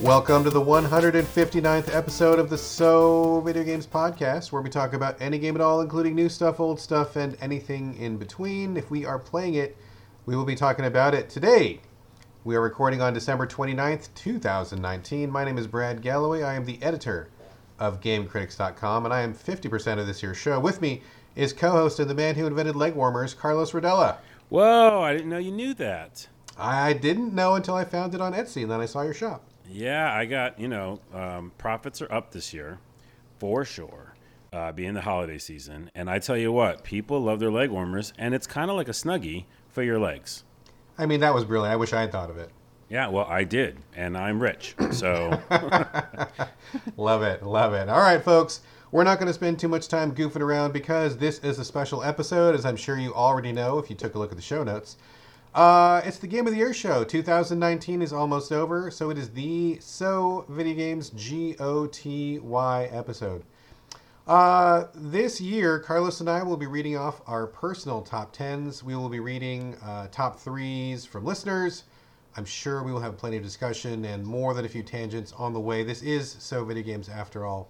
Welcome to the 159th episode of the So Video Games Podcast, where we talk about any game at all, including new stuff, old stuff, and anything in between. If we are playing it, we will be talking about it today. We are recording on December 29th, 2019. My name is Brad Gallaway. I am the editor of GameCritics.com, and I am 50% of this year's show. With me is co host and the man who invented leg warmers, Carlos Rodella. Whoa, I didn't know you knew that. I didn't know until I found it on Etsy, and then I saw your shop. Yeah, I got, you know, um, profits are up this year for sure, uh, being the holiday season. And I tell you what, people love their leg warmers, and it's kind of like a snuggie for your legs. I mean, that was brilliant. I wish I had thought of it. Yeah, well, I did, and I'm rich. So, love it. Love it. All right, folks. We're not going to spend too much time goofing around because this is a special episode, as I'm sure you already know if you took a look at the show notes. Uh, it's the Game of the Year show. 2019 is almost over, so it is the So Video Games GOTY episode. Uh, this year, Carlos and I will be reading off our personal top tens. We will be reading uh, top threes from listeners. I'm sure we will have plenty of discussion and more than a few tangents on the way. This is So Video Games after all.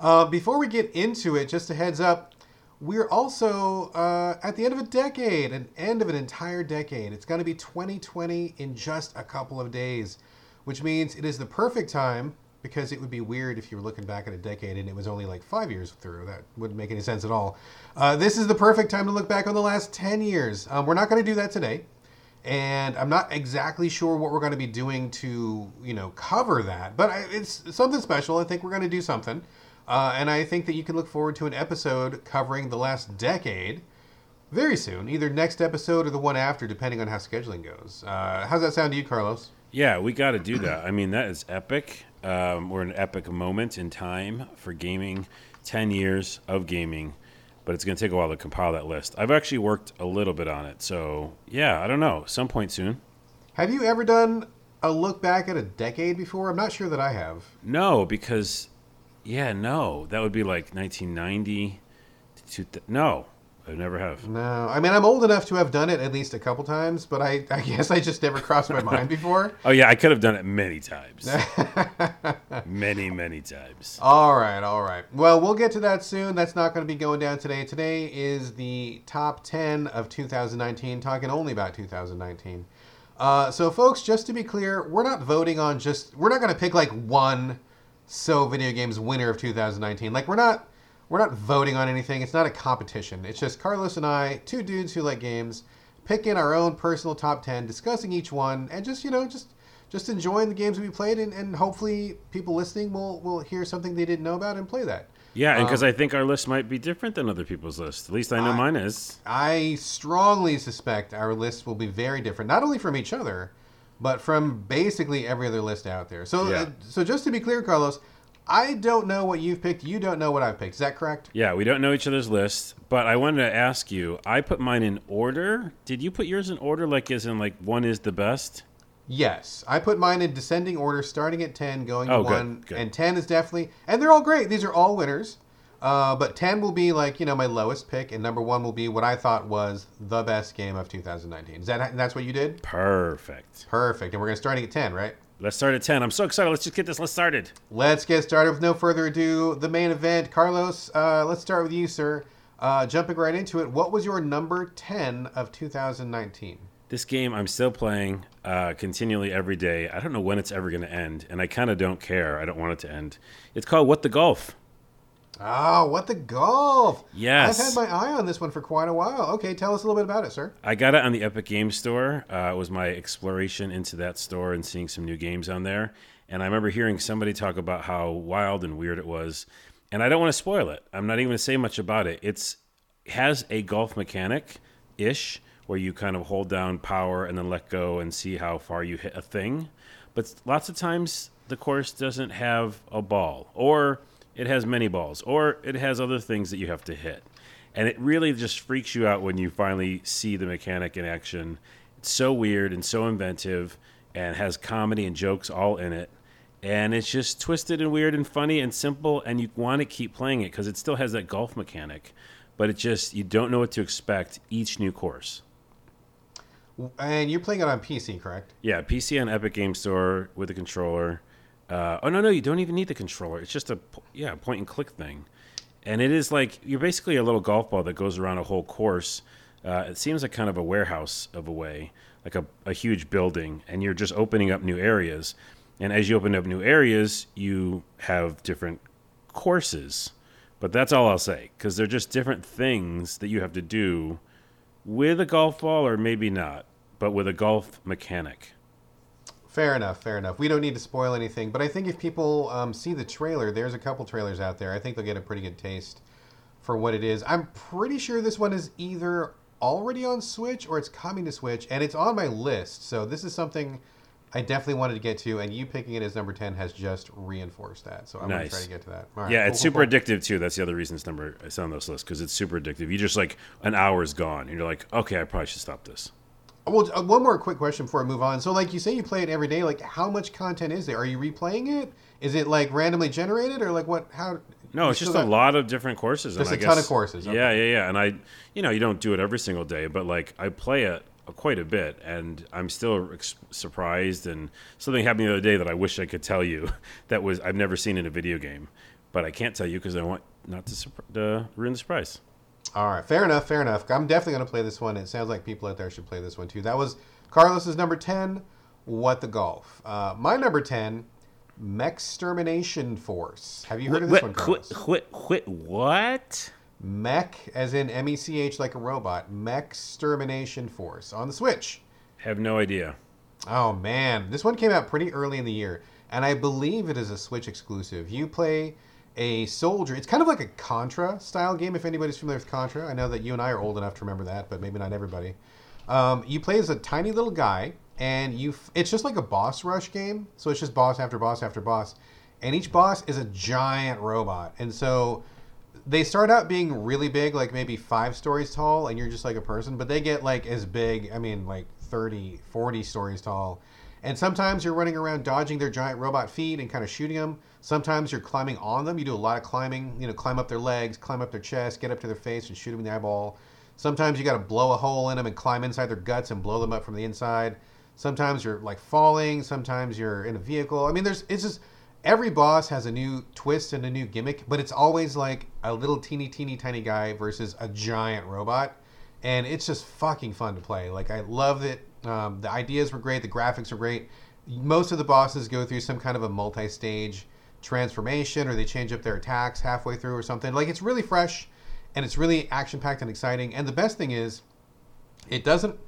Uh, before we get into it, just a heads up we're also uh, at the end of a decade, an end of an entire decade. It's going to be 2020 in just a couple of days, which means it is the perfect time because it would be weird if you were looking back at a decade and it was only like five years through. That wouldn't make any sense at all. Uh, this is the perfect time to look back on the last 10 years. Um, we're not going to do that today. And I'm not exactly sure what we're going to be doing to, you know, cover that. But it's something special. I think we're going to do something. Uh, and I think that you can look forward to an episode covering the last decade very soon, either next episode or the one after, depending on how scheduling goes. Uh, how's that sound to you, Carlos? Yeah, we got to do that. I mean, that is epic. Um, we're in an epic moment in time for gaming, 10 years of gaming, but it's going to take a while to compile that list. I've actually worked a little bit on it. So, yeah, I don't know. Some point soon. Have you ever done a look back at a decade before? I'm not sure that I have. No, because yeah, no, that would be like 1990 to th- no. I never have. No, I mean I'm old enough to have done it at least a couple times, but I, I guess I just never crossed my mind before. Oh yeah, I could have done it many times. many, many times. All right, all right. Well, we'll get to that soon. That's not going to be going down today. Today is the top 10 of 2019, talking only about 2019. Uh, so, folks, just to be clear, we're not voting on just. We're not going to pick like one so video games winner of 2019 like we're not we're not voting on anything. It's not a competition. It's just carlos and i two dudes who like games picking our own personal top 10 discussing each one and just you know just just enjoying the games we played and, and hopefully people listening will will hear something they didn't know about and play that. Yeah and because um, i think our list might be different than other people's list. at least i know I, mine is. I strongly suspect our list will be very different not only from each other but from basically every other list out there. So, yeah. uh, so just to be clear, Carlos, I don't know what you've picked. You don't know what I've picked. Is that correct? Yeah, we don't know each other's lists. But I wanted to ask you. I put mine in order. Did you put yours in order, like as in like one is the best? Yes, I put mine in descending order, starting at ten, going oh, to one, good, good. and ten is definitely, and they're all great. These are all winners. Uh, but 10 will be like, you know, my lowest pick, and number one will be what I thought was the best game of 2019. Is that that's what you did? Perfect. Perfect. And we're going to starting at 10, right? Let's start at 10. I'm so excited. Let's just get this. Let's started. Let's get started with no further ado. The main event. Carlos, uh, let's start with you, sir. Uh, jumping right into it, what was your number 10 of 2019? This game I'm still playing uh, continually every day. I don't know when it's ever going to end, and I kind of don't care. I don't want it to end. It's called What the Golf. Oh, what the golf! Yes, I've had my eye on this one for quite a while. Okay, tell us a little bit about it, sir. I got it on the Epic Games Store. Uh, it was my exploration into that store and seeing some new games on there. And I remember hearing somebody talk about how wild and weird it was. And I don't want to spoil it. I'm not even going to say much about it. It's has a golf mechanic ish where you kind of hold down power and then let go and see how far you hit a thing. But lots of times the course doesn't have a ball or it has many balls, or it has other things that you have to hit. And it really just freaks you out when you finally see the mechanic in action. It's so weird and so inventive and has comedy and jokes all in it. And it's just twisted and weird and funny and simple, and you want to keep playing it because it still has that golf mechanic. But it just, you don't know what to expect each new course. And you're playing it on PC, correct? Yeah, PC on Epic Game Store with a controller. Uh, oh no, no, you don't even need the controller. It's just a yeah point and click thing, and it is like you're basically a little golf ball that goes around a whole course. Uh, it seems like kind of a warehouse of a way, like a, a huge building, and you're just opening up new areas. And as you open up new areas, you have different courses. But that's all I'll say because they're just different things that you have to do with a golf ball, or maybe not, but with a golf mechanic. Fair enough, fair enough. We don't need to spoil anything, but I think if people um, see the trailer, there's a couple trailers out there. I think they'll get a pretty good taste for what it is. I'm pretty sure this one is either already on Switch or it's coming to Switch, and it's on my list. So this is something I definitely wanted to get to, and you picking it as number ten has just reinforced that. So I'm Nice. gonna try to get to that. Right, Yeah, cool, it's cool, super cool. addictive too. That's the other reason it's number it's on this list because it's super addictive. You just like an hour is gone, and you're like, okay, I probably should stop this. Well, uh, one more quick question before I move on. So, like you say, you play it every day. Like, how much content is there? Are you replaying it? Is it like randomly generated, or like what? How? No, it's just a lot of different courses. There's a ton guess- of courses, okay. Yeah, yeah, yeah. And I, you know, you don't do it every single day, but like I play it quite a bit, and I'm still ex- surprised. And something happened the other day that I wish I could tell you that was I've never seen in a video game, but I can't tell you because I want not to, surp- to ruin the surprise. All right, fair enough, fair enough. I'm definitely going to play this one. It sounds like people out there should play this one too. That was Carlos's number 10, What the Golf. Uh, my number 10, Mechstermination Force. Have you heard of this one, Carlos? Quit, quit, what? Mech, as in M E C H, like a robot. Mechstermination Force on the Switch. Have no idea. Oh man, this one came out pretty early in the year, and I believe it is a Switch exclusive. You play a soldier. It's kind of like a Contra style game. If anybody's familiar with Contra, I know that you and I are old enough to remember that, but maybe not everybody. Um, you play as a tiny little guy, and you. f- It's just like a boss rush game. So it's just boss after boss after boss, and each boss is a giant robot, and so they start out being really big, like maybe five stories tall, and you're just like a person, but they get like as big, I mean, like 30, 40 stories tall. And sometimes you're running around dodging their giant robot feet and kind of shooting them. Sometimes you're climbing on them. You do a lot of climbing, you know, climb up their legs, climb up their chest, get up to their face and shoot them in the eyeball. Sometimes you got to blow a hole in them and climb inside their guts and blow them up from the inside. Sometimes you're like falling. Sometimes you're in a vehicle. I mean, there's, it's just, every boss has a new twist and a new gimmick, but it's always like a little teeny, teeny, tiny guy versus a giant robot. And it's just fucking fun to play. Like, I love it. Um, the ideas were great, the graphics were great. Most of the bosses go through some kind of a multi stage transformation or they change up their attacks halfway through or something. Like, it's really fresh and it's really action packed and exciting. And the best thing is, it doesn't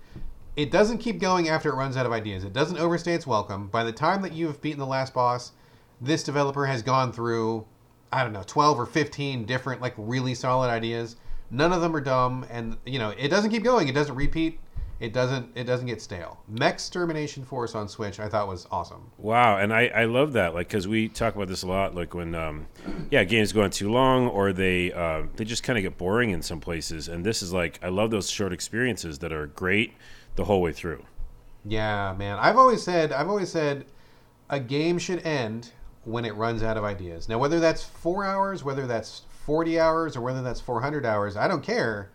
it doesn't keep going after it runs out of ideas. It doesn't overstay its welcome. By the time that you've beaten the last boss, this developer has gone through I don't know, 12 or 15 different like really solid ideas. None of them are dumb and you know, it doesn't keep going. It doesn't repeat. It doesn't it doesn't get stale. Mech Termination Force on Switch I thought was awesome. Wow, and I, I love that, like, because we talk about this a lot, like when, um, yeah, games go on too long or they uh, they just kind of get boring in some places, and this is like I love those short experiences that are great the whole way through. Yeah, man. I've always said I've always said a game should end when it runs out of ideas. Now whether that's 4 hours, whether that's 40 hours or whether that's 400 hours, I don't care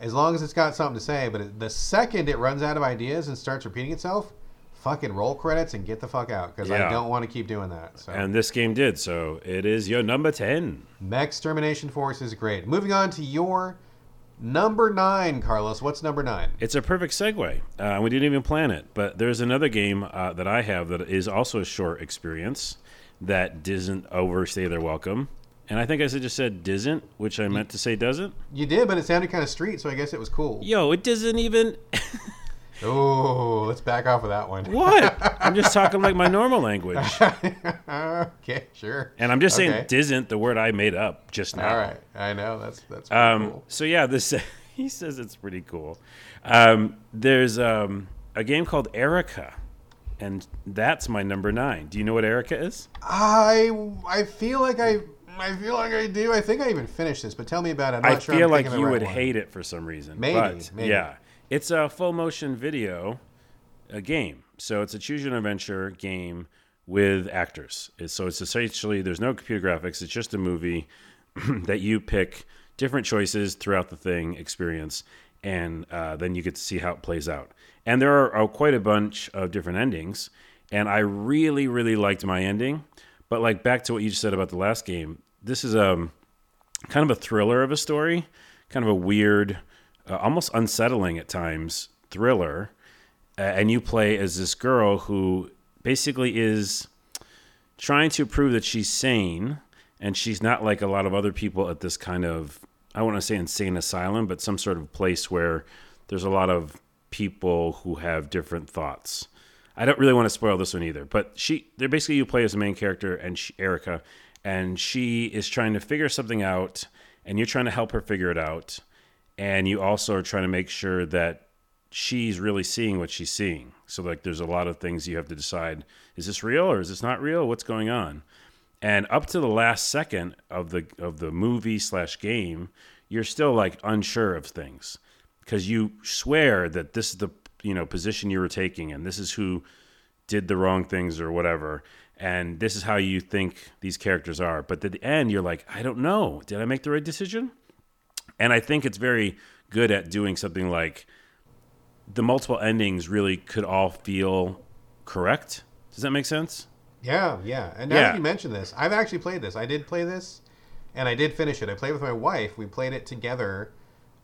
as long as it's got something to say, but it- the second it runs out of ideas and starts repeating itself, fucking roll credits and get the fuck out cuz Yeah. I don't want to keep doing that. So And this game did, so it is your number ten. Mechstermination Force is great. Moving on to your number 9, Carlos. What's number 9? It's a perfect segue. Uh, we didn't even plan it, but there's another game uh, that I have that is also a short experience that doesn't overstay their welcome. And I think I just said doesn't, which I meant to say doesn't. You did, but it sounded kind of street, so I guess it was cool. Yo, it doesn't even. Oh, let's back off of that one. What? I'm just talking like my normal language. okay, sure. And I'm just saying Okay. "disn't" the word I made up just now. All right, I know that's that's Um, cool. So yeah, this he says it's pretty cool. Um, there's um, a game called Erica, and that's my number nine. Do you know what Erica is? I I feel like I I feel like I do. I think I even finished this, but tell me about it. I sure feel I'm like you right would one. hate it for some reason. Maybe, but maybe. yeah, it's a full motion video, a game. So it's a choose your adventure game with actors. So it's essentially there's no computer graphics. It's just a movie that you pick different choices throughout the thing experience, and uh, then you get to see how it plays out. And there are uh, quite a bunch of different endings, and I really really liked my ending. But like back to what you just said about the last game, this is um kind of a thriller of a story, kind of a weird, uh, almost unsettling at times thriller. Uh, and you play as this girl who basically is trying to prove that she's sane and she's not like a lot of other people at this kind of I want to say insane asylum, but some sort of place where there's a lot of people who have different thoughts. I don't really want to spoil this one either, but she they're basically you play as the main character and she, Erica and she is trying to figure something out and you're trying to help her figure it out and you also are trying to make sure that she's really seeing what she's seeing. So like there's a lot of things you have to decide is this real or is this not real? What's going on? And up to the last second of the of the movie slash game, you're still like unsure of things because you swear that this is the you know position you were taking and this is who did the wrong things or whatever and this is how you think these characters are but at the end you're like i don't know did i make the right decision and i think it's very good at doing something like the multiple endings really could all feel correct does that make sense Yeah, yeah. And now Yeah. that you mention this, I've actually played this. I did play this, and I did finish it. I played with my wife. We played it together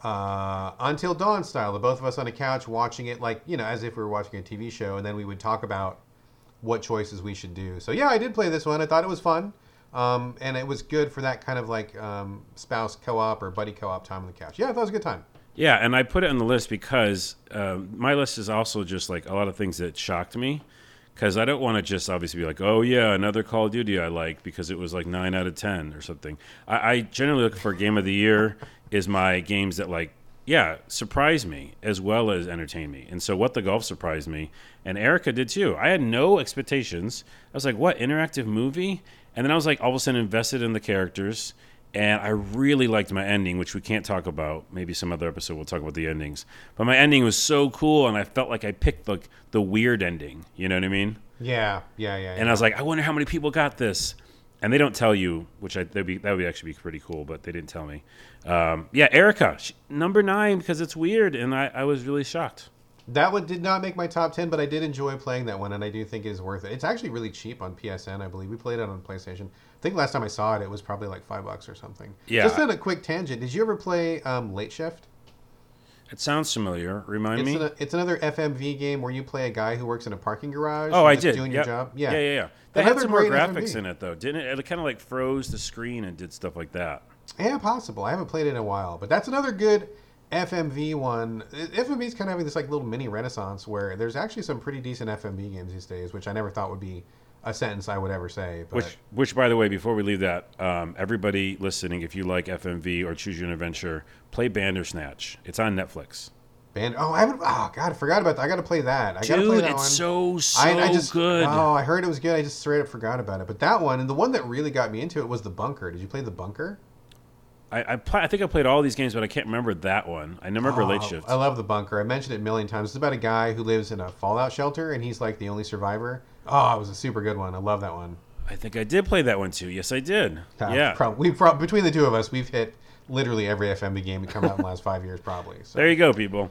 uh, until dawn style. The both of us on a couch watching it, like you know, as if we were watching a TV show, and then we would talk about what choices we should do. So yeah, I did play this one. I thought it was fun, um, and it was good for that kind of like um, spouse co-op or buddy co-op time on the couch. Yeah, I thought it was a good time. Yeah, and I put it on the list because uh, my list is also just like a lot of things that shocked me. Because I don't want to just obviously be like, oh yeah, another Call of Duty I like because it was like nine out of ten or something. I, I generally look for game of the year is my games that like yeah surprise me as well as entertain me. And so what the golf surprised me, and Erica did too. I had no expectations. I was like, what interactive movie? And then I was like all of a sudden invested in the characters and I really liked my ending, which we can't talk about. Maybe some other episode we'll talk about the endings. But my ending was so cool, and I felt like I picked like the weird ending. You know what I mean? Yeah, yeah, yeah. And I was like, I wonder how many people got this. And they don't tell you, which I that'd be, that would actually be pretty cool, but they didn't tell me. Um, yeah, Erica, she, number nine because it's weird, and I, I was really shocked. That one did not make my top 10, but I did enjoy playing that one, and I do think it is worth it. It's actually really cheap on PSN, I believe. We played it on PlayStation. I think last time I saw it, it was probably like five bucks or something. Yeah. Just on a quick tangent, did you ever play um, Late Shift? It sounds familiar. Remind It's, me. an, it's another FMV game where you play a guy who works in a parking garage. oh, I did. Doing Yep. your job. Yeah. yeah, yeah, yeah. They Another had some more graphics FMV. in it though, didn't it? It kind of like froze the screen and did stuff like that. Yeah, possible. I haven't played it in a while, but that's another good FMV one. FMV is kind of having this like little mini renaissance where there's actually some pretty decent FMV games these days, which I never thought would be a sentence I would ever say. But Which, which, by the way, before we leave that, um, everybody listening, if you like FMV or Choose Your Own Adventure, play Bandersnatch. It's on Netflix. Band. Oh, I haven't. Oh God, I forgot about that. I got to play that. I got to play Dude, that it's one. so so I, I just good. Oh, I heard it was good. I just straight up forgot about it. But that one and the one that really got me into it was the bunker. Did you play the bunker? I I, pl- I think I played all these games, but I can't remember that one. I remember Late Oh, Shift. I love the bunker. I mentioned it a million times. It's about a guy who lives in a fallout shelter and he's like the only survivor. Oh, it was a super good one. I love that one. I think I did play that one too. Yes, I did. Uh, yeah. prob- we prob- between the two of us, we've hit literally every FMV game to come out in the last five years, probably. So there you go, people.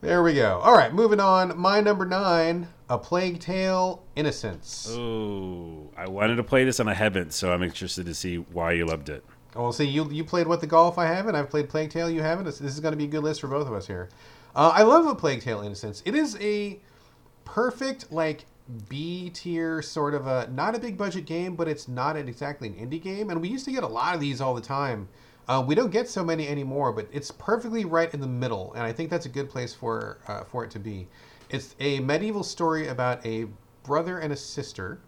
there we go. All right, moving on. My number nine, A Plague Tale: Innocence. Oh, I wanted to play this and I haven't, so I'm interested to see why you loved it. Well, see, you you played what the golf I haven't. I've played Plague Tale. You haven't. This, this is going to be a good list for both of us here. Uh, I love a Plague Tale Innocence. It is a perfect like B tier sort of a not a big budget game, but it's not an, exactly an indie game. And we used to get a lot of these all the time. Uh, we don't get so many anymore, but it's perfectly right in the middle, and I think that's a good place for uh, for it to be. It's a medieval story about a brother and a sister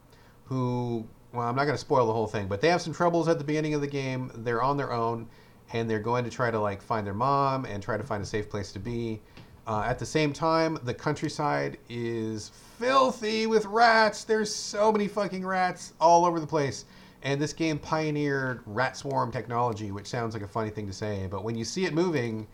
who well i'm not going to spoil the whole thing but they have some troubles at the beginning of the game they're on their own and they're going to try to like find their mom and try to find a safe place to be uh, at the same time the countryside is filthy with rats there's so many fucking rats all over the place and this game pioneered rat swarm technology which sounds like a funny thing to say but when you see it moving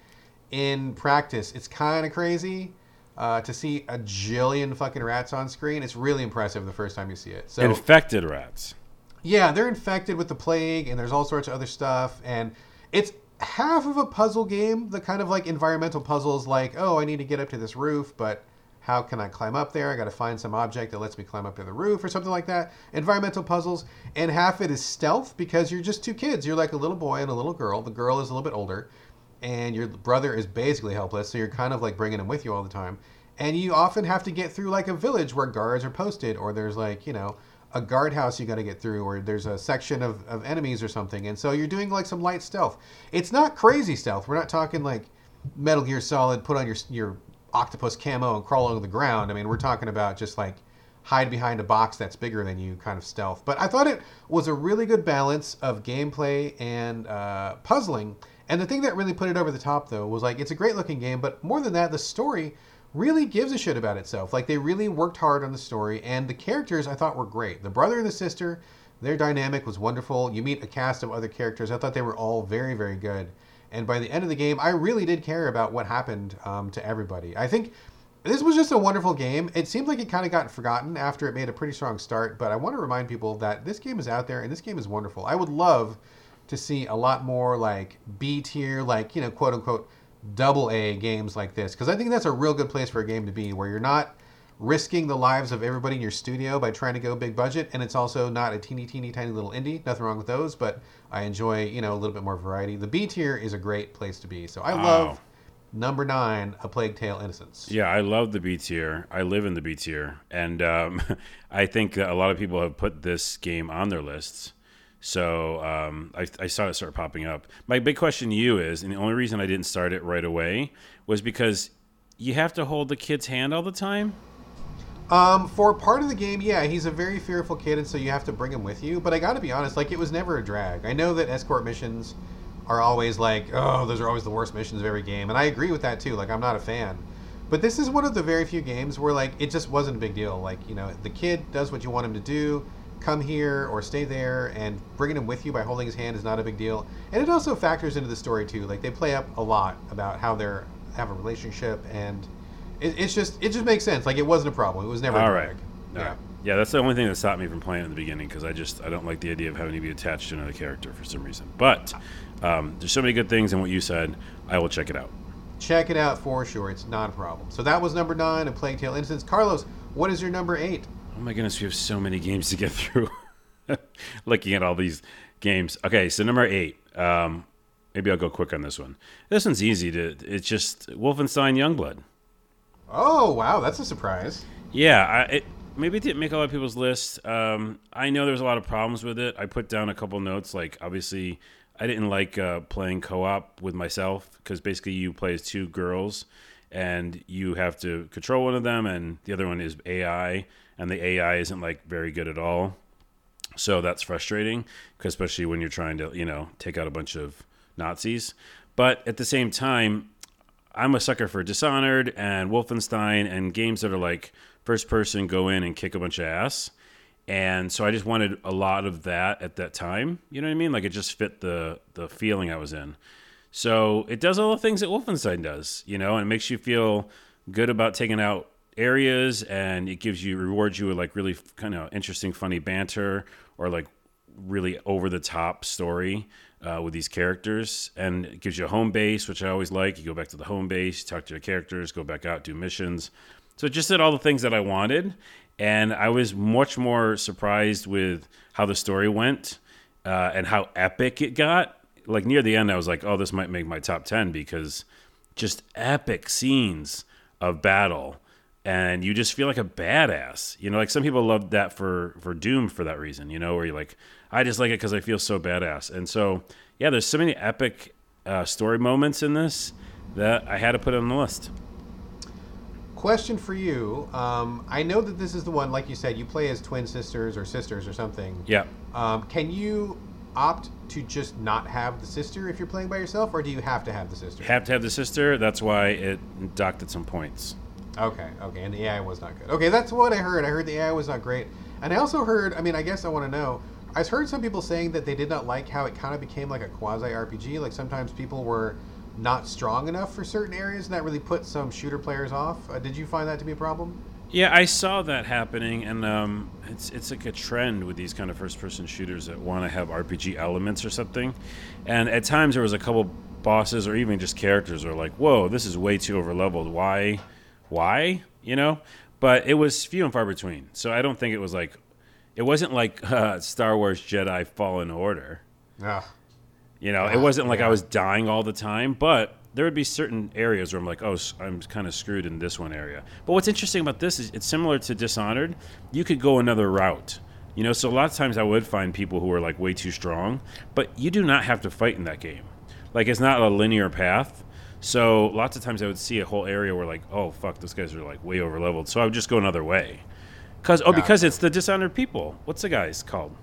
in practice it's kind of crazy uh, to see a jillion fucking rats on screen it's really impressive the first time you see it so Infected rats. yeah, they're infected with the plague, and there's all sorts of other stuff. And it's half of a puzzle game, the kind of like environmental puzzles, like, oh, I need to get up to this roof, but how can I climb up there? I got to find some object that lets me climb up to the roof or something like that. Environmental puzzles, and half it is stealth because you're just two kids. You're like a little boy and a little girl. The girl is a little bit older, and your brother is basically helpless. So you're kind of like bringing him with you all the time, and you often have to get through like a village where guards are posted, or there's like you know a guardhouse you got to get through, or there's a section of, of enemies or something. And so you're doing like some light stealth. It's not crazy stealth. We're not talking like Metal Gear Solid, put on your your octopus camo and crawl along the ground. I mean, we're talking about just like hide behind a box that's bigger than you kind of stealth. But I thought it was a really good balance of gameplay and uh, puzzling. And the thing that really put it over the top, though, was like it's a great looking game, but more than that, the story really gives a shit about itself. Like they really worked hard on the story, and the characters I thought were great. The brother and the sister, their dynamic was wonderful. You meet a cast of other characters. I thought they were all very, very good. And by the end of the game, I really did care about what happened um, to everybody. I think this was just a wonderful game. It seemed like it kind of got forgotten after it made a pretty strong start, but I want to remind people that this game is out there and this game is wonderful. I would love to see a lot more like B tier, like, you know, quote unquote, double A games like this, because I think that's a real good place for a game to be where you're not risking the lives of everybody in your studio by trying to go big budget, and it's also not a teeny, teeny, tiny little indie. Nothing wrong with those, but I enjoy, you know, a little bit more variety. The B tier is a great place to be. So I Wow. love number nine, A Plague Tale Innocence. Yeah, I love the B tier. I live in the B tier, and um, I think that a lot of people have put this game on their lists. So um, I, I saw it start popping up. My big question to you is, and the only reason I didn't start it right away was because you have to hold the kid's hand all the time. Um, for part of the game, yeah, he's a very fearful kid, and so you have to bring him with you. But I got to be honest, like it was never a drag. I know that escort missions are always like, oh, those are always the worst missions of every game, and I agree with that too. Like I'm not a fan, but this is one of the very few games where like it just wasn't a big deal. Like you know, the kid does what you want him to do. Come here or stay there, and bringing him with you by holding his hand is not a big deal. And it also factors into the story too. Like they play up a lot about how they're have a relationship and it, it's just it just makes sense. Like it wasn't a problem. It was never a All drag. Yeah. Yeah, that's the only thing that stopped me from playing in the beginning because I just I don't like the idea of having to be attached to another character for some reason. But um, there's so many good things in what you said. I will check it out. Check it out for sure. It's not a problem. So that was number nine, A Plague Tale Innocence. Carlos, what is your number eight? Oh my goodness, we have so many games to get through. Looking at all these games. Okay, so number eight. Um, maybe I'll go quick on this one. This one's easy to. It's just Wolfenstein Youngblood. Oh wow, that's a surprise. Yeah, I, it maybe it didn't make a lot of people's list. Um, I know there's a lot of problems with it. I put down a couple notes. Like obviously, I didn't like uh, playing co-op with myself because basically you play as two girls, and you have to control one of them, and the other one is AI, and the AI isn't like very good at all. So that's frustrating, especially when you're trying to, you know, take out a bunch of Nazis. But at the same time, I'm a sucker for Dishonored and Wolfenstein and games that are like first person go in and kick a bunch of ass. And so I just wanted a lot of that at that time. You know what I mean? Like it just fit the the feeling I was in. So it does all the things that Wolfenstein does, you know, and it makes you feel good about taking out areas and it gives you rewards you with like really kind of interesting funny banter or like really over the top story uh, with these characters and it gives you a home base which i always like. You go back to the home base talk to your characters go back out do missions. So it just did all the things that i wanted and i was much more surprised with how the story went uh, and how epic it got. Like near the end i was like oh this might make my top 10 because just epic scenes of battle and you just feel like a badass. You know like some people love that for for doom for that reason you know where you're like i just like it because i feel so badass and so yeah there's so many epic uh, story moments in this that i had to put it on the list Question for you. Um, I know that this is the one, like you said, you play as twin sisters or sisters or something. yeah Um, can you opt to just not have the sister if you're playing by yourself, or do you have to have the sister? have to have the sister that's why it docked at some points Okay, okay, and the AI was not good. Okay, that's what I heard. I heard the AI was not great, and I also heard. I mean, I guess I want to know. I heard some people saying that they did not like how it kind of became like a quasi RPG. Like sometimes people were not strong enough for certain areas, and that really put some shooter players off. Uh, did you find that to be a problem? Yeah, I saw that happening, and um, it's it's like a trend with these kind of first-person shooters that want to have RPG elements or something. And at times there was a couple bosses or even just characters are like, "Whoa, this is way too overleveled. Why, why? you know. But it was few and far between. So I don't think it was like, it wasn't like uh, Star Wars Jedi Fallen Order. Ugh. You know, it wasn't like yeah. I was dying all the time, but there would be certain areas where I'm like, oh, I'm kind of screwed in this one area. But what's interesting about this is it's similar to Dishonored. You could go another route. You know, so a lot of times I would find people who are like way too strong, but you do not have to fight in that game. Like it's not a linear path. So lots of times I would see a whole area where like, oh fuck, those guys are like way over leveled. So I would just go another way. Cause oh, because it's the Dishonored people. What's the guys called?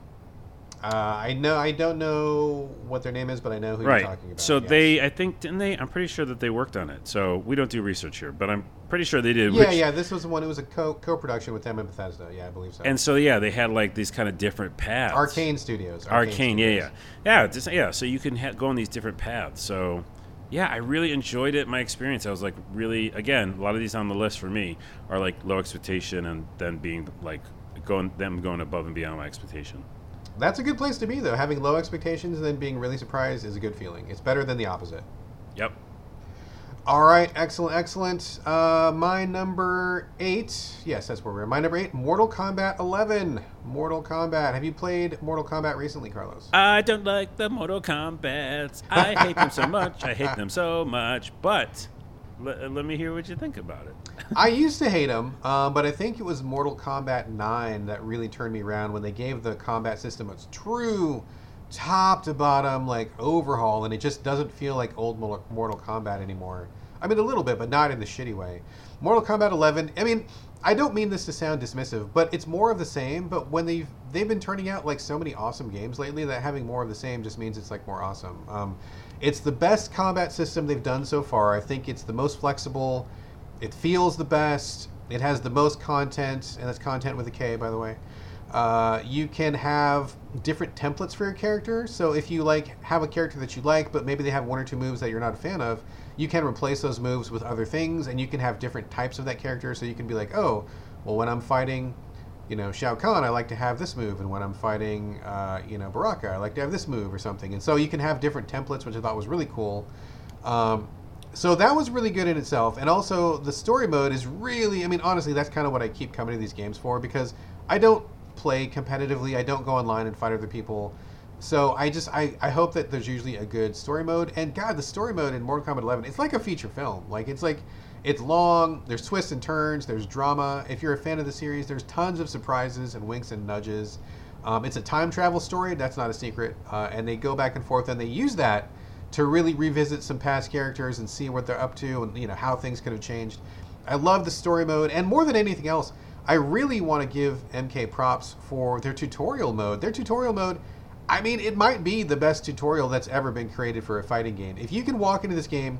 Uh, I know. I don't know what their name is, but I know who right. you're talking about. So yes. they, I think, didn't they? I'm pretty sure that they worked on it. So we don't do research here, but I'm pretty sure they did. Yeah, which- yeah. This was the one. It was a co co-production with them and Bethesda. Yeah, I believe so. And so yeah, they had like these kind of different paths. Arkane Studios. Arkane, yeah, Studios. yeah, yeah, just, yeah. So you can ha- go on these different paths. So, yeah, I really enjoyed it. My experience, I was like, really, again, a lot of these on the list for me are like low expectation, and then being like going them going above and beyond my expectation. That's a good place to be, though. Having low expectations and then being really surprised is a good feeling. It's better than the opposite. Yep. All right, excellent, excellent. Uh, my number eight. Yes, that's where we're. My number eight, Mortal Kombat 11. Mortal Kombat. Have you played Mortal Kombat recently, Carlos? I don't like the Mortal Kombat. I hate them so much. I hate them so much. But let, let me hear what you think about it. I used to hate them, um, but I think it was Mortal Kombat 9 that really turned me around when they gave the combat system its true top to bottom like overhaul, and it just doesn't feel like old Mortal Kombat anymore. I mean, a little bit, but not in the shitty way. Mortal Kombat 11. I mean, I don't mean this to sound dismissive, but it's more of the same. But when they've they've been turning out like so many awesome games lately, that having more of the same just means it's like more awesome. Um, it's the best combat system they've done so far. I think it's the most flexible. It feels the best. It has the most content, and that's content with a K, by the way. Uh, you can have different templates for your character. So if you like have a character that you like, but maybe they have one or two moves that you're not a fan of, you can replace those moves with other things, and you can have different types of that character. So you can be like, oh, well, when I'm fighting, you know, Shao Kahn, I like to have this move, and when I'm fighting, uh, you know, Baraka, I like to have this move or something. And so you can have different templates, which I thought was really cool. Um, so that was really good in itself, and also the story mode is really. I mean, honestly, that's kind of what I keep coming to these games for because I don't play competitively. I don't go online and fight other people. So I just I, I hope that there's usually a good story mode. And God, the story mode in Mortal Kombat 11, it's like a feature film. Like it's like it's long. There's twists and turns. There's drama. If you're a fan of the series, there's tons of surprises and winks and nudges. Um, it's a time travel story. That's not a secret. Uh, and they go back and forth, and they use that to really revisit some past characters and see what they're up to, and you know how things could have changed. I love the story mode, and more than anything else, I really want to give MK props for their tutorial mode. Their tutorial mode, I mean, it might be the best tutorial that's ever been created for a fighting game. If you can walk into this game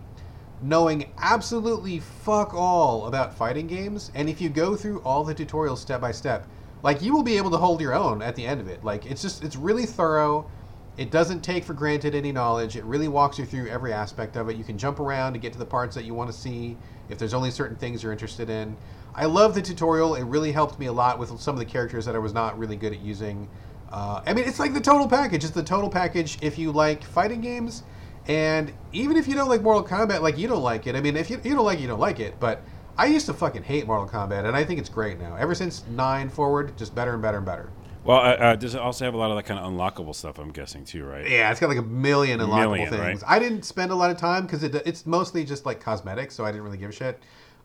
knowing absolutely fuck all about fighting games, and if you go through all the tutorials step by step, like you will be able to hold your own at the end of it. Like it's just it's really thorough. It doesn't take for granted any knowledge. It really walks you through every aspect of it. You can jump around to get to the parts that you want to see if there's only certain things you're interested in. I love the tutorial. It really helped me a lot with some of the characters that I was not really good at using. Uh, I mean, it's like the total package. It's the total package if you like fighting games, and even if you don't like Mortal Kombat, like you don't like it. I mean, if you, you don't like it, you don't like it. But I used to fucking hate Mortal Kombat, and I think it's great now. Ever since nine forward, just better and better and better. Well, uh, uh, does it also have a lot of that kind of unlockable stuff? I'm guessing too, right? Yeah, it's got like a million unlockable Million, things. right? I didn't spend a lot of time because it, it's mostly just like cosmetics, so I didn't really give a shit.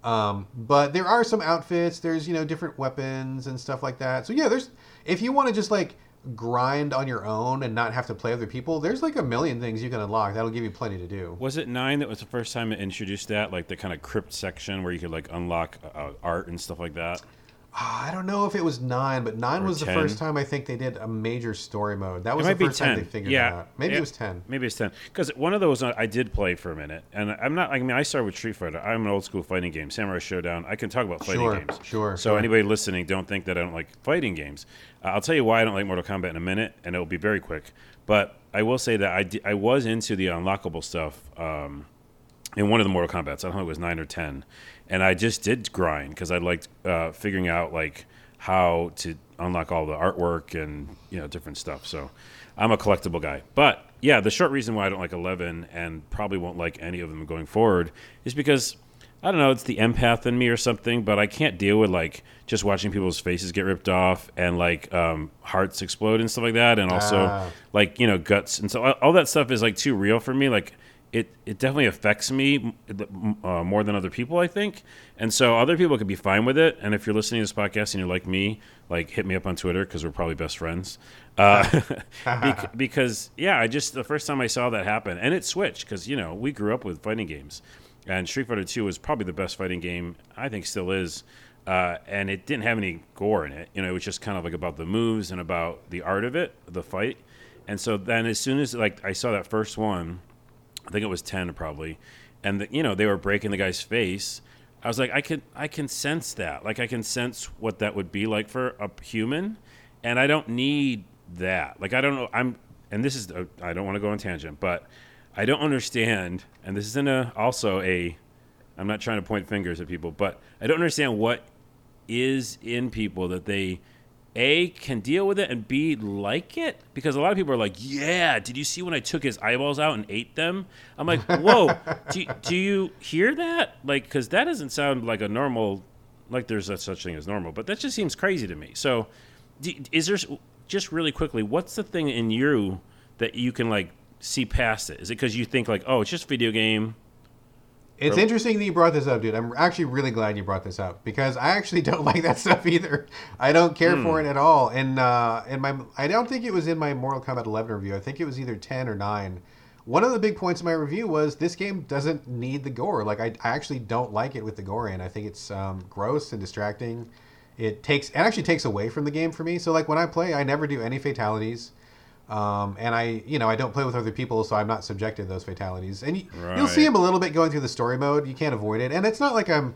Um, but there are some outfits. There's you know different weapons and stuff like that. So yeah, there's if you want to just like grind on your own and not have to play other people, there's like a million things you can unlock. That'll give you plenty to do. Was it nine that was the first time it introduced that, like the kind of crypt section where you could like unlock uh, art and stuff like that? Ah, I don't know if it was nine, but nine Or was the first time I think they did a major story mode. That was it the first time they figured yeah, that out. Maybe Yeah, it was ten. Maybe it's ten. Because one of those uh, I did play for a minute, and I'm not. I mean, I started with Street Fighter. I'm an old school fighting game, Samurai Shodown. I can talk about fighting Sure, games. sure, So sure. anybody listening, don't think that I don't like fighting games. Uh, I'll tell you why I don't like Mortal Kombat in a minute, and it will be very quick. But I will say that I, I was into the unlockable stuff. Um, in one of the Mortal Kombat's. I don't know if it was nine or ten, and I just did grind because I liked uh, figuring out like how to unlock all the artwork and you know different stuff. So I'm a collectible guy. But yeah, the short reason why I don't like eleven and probably won't like any of them going forward is because I don't know, it's the empath in me or something, but I can't deal with like just watching people's faces get ripped off and like um, hearts explode and stuff like that, and also Ah. like you know guts and so all- all that stuff is like too real for me. Like it, it definitely affects me uh, more than other people, I think. And so other people could be fine with it. And if you're listening to this podcast and you're like me, like hit me up on Twitter because we're probably best friends. Uh, bec- because yeah, I just the first time I saw that happen, and it switched because you know we grew up with fighting games, and Street Fighter Two was probably the best fighting game I think still is. Uh, and it didn't have any gore in it. You know, it was just kind of like about the moves and about the art of it, the fight. And so then, as soon as like I saw that first one, I think it was ten probably, and the, you know they were breaking the guy's face. I was like, I can I can sense that. Like I can sense what that would be like for a human, and I don't need that. Like I don't know. I'm and this is I don't want to go on tangent, but I don't understand. And this isn't a also a. I'm not trying to point fingers at people, but I don't understand what is in people that they a can deal with it and b like it? Because a lot of people are like yeah did you see when i took his eyeballs out and ate them? I'm like whoa do, do you hear that? Like because that doesn't sound like a normal like there's a such thing as normal but that just seems crazy to me. So do, is there just really quickly what's the thing in you that you can like see past it? Is it because you think like oh it's just video game It's interesting that you brought this up, dude. I'm actually really glad you brought this up because I actually don't like that stuff either. I don't care for Hmm. it at all. And uh, in my, I don't think it was in my Mortal Kombat 11 review. I think it was either 10 or 9. One of the big points of my review was this game doesn't need the gore. Like I, I actually don't like it with the gore in. I think it's um, gross and distracting. It takes, it actually takes away from the game for me. So like when I play, I never do any fatalities. Um, and I, you know, I don't play with other people, so I'm not subjected to those fatalities. And you, you'll see Right. them a little bit going through the story mode. You can't avoid it. And it's not like I'm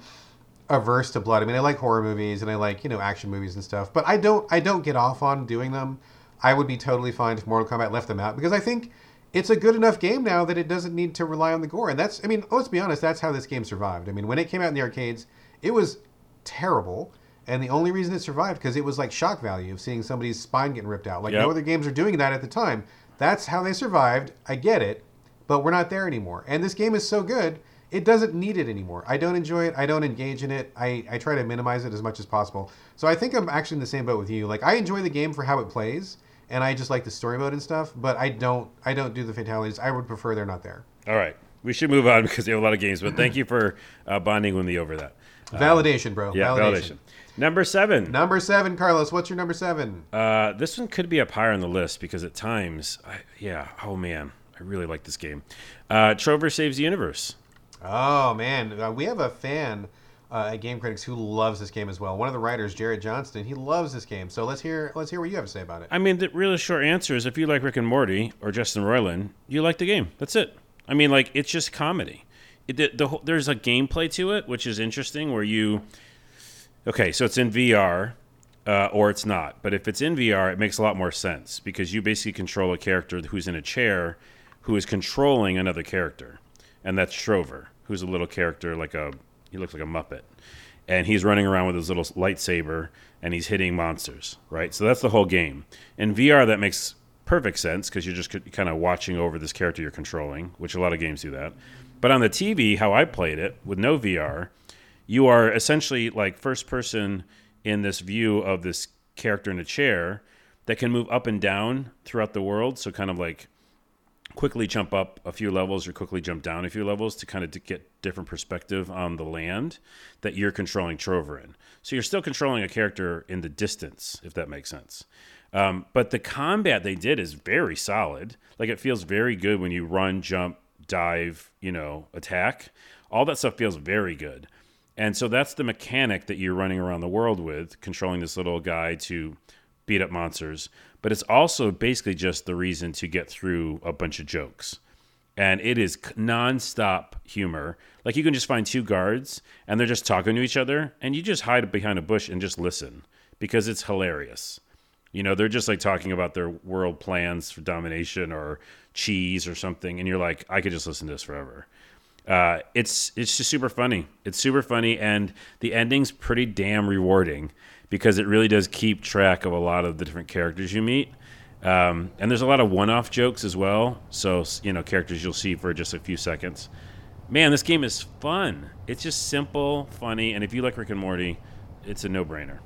averse to blood. I mean, I like horror movies and I like you know action movies and stuff, but I don't I don't get off on doing them. I would be totally fine if Mortal Kombat left them out because I think it's a good enough game now that it doesn't need to rely on the gore. And that's I mean, let's be honest, that's how this game survived. I mean, when it came out in the arcades, it was terrible. And the only reason it survived because it was like shock value of seeing somebody's spine getting ripped out. Like Yep. no other games are doing that at the time. That's how they survived. I get it, but we're not there anymore. And this game is so good, it doesn't need it anymore. I don't enjoy it. I don't engage in it. I, I try to minimize it as much as possible. So I think I'm actually in the same boat with you. Like I enjoy the game for how it plays, and I just like the story mode and stuff. But I don't I don't do the fatalities. I would prefer they're not there. all right we should move on because we have a lot of games but thank you for uh, bonding with me over that Validation, bro. yeah validation, number seven Number seven, Carlos. What's your number seven? Uh, this one could be up higher on the list because at times, I, yeah, oh man, I really like this game. Uh, Trover Saves the Universe. Oh man, uh, we have a fan uh, at Game Critics who loves this game as well. One of the writers, Jared Johnston, he loves this game. So let's hear let's hear what you have to say about it. I mean, the really short answer is if you like Rick and Morty or Justin Roiland, you like the game. That's it. I mean, like, it's just comedy. It, the, the, there's a gameplay to it, which is interesting, where you. Okay, so it's in VR. Uh, or it's not. But if it's in VR, it makes a lot more sense because you basically control a character who's in a chair who is controlling another character. And that's Trover, who's a little character like a he looks like a Muppet. And he's running around with his little lightsaber and he's hitting monsters, right? So that's the whole game. In VR that makes perfect sense because you're just kind of watching over this character you're controlling, which a lot of games do that. But on the TV, how I played it with no VR, you are essentially like first person in this view of this character in a chair that can move up and down throughout the world. So kind of like quickly jump up a few levels or quickly jump down a few levels to kind of to get different perspective on the land that you're controlling Trover in. So you're still controlling a character in the distance, if that makes sense. Um, but the combat they did is very solid. Like it feels very good when you run, jump, dive, you know, attack. All that stuff feels very good. And so that's the mechanic that you're running around the world with, controlling this little guy to beat up monsters. But it's also basically just the reason to get through a bunch of jokes. And it is nonstop humor. Like you can just find two guards and they're just talking to each other, and you just hide behind a bush and just listen because it's hilarious. You know, they're just like talking about their world plans for domination or cheese or something, and you're like, I could just listen to this forever. Uh, it's it's just super funny. It's super funny, and the ending's pretty damn rewarding because it really does keep track of a lot of the different characters you meet. Um, and there's a lot of one-off jokes as well. So you know, characters you'll see for just a few seconds. man, this game is fun. It's just simple, funny, and if you like Rick and Morty, it's a no-brainer.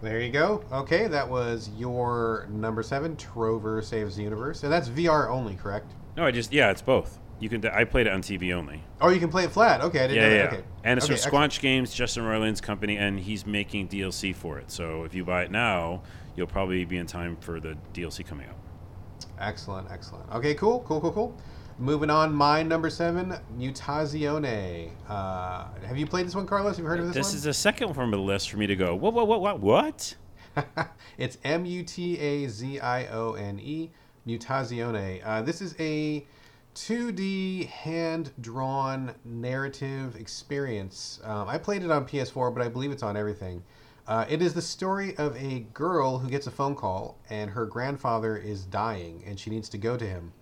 There you go. Okay, that was your number seven, Trover Saves the Universe, and that's VR only, correct? No, I just yeah, it's both. You can. I played it on TV only. Oh, you can play it flat. Okay, I didn't Yeah, know yeah. that. Okay. And it's okay, from Squanch Games, Justin Roiland's company, and he's making DLC for it. So if you buy it now, you'll probably be in time for the DLC coming out. Excellent, excellent. Okay, cool, cool, cool, cool. Moving on, my number seven, Mutazione. Uh, have you played this one, Carlos? Have you heard of this, This one? This is the second one from the list for me to go. What? What? What? What? What? it's M U T A Z I O N E, Mutazione. Uh, this is a 2D hand drawn narrative experience. Um, I played it on PS4, but I believe it's on everything. Uh, it is the story of a girl who gets a phone call, and her grandfather is dying, and she needs to go to him.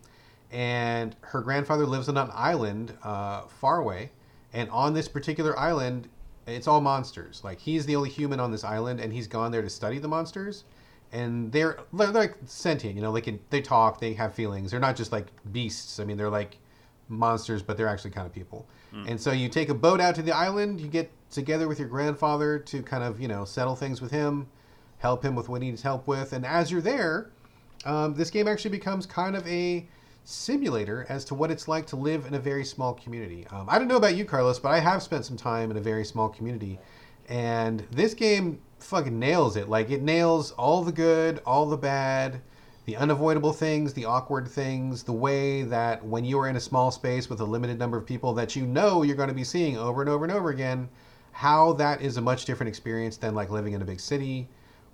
And her grandfather lives on an island uh, far away, and on this particular island, it's all monsters. Like he's the only human on this island, and he's gone there to study the monsters. And they're they're like sentient, you know. They can they talk, they have feelings. They're not just like beasts. I mean, they're like monsters, but they're actually kind of people. And so you take a boat out to the island. You get together with your grandfather to kind of you know settle things with him, help him with what he needs help with. And as you're there, um, this game actually becomes kind of a simulator as to what it's like to live in a very small community. Um, I don't know about you, Carlos, but I have spent some time in a very small community, and this game fucking nails it. Like it nails all the good, all the bad, the unavoidable things, the awkward things, the way that when you are in a small space with a limited number of people that you know you're going to be seeing over and over and over again, how that is a much different experience than like living in a big city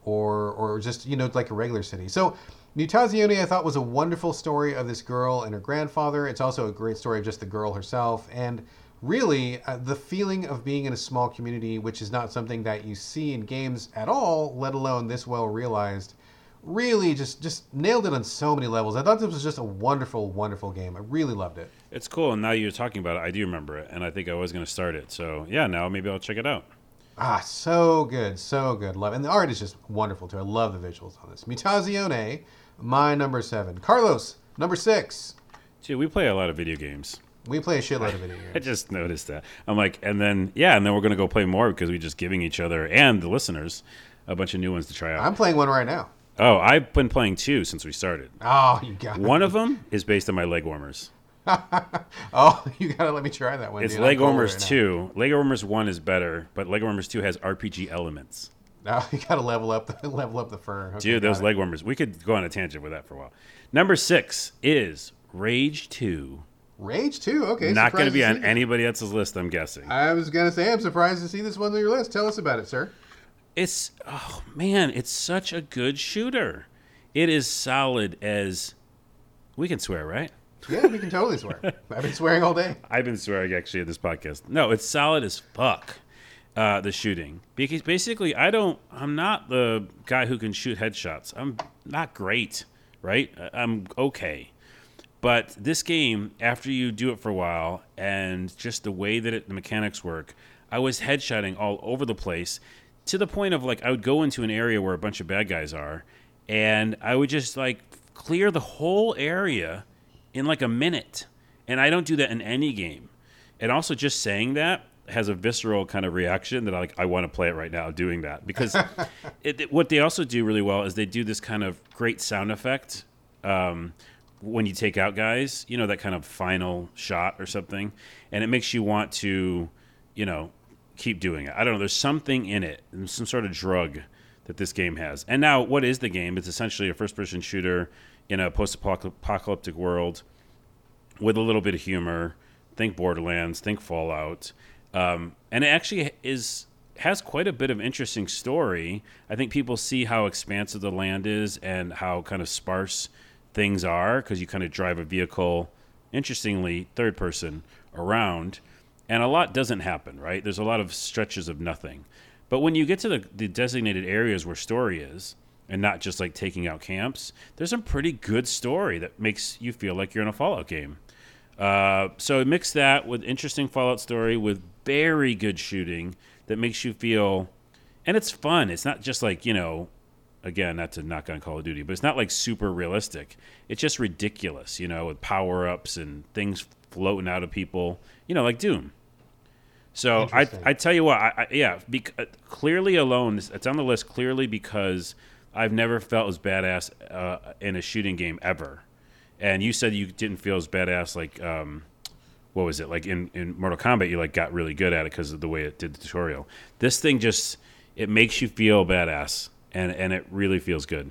or or just you know like a regular city. So Mutazione I thought was a wonderful story of this girl and her grandfather. It's also a great story of just the girl herself and really uh, the feeling of being in a small community which is not something that you see in games at all, let alone this well realized. Really just just nailed it on so many levels. I thought this was just a wonderful wonderful game. I really loved it. It's cool. And now you're talking about it, I do remember it, and I think I was going to start it. So yeah, now maybe I'll check it out. Ah, so good, so good. Love, and the art is just wonderful too. I love the visuals on this. Mutazione, my number seven. Carlos, number six. Gee, we play a lot of video games. We play a shitload of video I just noticed that. I'm like, and then yeah, and then we're gonna go play more because we're just giving each other and the listeners a bunch of new ones to try out. I'm playing one right now. oh, I've been playing two since we started. Oh, you got One of them is based on my leg warmers. Oh, you gotta let me try that one. It's dude. Leg warmers right now. two. Leg warmers one is better, but leg warmers two has RPG elements. No, oh, you gotta level up the level up the fur. Okay, Dude, those it. leg warmers. We could go on a tangent with that for a while. Number six is Rage Two. Rage two. Okay, Not going to be on this. anybody else's list, I'm guessing. I was gonna say I'm surprised to see this one on your list. Tell us about it, sir. It's oh man, it's such a good shooter. It is solid as we can swear, right? Yeah, we can totally swear. I've been swearing all day. I've been swearing actually at this podcast. No, it's solid as fuck. Uh, the shooting because basically I don't. I'm not the guy who can shoot headshots. I'm not great, right? I'm okay. But this game, after you do it for a while, and just the way that it, the mechanics work, I was headshotting all over the place to the point of like I would go into an area where a bunch of bad guys are, and I would just like clear the whole area in like a minute. And I don't do that in any game. And also, just saying that has a visceral kind of reaction that I like. I want to play it right now, doing that because it, it- what they also do really well is they do this kind of great sound effect um, when you take out guys. You know that kind of final shot or something, and it makes you want to, you know, keep doing it. I don't know. There's something in it, some sort of drug that this game has. And now, what is the game? It's essentially a first-person shooter in a post-apocalyptic world with a little bit of humor. Think Borderlands, think Fallout, um, and it actually is has quite a bit of interesting story. I think people see how expansive the land is and how kind of sparse things are because you kind of drive a vehicle, interestingly third person around, and a lot doesn't happen. Right? There's a lot of stretches of nothing, but when you get to the, the designated areas where story is, and not just like taking out camps, there's some pretty good story that makes you feel like you're in a Fallout game. Uh, so mix that with interesting Fallout story with very good shooting that makes you feel, and it's fun. It's not just like you know, again, not to knock on Call of Duty, but it's not like super realistic. It's just ridiculous, you know, with power ups and things floating out of people, you know, like Doom. So I, I tell you what, I, I, yeah, bec- uh, clearly alone, it's- it's on the list clearly because I've never felt as badass uh, in a shooting game ever. And you said you didn't feel as badass like, um, what was it like in, in Mortal Kombat? You like got really good at it because of the way it did the tutorial. This thing just it makes you feel badass, and and it really feels good.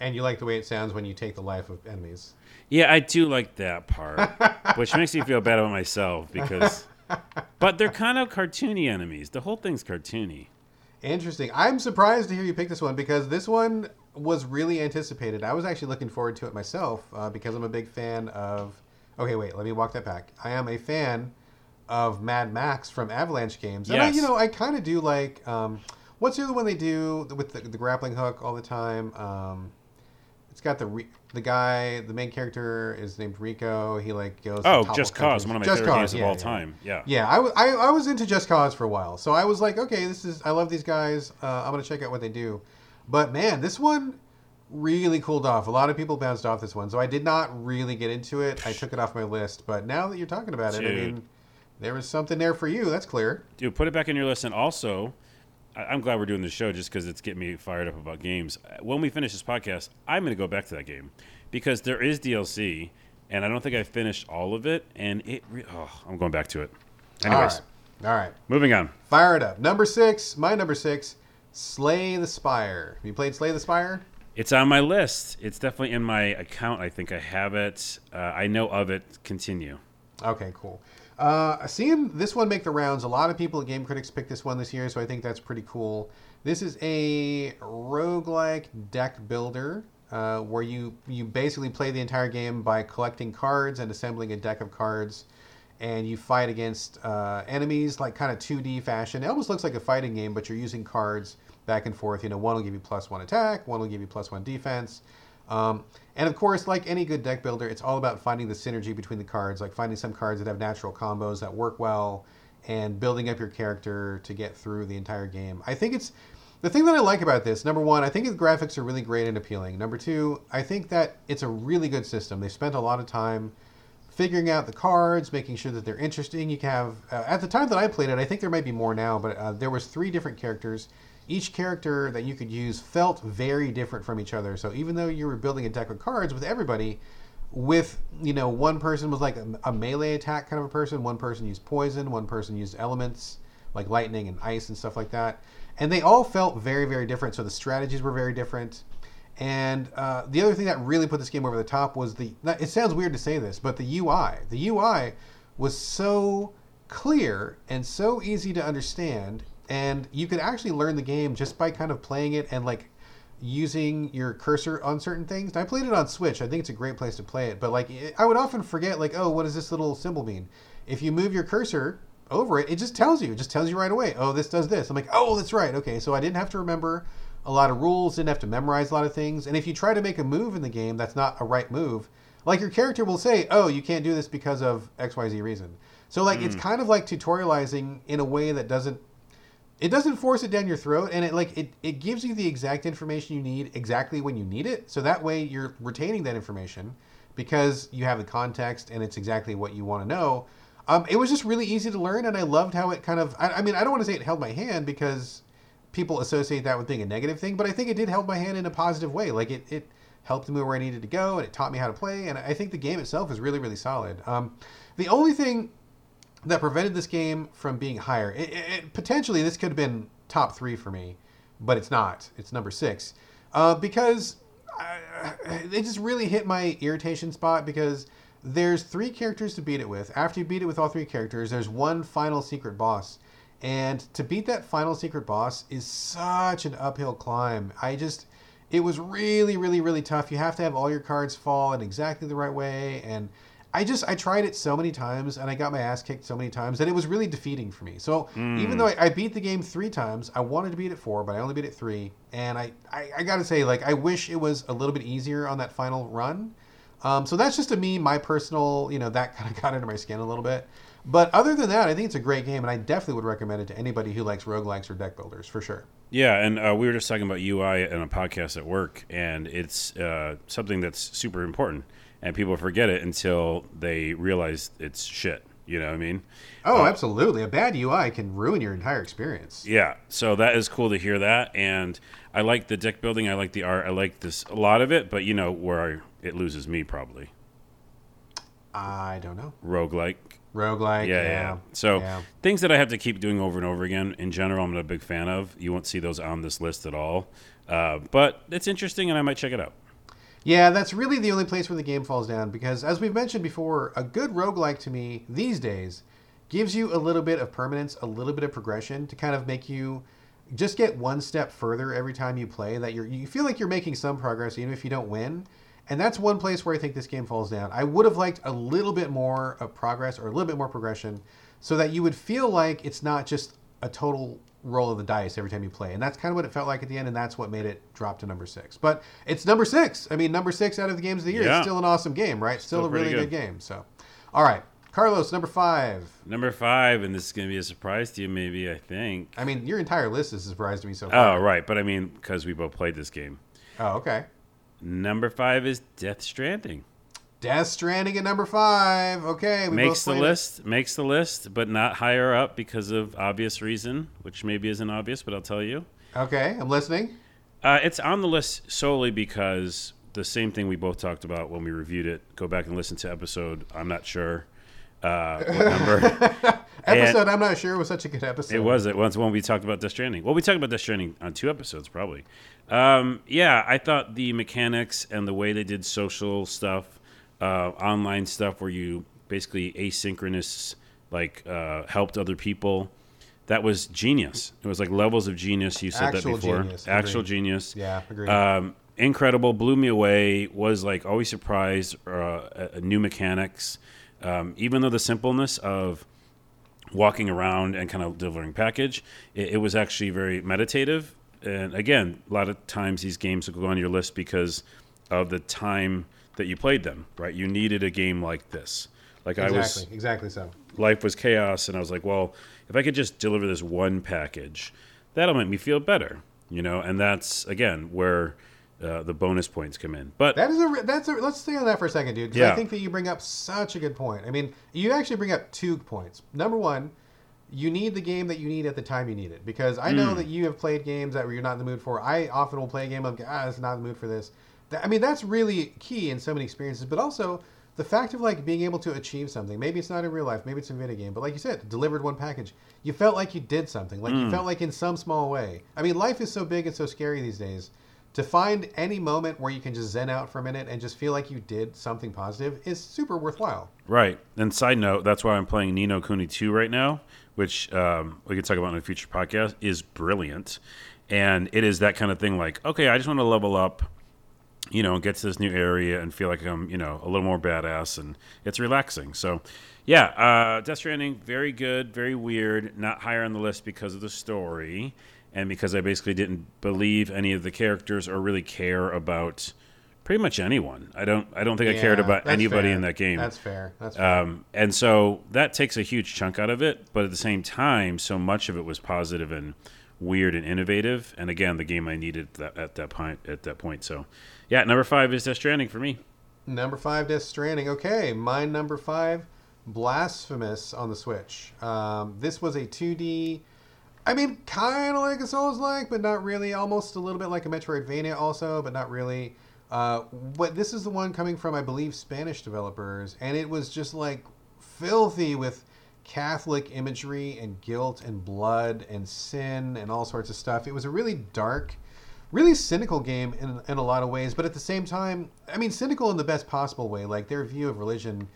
And you like the way it sounds when you take the life of enemies. Yeah, I do like that part, which makes me feel bad about myself because, but they're kind of cartoony enemies. The whole thing's cartoony. Interesting. I'm surprised to hear you pick this one because this one was really anticipated. I was actually looking forward to it myself uh, because I'm a big fan of. Okay, wait. Let me walk that back. I am a fan of Mad Max from Avalanche Games, and I, Yes. you know, I kind of do like. Um, what's the other one they do with the, the grappling hook all the time? Um, it's got the re- the guy, the main character is named Rico. He like goes. Oh, Just Cause, countries. one of my Just favorite Cause, games of yeah, all yeah. time. Yeah. Yeah, I, w- I, I was into Just Cause for a while, so I was like, okay, this is I love these guys. Uh, I'm gonna check out what they do. But man, this one really cooled off. A lot of people bounced off this one, so I did not really get into it. I took it off my list. But now that you're talking about it, I mean, there was something there for you. That's clear. Dude, put it back in your list. And also, I'm glad we're doing this show just because it's getting me fired up about games. When we finish this podcast, I'm going to go back to that game because there is DLC, and I don't think I finished all of it. And it, re- oh, I'm going back to it. Anyways, All right, all right, moving on. fire it up. Number six, my number six, Slay the Spire. Have you played Slay the Spire? It's on my list. It's definitely in my account. I think I have it. Uh, I know of it. Continue. Okay, cool. Uh, seeing this one make the rounds, a lot of people at Game Critics picked this one this year, so I think that's pretty cool. This is a roguelike deck builder uh, where you, you basically play the entire game by collecting cards and assembling a deck of cards, and you fight against uh, enemies like kind of 2D fashion. It almost looks like a fighting game, but you're using cards back and forth. You know, one will give you plus one attack, one will give you plus one defense. Um, and of course, like any good deck builder, it's all about finding the synergy between the cards, like finding some cards that have natural combos that work well, and building up your character to get through the entire game. I think it's the thing that I like about this. Number one, I think the graphics are really great and appealing. Number two, I think that it's a really good system. They spent a lot of time figuring out the cards, making sure that they're interesting. You can have uh, at the time that I played it, I think there might be more now, but uh, there was three different characters. Each character that you could use felt very different from each other. So even though you were building a deck of cards with everybody, with you know one person was like a, a melee attack kind of a person, one person used poison, one person used elements like lightning and ice and stuff like that, and they all felt very very different. So the strategies were very different. And uh, the other thing that really put this game over the top was the. It sounds weird to say this, but the UI. The UI was so clear and so easy to understand, and you could actually learn the game just by kind of playing it and like using your cursor on certain things. And I played it on Switch. I think it's a great place to play it. But like, it- I would often forget, like, oh, what does this little symbol mean? If you move your cursor over it, it just tells you. It just tells you right away. Oh, this does this. I'm like, oh, that's right. Okay, so I didn't have to remember a lot of rules. Didn't have to memorize a lot of things. And if you try to make a move in the game that's not a right move, like your character will say, oh, you can't do this because of X Y Z reason. So like, it's hmm. kind of like tutorializing in a way that doesn't it doesn't force it down your throat and it like it, it gives you the exact information you need exactly when you need it. So that way you're retaining that information because you have the context and it's exactly what you want to know. Um, it was just really easy to learn and i loved how it kind of I, I mean i don't want to say it held my hand because people associate that with being a negative thing but i think it did hold my hand in a positive way. Like it, it helped me where i needed to go and it taught me how to play and i think the game itself is really really solid. Um, the only thing that prevented this game from being higher. It, it, potentially, this could have been top three for me, but it's not. It's number six uh, because uh, it just really hit my irritation spot because there's three characters to beat it with. After you beat it with all three characters, there's one final secret boss. And to beat that final secret boss is such an uphill climb. I just, it was really, really, really tough. You have to have all your cards fall in exactly the right way. And I just I tried it so many times and I got my ass kicked so many times that it was really defeating for me. So even though I, I beat the game three times, I wanted to beat it four, but I only beat it three. And I, I, I gotta say, like I wish it was a little bit easier on that final run. Um, so that's just to me, my personal, you know, that kind of got under my skin a little bit. But other than that, I think it's a great game, and I definitely would recommend it to anybody who likes roguelikes or deck builders for sure. Yeah, and uh, we were just talking about UI in a podcast at work, and it's uh, something that's super important. And people forget it until they realize it's shit. You know what I mean? Oh, absolutely. A bad UI can ruin your entire experience. Yeah, so that is cool to hear that, and I like the deck building. I like the art. I like this a lot of it, but you know where I, it loses me probably I don't know. roguelike. Roguelike. Yeah, Yeah. yeah. So yeah. things that I have to keep doing over and over again. In general, I'm not a big fan of. You won't see those on this list at all, uh, but it's interesting, and I might check it out. Yeah, that's really the only place where the game falls down because, as we've mentioned before, a good roguelike to me these days gives you a little bit of permanence, a little bit of progression to kind of make you just get one step further every time you play. That you're, you feel like you're making some progress, even if you don't win. And that's one place where I think this game falls down. I would have liked a little bit more of progress or a little bit more progression so that you would feel like it's not just a total roll of the dice every time you play. And that's kind of what it felt like at the end, and that's what made it drop to number six. But it's number six. I mean, number six out of the games of the year. Yeah. It's still an awesome game, right? Still, Still a really good. good. game. So, all right. Carlos, number five. Number five, and this is going to be a surprise to you, maybe. I think. I mean, your entire list is a surprise to me so far. Oh, right, but I mean, because we both played this game. Oh, okay. Number five is Death Stranding. Death Stranding at number five. Okay, we makes the played it. list, makes the list, but not higher up because of obvious reason, which maybe isn't obvious, but I'll tell you. Okay, I'm listening. Uh, it's on the list solely because the same thing we both talked about when we reviewed it. Go back and listen to episode. I'm not sure uh, what number. Episode, I'm not sure, was such a good episode. It was. It was when we talked about Death Stranding. Well, we talked about Death Stranding on two episodes, probably. Um, yeah, I thought the mechanics and the way they did social stuff, uh, online stuff, where you basically asynchronous, like uh, helped other people. That was genius. It was like levels of genius. You said Actual that before. genius, Actual agreed. genius. Yeah, agreed. Um, incredible, blew me away. Was like always surprised. Uh, at new mechanics, um, even though the simpleness of walking around and kind of delivering package, it, it was actually very meditative. And again, a lot of times these games will go on your list because of the time that you played them. Right? You needed a game like this. Like I was exactly, exactly so. life was chaos and i was like well if i could just deliver this one package that'll make me feel better you know and that's again where uh, the bonus points come in but That is a. That's a. Let's stay on that for a second, dude. Because I think that you bring up such a good point. I mean, you actually bring up two points. Number one, you need the game that you need at the time you need it. Because I know that you have played games that you're not in the mood for. I often will play a game of ah, it's not in the mood for this. I mean, that's really key in so many experiences. But also the fact of like being able to achieve something. Maybe it's not in real life. Maybe it's in video game. But like you said, delivered one package. You felt like you did something. Like Hmm. you felt like in some small way. I mean, life is so big and so scary these days to find any moment where you can just zen out for a minute and just feel like you did something positive is super worthwhile. right and side note that's why i'm playing Ni no Kuni 2 right now which um, we could talk about in a future podcast is brilliant and it is that kind of thing like okay i just want to level up you know, get to this new area and feel like I'm, you know, a little more badass and it's relaxing. So, yeah, uh, Death Stranding, very good, very weird, not higher on the list because of the story and because I basically didn't believe any of the characters or really care about pretty much anyone. I don't, I don't think I cared about anybody fair. in that game. That's fair. That's fair. Um, and so that takes a huge chunk out of it, but at the same time, so much of it was positive and weird and innovative. And again, the game I needed that, at that point. At that point, so yeah, number five is Death Stranding for me. number five, Death Stranding. Okay, my number five, Blasphemous on the Switch. Um, this was a 2D. I mean, kind of like a Souls like, but not really. Almost a little bit like a Metroidvania, also, but not really. Uh, but this is the one coming from, I believe, Spanish developers, and it was just like filthy with Catholic imagery and guilt and blood and sin and all sorts of stuff. It was a really dark, really cynical game in, in a lot of ways, but at the same time, I mean, cynical in the best possible way. Like their view of religion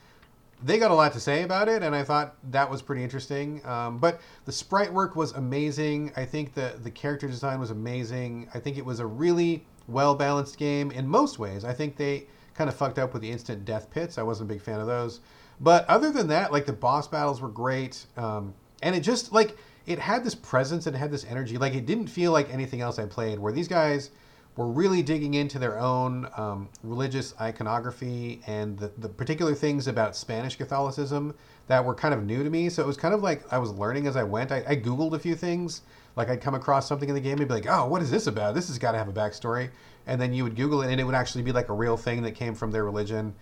they got a lot to say about it, and I thought that was pretty interesting. Um, but the sprite work was amazing. I think the the character design was amazing. I think it was a really well balanced game in most ways. I think they kind of fucked up with the instant death pits. I wasn't a big fan of those. But other than that, like the boss battles were great, um, and it just like it had this presence and it had this energy. Like it didn't feel like anything else I played. Where these guys were really digging into their own um, religious iconography and the, the particular things about Spanish Catholicism that were kind of new to me. So it was kind of like I was learning as I went. I, I Googled a few things. Like I'd come across something in the game and be like, oh, what is this about? This has got to have a backstory. And then you would Google it and it would actually be like a real thing that came from their religion.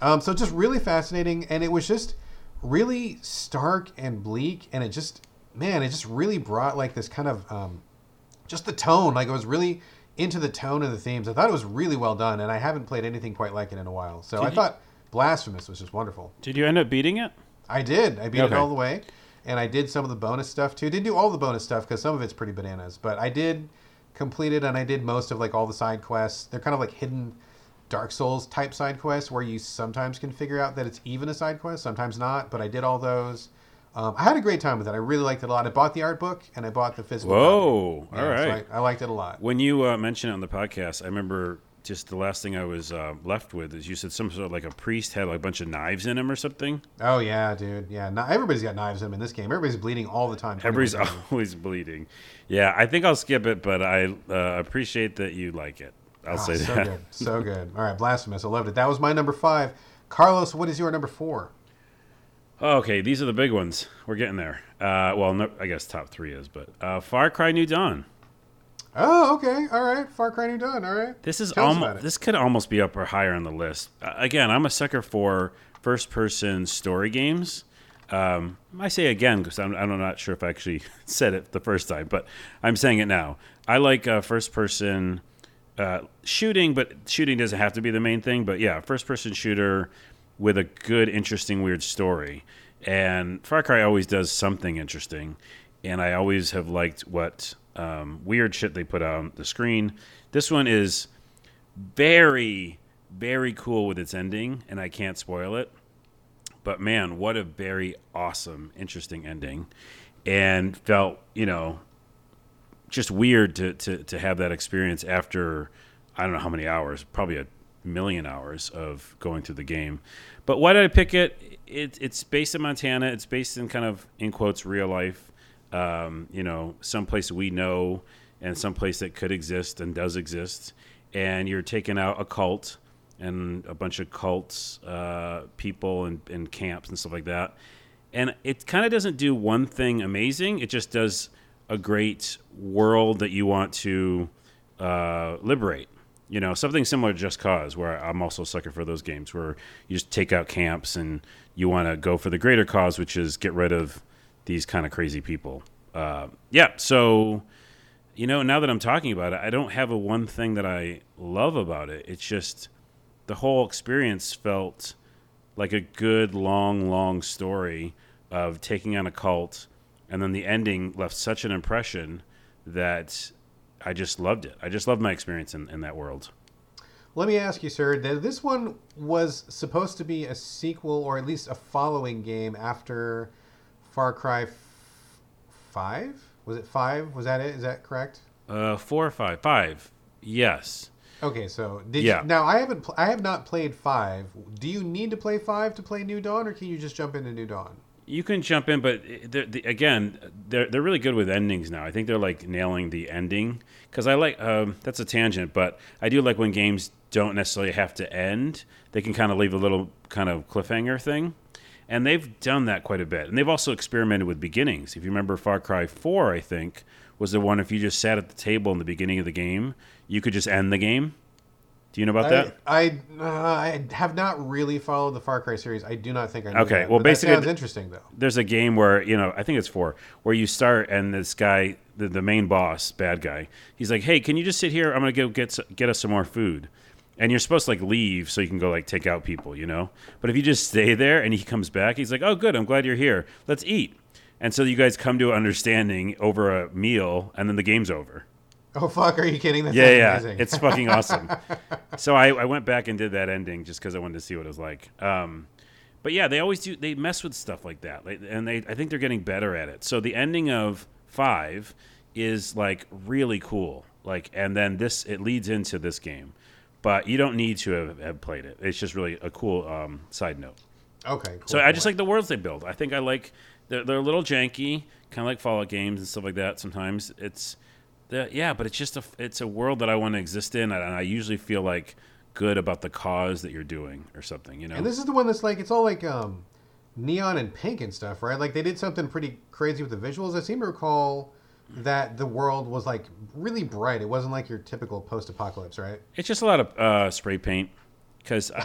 Um, so just really fascinating, and it was just really stark and bleak, and it just man, it just really brought like this kind of um, just the tone. Like it was really into the tone and the themes. I thought it was really well done, and I haven't played anything quite like it in a while. So Did I you- thought Blasphemous was just wonderful. Did you end up beating it? I did. I beat Okay. it all the way, and I did some of the bonus stuff too. Didn't do all the bonus stuff because some of it's pretty bananas, but I did complete it, and I did most of like all the side quests. They're kind of like hidden Dark Souls type side quests where you sometimes can figure out that it's even a side quest, sometimes not. But I did all those. Um, I had a great time with it. I really liked it a lot. I bought the art book and I bought the physical. Whoa! copy. All Yeah, so. I, I liked it a lot. When you uh, mentioned it on the podcast, I remember just the last thing I was uh, left with is you said some sort of like a priest had like a bunch of knives in him or something. Oh yeah, dude. Yeah, not, everybody's got knives in them in this game. Everybody's bleeding all the time. Everybody's always bleeding. Yeah, I think I'll skip it, but I uh, appreciate that you like it. I'll Oh, say so that. good, so good. All right, blasphemous. I loved it. That was my number five. Carlos, what is your number four? Okay, these are the big ones. We're getting there. Uh, well, no, I guess top three is, but uh, Far Cry New Dawn. Oh, okay. All right. Far Cry New Dawn. All right. This is Tell us about almost this could almost be up or higher on the list. Uh, again, I'm a sucker for first person story games. Um, I say again because I'm, I'm not sure if I actually said it the first time, but I'm saying it now. I like uh, first person uh, shooting, but shooting doesn't have to be the main thing. But yeah, first person shooter with a good, interesting, weird story. And Far Cry always does something interesting, and I always have liked what um, weird shit they put on the screen. This one is very, very cool with its ending, and I can't spoil it. But man, what a very awesome, interesting ending. And felt, you know, just weird to, to, to have that experience after I don't know how many hours, probably a million hours of going through the game. But why did I pick it? it it's based in Montana. It's based in kind of in quotes real life. Um, you know, someplace we know and someplace that could exist and does exist. And you're taking out a cult and a bunch of cults, uh, people and, and camps and stuff like that. And it kind of doesn't do one thing amazing. It just does a great world that you want to uh, liberate. You know, something similar to Just Cause, where I'm also a sucker for those games where you just take out camps and you want to go for the greater cause, which is get rid of these kind of crazy people. Uh, yeah, so you know, now that I'm talking about it, I don't have a one thing that I love about it. It's just the whole experience felt like a good, long, long story of taking on a cult, and then the ending left such an impression that I just loved it. I just loved my experience in, in that world. Let me ask you, sir. This one was supposed to be a sequel, or at least a following game after Far Cry f- Five. Was it five? Was that it? Is that correct? Uh, four or five, five, yes. Okay, so did Yeah. you, now I haven't pl- I have not played five. Do you need to play five to play New Dawn, or can you just jump into New Dawn? You can jump in, but they're, the, again, they're they're really good with endings now. I think they're like nailing the ending because I like um, that's a tangent, but I do like when games don't necessarily have to end. They can kind of leave a little kind of cliffhanger thing, and they've done that quite a bit. And they've also experimented with beginnings. If you remember Far Cry Four, I think was the one if you just sat at the table in the beginning of the game, you could just end the game. Do you know about that? I I, uh, I have not really followed the Far Cry series. I do not think I. Knew Okay, that, well, basically that sounds interesting though. there's a game where you know I think it's four where you start and this guy the, the main boss bad guy he's like hey can you just sit here I'm gonna go get get us some more food and you're supposed to like leave so you can go like take out people you know but if you just stay there and he comes back he's like oh good I'm glad you're here let's eat and so you guys come to an understanding over a meal and then the game's over Oh fuck! Are you kidding? That yeah yeah amazing. it's fucking awesome so I, I went back and did that ending just because I wanted to see what it was like um, but yeah, they always do. They mess with stuff like that, like, and they. I think they're getting better at it. So the ending of five is like really cool. Like, and then this it leads into this game, but you don't need to have, have played it. It's just really a cool um, side note. okay. Cool, So I just like the worlds they build. I think I like they're, they're a little janky, kind of like Fallout games and stuff like that. Sometimes it's the yeah, but it's just a it's a world that I want to exist in, and I usually feel like good about the cause that you're doing or something. You know. And this is the one that's like it's all like um, neon and pink and stuff, right? Like they did something pretty crazy with the visuals. I seem to recall that the world was like really bright. It wasn't like your typical post-apocalypse, right? It's just a lot of uh, spray paint because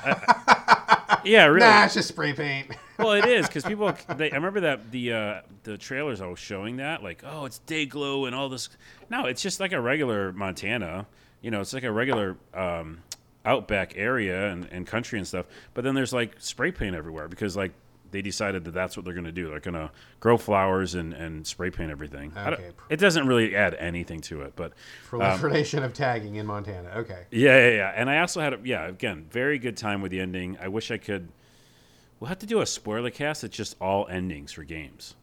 Yeah, really. Nah, it's just spray paint. Well, it is because people. They, I remember that the uh, the trailers always showing that, like, oh, it's day glow and all this. No, it's just like a regular Montana. You know, it's like a regular um, outback area and, and country and stuff. But then there's like spray paint everywhere because like they decided that that's what they're going to do. They're going to grow flowers and, and spray paint everything. Okay. It doesn't really add anything to it, but Proliferation of tagging in Montana. Okay. yeah, yeah, yeah. And I also had, a, yeah, again, very good time with the ending. I wish I could. We'll have to do a spoiler cast that's just all endings for games.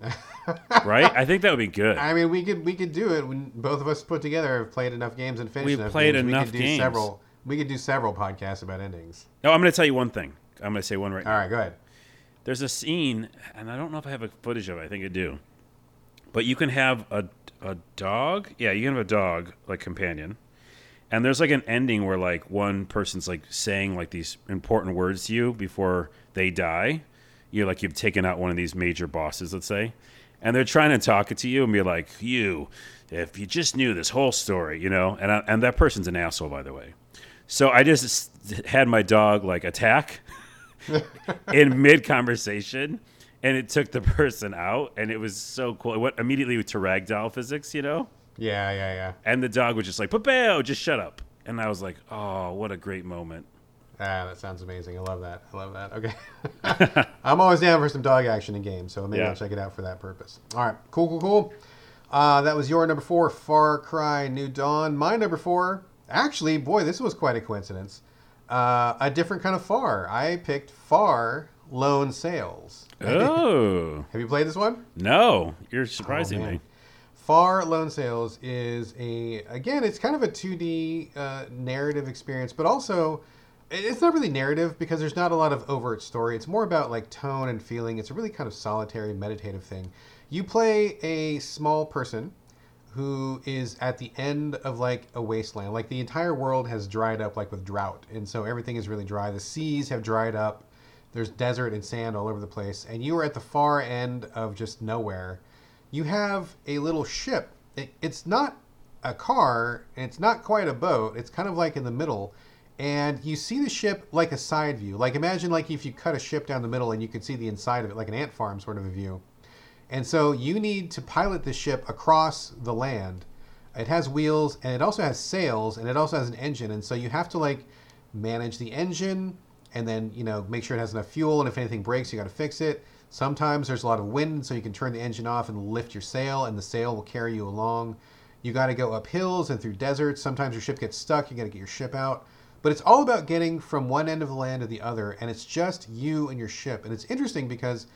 right? I think that would be good. I mean, we could we could do it when both of us put together have played enough games and finished We've enough played games. enough we could do several. We could do several podcasts about endings. No, I'm going to tell you one thing. I'm going to say one right All now. right, go ahead. There's a scene, and I don't know if I have a footage of it. I think I do. But you can have a, a dog. Yeah, you can have a dog, like companion. And there's like an ending where like one person's like saying like these important words to you before they die. You're like you've taken out one of these major bosses, let's say. And they're trying to talk it to you and be like, you, if you just knew this whole story, you know? And, I, and that person's an asshole, by the way. So I just had my dog like attack in mid conversation, and it took the person out, and it was so cool. It went immediately to ragdoll physics, you know, Yeah, yeah, yeah. and the dog was just like, "Papao, just shut up." And I was like, "Oh, what a great moment!" Ah, that sounds amazing. I love that. I love that. Okay. I'm always down for some dog action in games, so maybe Yeah. I'll check it out for that purpose. All right. Cool, cool, cool. Uh, that was your number four, Far Cry New Dawn. My number four, actually, boy, this was quite a coincidence. Uh, a different kind of Far. I picked Far Lone Sails. Oh Have you played this one? no, you're surprising Oh, me. Far Lone Sails is a again, it's kind of a 2D uh, narrative experience, but also it's not really narrative because there's not a lot of overt story. It's more about like tone and feeling. It's a really kind of solitary, meditative thing. You play a small person who is at the end of like a wasteland. Like the entire world has dried up like with drought, and so everything is really dry. The seas have dried up. There's desert and sand all over the place, and you are at the far end of just nowhere. You have a little ship. It, it's not a car, and it's not quite a boat. It's kind of like in the middle, and you see the ship like a side view. Like imagine like if you cut a ship down the middle and you could see the inside of it, like an ant farm sort of a view. And so you need to pilot the ship across the land. It has wheels and it also has sails and it also has an engine. And so you have to like manage the engine and then, you know, make sure it has enough fuel. And if anything breaks, you got to fix it. Sometimes there's a lot of wind, so you can turn the engine off and lift your sail, and the sail will carry you along. You got to go up hills and through deserts. Sometimes your ship gets stuck. You got to get your ship out. But it's all about getting from one end of the land to the other, and it's just you and your ship. And it's interesting because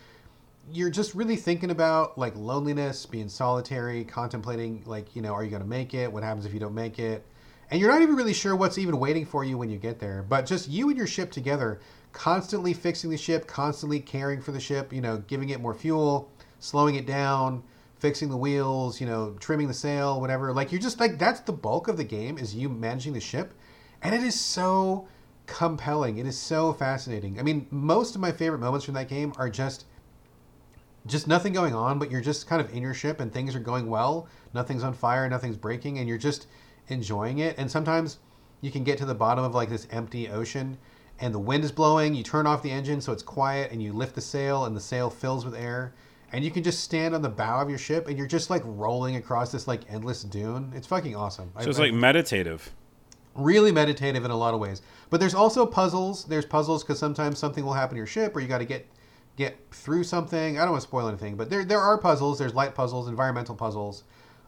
you're just really thinking about like loneliness, being solitary, contemplating like, you know, are you going to make it? What happens if you don't make it? And you're not even really sure what's even waiting for you when you get there. But just you and your ship together, constantly fixing the ship, constantly caring for the ship, you know, giving it more fuel, slowing it down, fixing the wheels, you know, trimming the sail, whatever. Like you're just like that's the bulk of the game is you managing the ship. And it is so compelling. It is so fascinating. I mean, most of my favorite moments from that game are just just nothing going on, but you're just kind of in your ship and things are going well. Nothing's on fire, nothing's breaking, and you're just enjoying it. And sometimes you can get to the bottom of like this empty ocean and the wind is blowing. You turn off the engine so it's quiet and you lift the sail and the sail fills with air. And you can just stand on the bow of your ship and you're just like rolling across this like endless dune. It's fucking awesome. So it's I- like meditative. Really meditative in a lot of ways. But there's also puzzles. There's puzzles because sometimes something will happen to your ship, or you got to get get through something. I don't want to spoil anything, but there there are puzzles. There's light puzzles, environmental puzzles.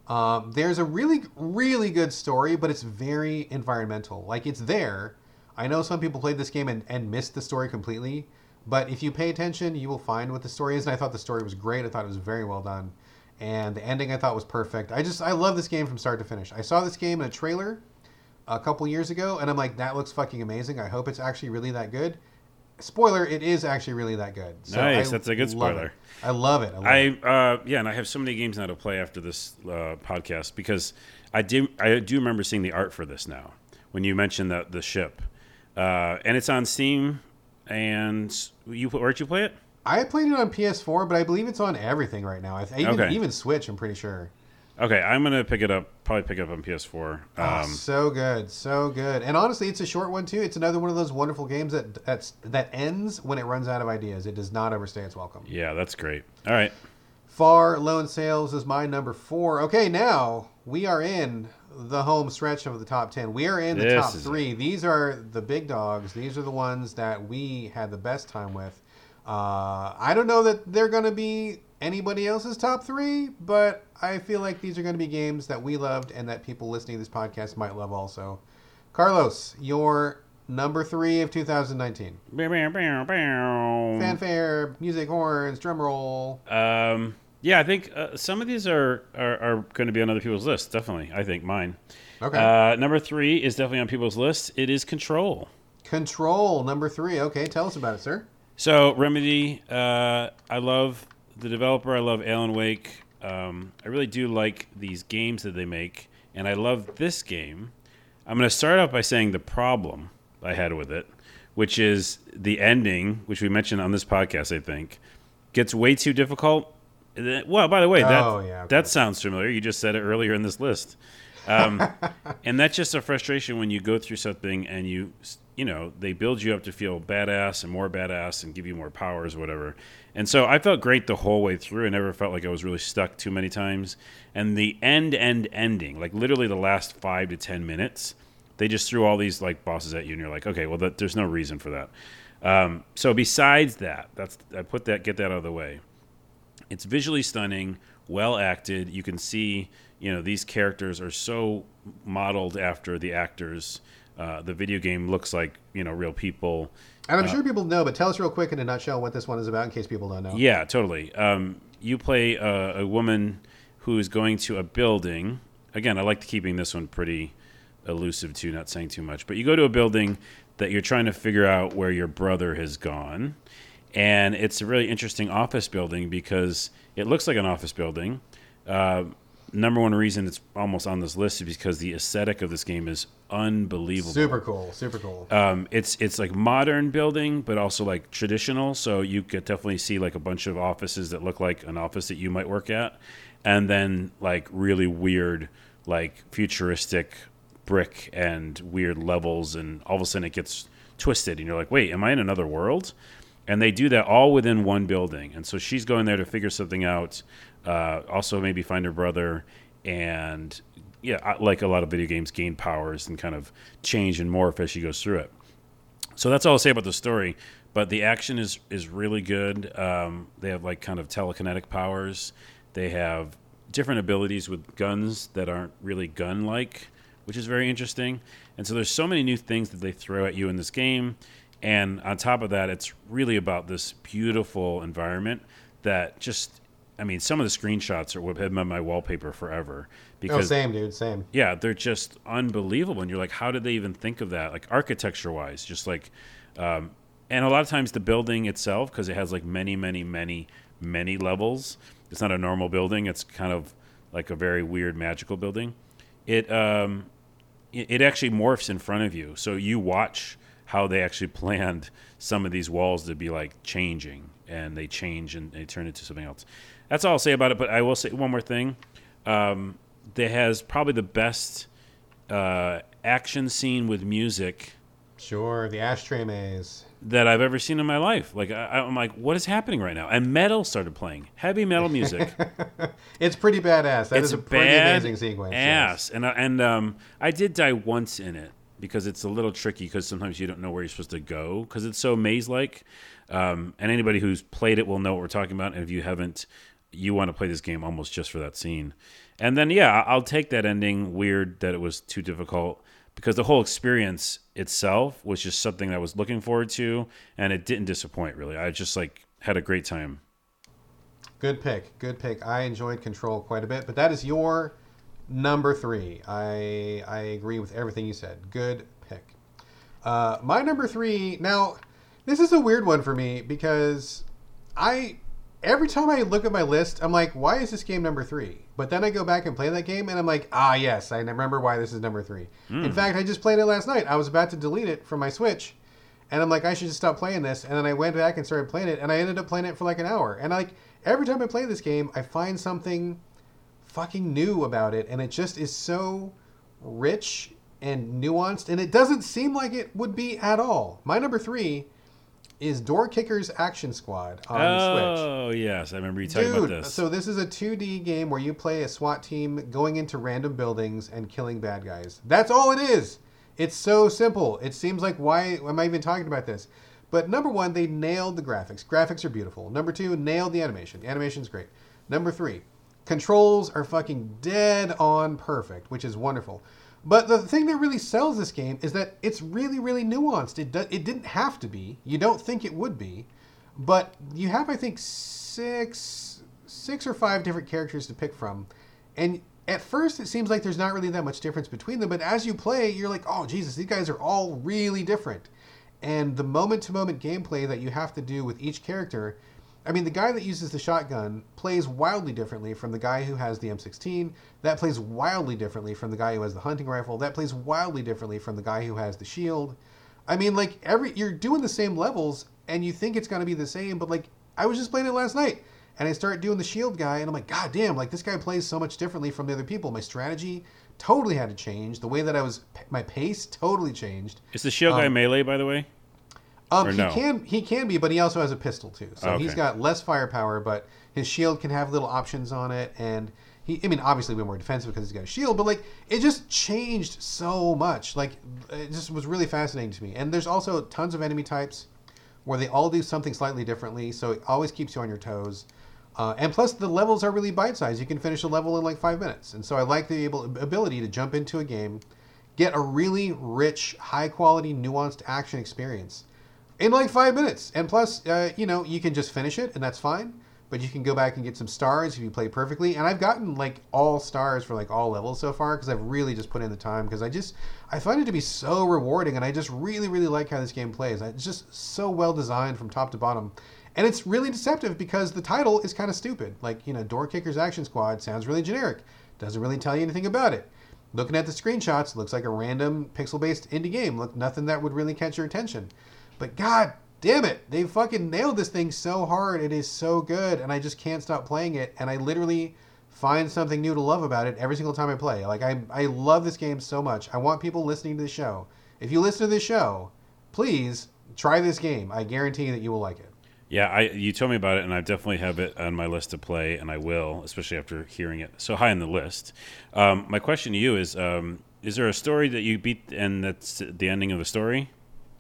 Um, there's a really really good story, but it's very environmental. Like it's there. I know some people played this game and, and missed the story completely, but if you pay attention, you will find what the story is. And I thought the story was great. I thought it was very well done, and the ending I thought was perfect. I just I love this game from start to finish. I saw this game in a trailer a couple years ago, and I'm like, that looks fucking amazing. I hope it's actually really that good. Spoiler: It is actually really that good. So Nice, I that's a good spoiler. it. I love it. I, love it. Uh, yeah, and I have so many games now to play after this uh, podcast because I do I do remember seeing the art for this now when you mentioned the the ship, uh, and it's on Steam. And you where'd you play it? I played it on PS4, but I believe it's on everything right now. I th- even Okay. even Switch. I'm pretty sure. Okay, I'm gonna pick it up. Probably pick it up on PS4. Ah, Um, so good, so good, and honestly, it's a short one too. It's another one of those wonderful games that that's, that ends when it runs out of ideas. It does not overstay its welcome. yeah, that's great. All right. Far Lone Sails is my number four. Okay, now we are in the home stretch of the top ten. We are in the This top three. These are the big dogs. These are the ones that we had the best time with. Uh, I don't know that they're going to be anybody else's top three, but I feel like these are going to be games that we loved and that people listening to this podcast might love also. Carlos, your number three of 2019. Bow, bow, bow, bow. Fanfare, music, horns, drum roll. Um, yeah, I think uh, some of these are, are, are going to be on other people's lists. Definitely, I think mine. Okay. Uh, number three is definitely on people's lists. It is Control. Control, number three. Okay, tell us about it, sir. So Remedy, uh, I love the developer. I love Alan Wake. Um, I really do like these games that they make, and I love this game. I'm going to start out by saying the problem I had with it, which is the ending, which we mentioned on this podcast. I think gets way too difficult. Well, by the way, that Oh, yeah, okay. that sounds familiar. You just said it earlier in this list. Um, and that's just a frustration when you go through something and you you know they build you up to feel badass and more badass and give you more powers whatever. And so i felt great the whole way through. I never felt like i was really stuck too many times. And the end end ending like literally the last five to ten minutes they just threw all these like bosses at you and you're like okay well that, there's no reason for that. Um, so besides that that's i put that get that out of the way. It's visually stunning, well acted. You can see, you know, these characters are so modeled after the actors. Uh, the video game looks like you know real people. And I'm sure people know, but tell us real quick in a nutshell what this one is about in case people don't know. Yeah, totally. Um, you play a, a woman who is going to a building. Again, I like keeping this one pretty elusive too, not saying too much. But you go to a building that you're trying to figure out where your brother has gone. And it's a really interesting office building because it looks like an office building. Uh, number one reason it's almost on this list is because the aesthetic of this game is unbelievable. Super cool, super cool. Um, it's it's like modern building, but also like traditional. So you could definitely see like a bunch of offices that look like an office that you might work at, and then like really weird, like futuristic brick and weird levels, and all of a sudden it gets twisted, and you're like, wait, am I in another world? And they do that all within one building, and so she's going there to figure something out. Uh, also, maybe find her brother, and yeah, like a lot of video games, gain powers and kind of change and morph as she goes through it. So that's all I'll say about the story. But the action is is really good. Um, they have like kind of telekinetic powers. They have different abilities with guns that aren't really gun like, which is very interesting. And so there's so many new things that they throw at you in this game. And on top of that, it's really about this beautiful environment that just, I mean, some of the screenshots are what have been on my wallpaper forever oh, same, dude, same. yeah, they're just unbelievable. And you're like, how did they even think of that? Like architecture wise, just like, um, and a lot of times the building itself, because it has like many, many, many, many levels. It's not a normal building. It's kind of like a very weird magical building. It um, it, it actually morphs in front of you, so you watch how they actually planned some of these walls to be like changing, and they change and they turn into something else. That's all I'll say about it. But I will say one more thing. Um, that has probably the best uh, action scene with music Sure, the ashtray maze. that I've ever seen in my life. Like I, I'm like, what is happening right now? And metal started playing, heavy metal music. It's pretty badass. That is it's a pretty amazing sequence. yes. ass. And I- and um, I did die once in it because it's a little tricky because sometimes you don't know where you're supposed to go because it's so maze like. Um, and anybody who's played it will know what we're talking about. And if you haven't, you want to play this game almost just for that scene. And then yeah, I'll take that ending. Weird that it was too difficult because the whole experience itself was just something that I was looking forward to, and it didn't disappoint really. I just like had a great time. Good pick. Good pick. I enjoyed Control quite a bit, but that is your number three. I I agree with everything you said. Good pick. Uh, my number three. Now, this is a weird one for me because I every time I look at my list, I'm like, why is this game number three? But then I go back and play that game, and I'm like, ah, yes, I remember why this is number three. In fact, I just played it last night. I was about to delete it from my Switch, and I'm like, I should just stop playing this. And then I went back and started playing it, and I ended up playing it for like an hour. And like every time I play this game, I find something fucking new about it, and it just is so rich and nuanced, and it doesn't seem like it would be at all. My number three is Door Kickers Action Squad on the Switch. Oh yes, I remember you talking about this. so this is a 2D game where you play a SWAT team going into random buildings and killing bad guys. That's all it is. It's so simple. It seems like why am I even talking about this? But number one, they nailed the graphics. Graphics are beautiful. Number two, nailed the animation. Animation's great. Number three, controls are fucking dead on perfect, which is wonderful. But the thing that really sells this game is that it's really, really nuanced. It do, it didn't have to be. You don't think it would be, but you have I think six six or five different characters to pick from, and at first it seems like there's not really that much difference between them. But as you play, you're like, oh Jesus, these guys are all really different, and the moment to moment gameplay that you have to do with each character. I mean, the guy that uses the shotgun plays wildly differently from the guy who has the M16. That plays wildly differently from the guy who has the hunting rifle. That plays wildly differently from the guy who has the shield. I mean, like every you're doing the same levels, and you think it's gonna be the same, but like I was just playing it last night, and I start doing the shield guy, and I'm like, God damn, like this guy plays so much differently from the other people. My strategy totally had to change. The way that I was, my pace totally changed. is the shield guy um, melee, by the way? Um, Or he no? can he can be, but he also has a pistol too. So Okay. he's got less firepower, but his shield can have little options on it, and he I mean obviously way more defensive because he's got a shield, but like it just changed so much. Like it just was really fascinating to me. And there's also tons of enemy types where they all do something slightly differently, so it always keeps you on your toes. Uh, and plus, the levels are really bite-sized. You can finish a level in like five minutes, and so I like the able, ability to jump into a game, get a really rich, high-quality, nuanced action experience in like five minutes. And plus, uh, you know, you can just finish it, and that's fine. But you can go back and get some stars if you play perfectly. And I've gotten like all stars for like all levels so far because I've really just put in the time because I just I find it to be so rewarding, and I just really really like how this game plays. It's just so well designed from top to bottom. And it's really deceptive because the title is kind of stupid. Like, you know, Door Kickers Action Squad sounds really generic. Doesn't really tell you anything about it. Looking at the screenshots, looks like a random pixel-based indie game. Look, nothing that would really catch your attention. But god damn it, they fucking nailed this thing so hard. It is so good, and I just can't stop playing it. And I literally find something new to love about it every single time I play. Like I, I love this game so much. I want people listening to the show. If you listen to this show, please try this game. I guarantee that you will like it. Yeah, I you told me about it, and I definitely have it on my list to play, and I will, especially after hearing it so high on the list. Um, my question to you is: um, Is there a story that you beat, and that's the ending of the story?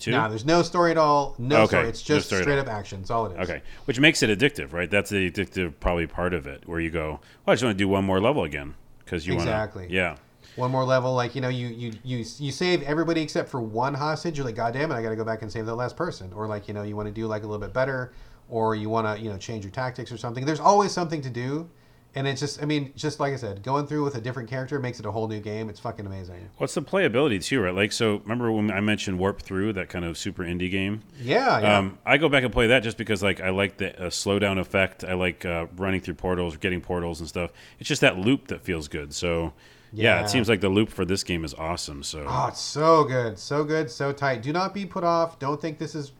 Too? Nah, there's no story at all. No Okay, story. It's no just story straight up action. That's all it is. Okay, which makes it addictive, right? That's the addictive probably part of it, where you go, "Well, I just want to do one more level again," because you Exactly. want to. Yeah. One more level, like you know, you you you you save everybody except for one hostage. You're like, God damn it, I got to go back and save that last person. Or like you know, you want to do like a little bit better, or you want to you know change your tactics or something. There's always something to do, and it's just I mean, just like I said, going through with a different character makes it a whole new game. It's fucking amazing. What's the playability too, right? Like, so remember when I mentioned Warp Through, that kind of super indie game? Yeah, yeah. Um, I go back and play that just because, like, I like the uh, slowdown effect. I like uh, running through portals, getting portals and stuff. It's just that loop that feels good. So, yeah, Yeah. it seems like the loop for this game is awesome. So, Oh, it's so good, so good, so tight. Do not be put off. Don't think this is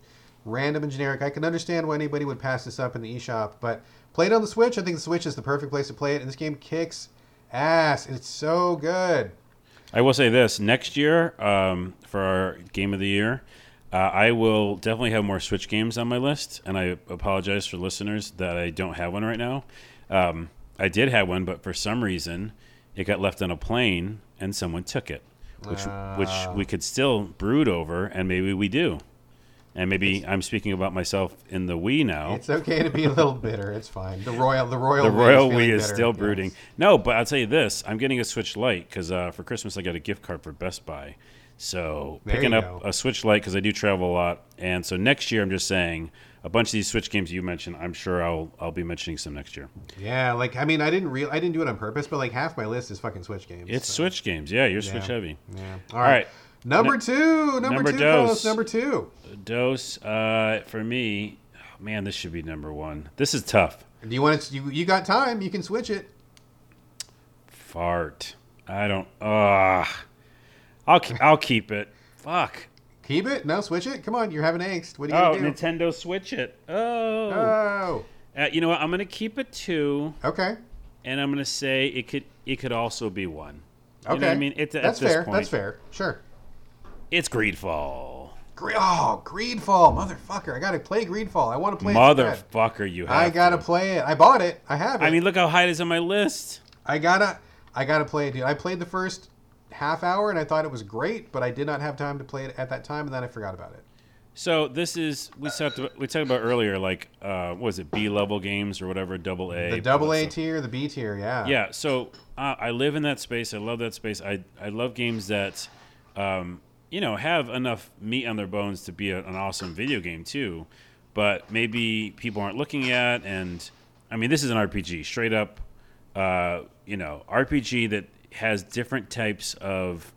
random and generic. I can understand why anybody would pass this up in the eShop, but play it on the Switch. I think the Switch is the perfect place to play it, and this game kicks ass. It's so good. I will say this: next year, um, for our game of the year, uh, I will definitely have more Switch games on my list. And I apologize for listeners that I don't have one right now. Um, I did have one, but for some reason, it got left on a plane, and someone took it, which which we could still brood over, and maybe we do. And maybe I'm speaking about myself in the we now. It's okay to be a little bitter. It's fine. The royal, the royal, The royal is, we is bitter. still Yes. brooding. No, but I'll tell you this: I'm getting a Switch Lite because uh, for Christmas I got a gift card for Best Buy. So There picking up go. a Switch Lite because I do travel a lot, and so next year I'm just saying a bunch of these Switch games you mentioned. I'm sure I'll I'll be mentioning some next year. Yeah, like I mean, I didn't real, I didn't do it on purpose, but like half my list is fucking Switch games. It's so, Switch games, yeah. You're Switch heavy. Yeah. All right, Number two. Number, number two. dose. Number two. Dose uh, for me. oh, man, this should be number one. This is tough. Do you want to? You, you got time. You can switch it. Fart. I don't. Ah. I'll ke- I'll keep it. Fuck. Keep it. No, switch it. Come on, you're having angst. What are you Oh, do? Nintendo Switch it. Oh. Oh. Uh, you know what? I'm gonna keep it two. Okay. and I'm gonna say it could it could also be one. You Okay, know what I mean, It- at that's fair. point, That's fair. Sure. It's Greedfall. Gre- oh, Greedfall, motherfucker! I gotta play Greedfall. I want to play. it. Motherfucker, you have. I gotta to. play it. I bought it. I have it. I mean, look how high it is on my list. I gotta, I gotta play it, dude. I played the first half hour and I thought it was great, but I did not have time to play it at that time, and then I forgot about it. So this is we talked about, we talked about earlier, like uh, what was it B level games or whatever, double A. The double A tier, the B tier, yeah. Yeah, so uh, I live in that space. I love that space. I I love games that, um, you know, have enough meat on their bones to be a, an awesome video game too, but maybe people aren't looking at. And I mean, this is an RPG, straight up, uh, you know, RPG that has different types of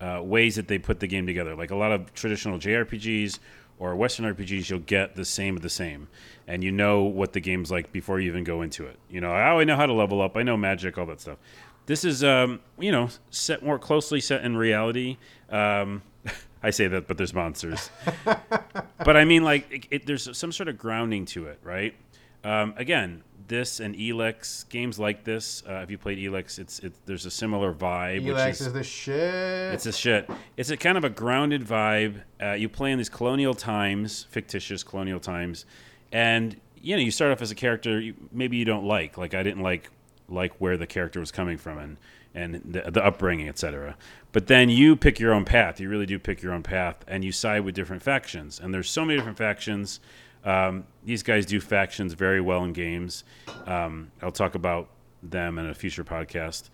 uh, ways that they put the game together. Like a lot of traditional JRPGs or Western RPGs, you'll get the same of the same, and you know what the game's like before you even go into it. You know, I already know how to level up. I know magic, all that stuff. This is, um, you know, set more closely set in reality. Um, I say that, but there's monsters. but I mean, like, it, it, there's some sort of grounding to it, right? Um, again, this and Elex games like this. Uh, if you played Elex, it's it, there's a similar vibe. which Elex is, is the shit. it's a shit. It's a kind of a grounded vibe. Uh, you play in these colonial times, fictitious colonial times, and you know you start off as a character you, maybe you don't like. Like I didn't like like where the character was coming from and and the, the upbringing, etc. But then you pick your own path. You really do pick your own path, and you side with different factions. And there's so many different factions. Um, these guys do factions very well in games. Um, I'll talk about them in a future podcast.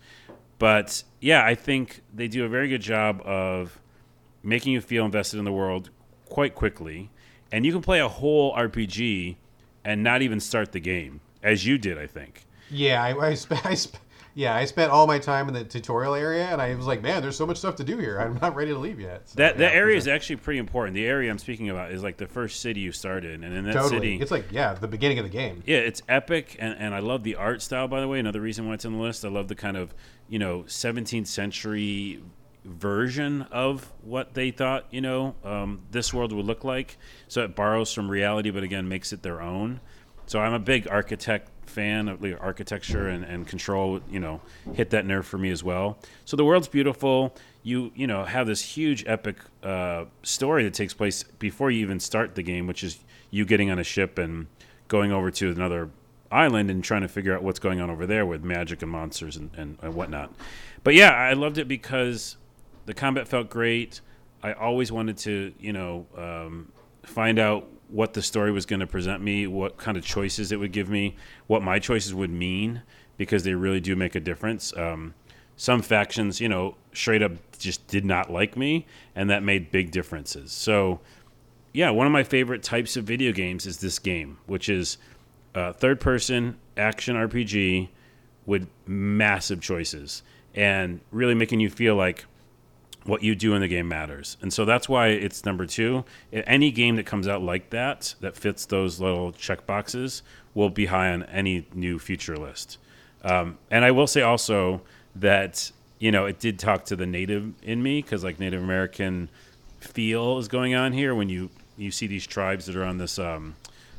But yeah, I think they do a very good job of making you feel invested in the world quite quickly. And you can play a whole RPG and not even start the game, as you did, I think. yeah, I, I, sp- I sp- yeah, I spent all my time in the tutorial area, and I was like, man, there's so much stuff to do here. I'm not ready to leave yet. So, That yeah, that area sure. is actually pretty important. The area I'm speaking about is like the first city you start in, and in that totally. city, It's like yeah, the beginning of the game. Yeah, it's epic, and, and I love the art style. By the way, another reason why it's on the list. I love the kind of you know 17th century version of what they thought you know um, this world would look like. So it borrows from reality, but again makes it their own. So I'm a big architect fan of architecture and, and control. You know, hit that nerve for me as well. So the world's beautiful. You you know have this huge epic uh, story that takes place before you even start the game, which is you getting on a ship and going over to another island and trying to figure out what's going on over there with magic and monsters and, and, and whatnot. But yeah, I loved it because the combat felt great. I always wanted to, you know, um, find out what the story was going to present me, what kind of choices it would give me, what my choices would mean, because they really do make a difference. Um, some factions, you know, straight up just did not like me, and that made big differences. So, yeah, one of my favorite types of video games is this game, which is uh, third person action RPG with massive choices and really making you feel like what you do in the game matters. And so that's why it's number two. Any game that comes out like that, that fits those little check boxes, will be high on any new future list. Um, and I will say also that, you know, it did talk to the native in me because, like, Native American feel is going on here when you, you see these tribes that are on this, um,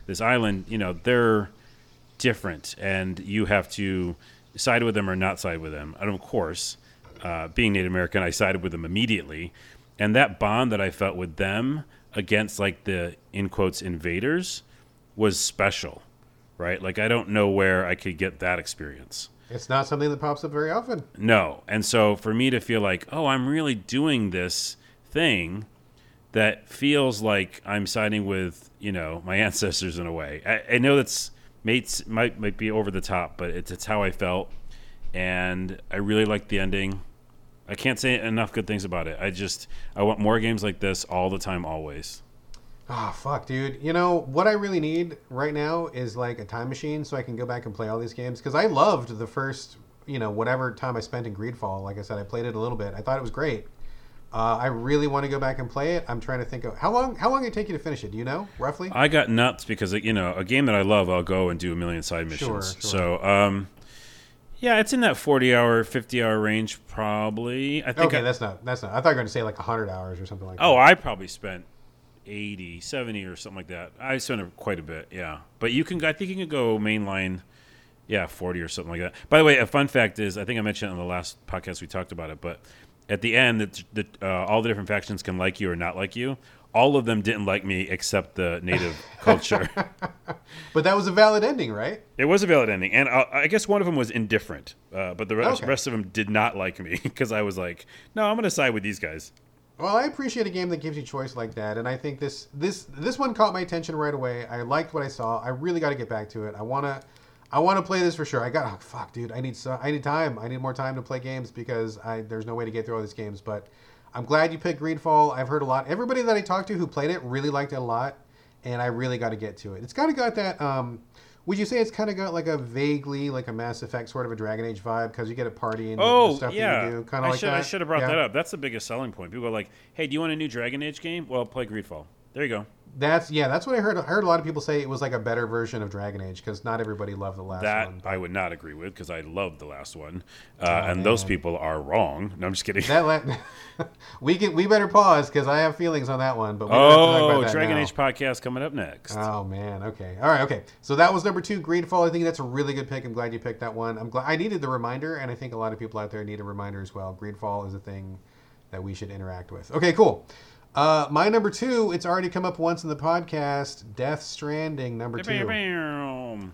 this island, you know, they're different and you have to side with them or not side with them. And of course, uh, being Native American, I sided with them immediately. And that bond that I felt with them against like the in quotes invaders was special, right? Like I don't know where I could get that experience. It's not something that pops up very often. No. And so for me to feel like, oh, I'm really doing this thing that feels like I'm siding with, you know, my ancestors in a way. I, I know that's mates might might be over the top, but it's it's how I felt. And I really liked the ending. I can't say enough good things about it. I just I want more games like this all the time, always. Ah, fuck, dude. You know what I really need right now is like a time machine so I can go back and play all these games because I loved the first, you know, whatever time I spent in Greedfall. Like I said, I played it a little bit. I thought it was great. Uh, I really want to go back and play it. I'm trying to think of how long. How long did it take you to finish it? Do you know roughly? I got nuts because you know a game that I love, I'll go and do a million side missions. Sure, sure. So, um, yeah, it's in that forty hour, fifty hour range, probably. I think. okay, I, that's not. That's not. I thought you were going to say like 100 hours or something like that. oh, I probably spent 80, 70 or something like that. I spent a- quite a bit, yeah. But you can, I think you can go mainline Yeah, 40 or something like that. By the way, a fun fact is I think I mentioned on the last podcast we talked about it, but at the end, the, uh, all the different factions can like you or not like you. All of them didn't like me except the native culture. But that was a valid ending, right? It was a valid ending, and uh, I guess one of them was indifferent, uh, but the rest, Okay. rest of them did not like me because I was like, "No, I'm going to side with these guys." Well, I appreciate a game that gives you choice like that, and I think this this this one caught my attention right away. I liked what I saw. I really got to get back to it. I wanna I want to play this for sure. I got oh, fuck, dude. I need so I need time. I need more time to play games because I there's no way to get through all these games. But I'm glad you picked Greedfall. I've heard a lot. Everybody that I talked to who played it really liked it a lot, and I really got to get to it. It's kind of got that. Um, would you say it's kind of got like a vaguely like a Mass Effect sort of a Dragon Age vibe because you get a party and Oh, stuff yeah. that you do, kind of like should that. I should have brought Yeah. that up. That's the biggest selling point. People are like, "Hey, do you want a new Dragon Age game? Well, play Greedfall." There you go. That's yeah. That's what I heard. I heard a lot of people say it was like a better version of Dragon Age because not everybody loved the last that one. That I would not agree with because I loved the last one, uh, Oh, and those people are wrong. No, I'm just kidding. That let we can we better pause because I have feelings on that one. But we don't have to talk oh, Dragon now. Age podcast coming up next. Oh man. Okay. All right. Okay. So that was number two, Greedfall. I think that's a really good pick. I'm glad you picked that one. I'm glad I needed the reminder, and I think a lot of people out there need a reminder as well. Greedfall is a thing that we should interact with. Okay. Cool. Uh, my number two. It's already come up once in the podcast. Death Stranding, number two.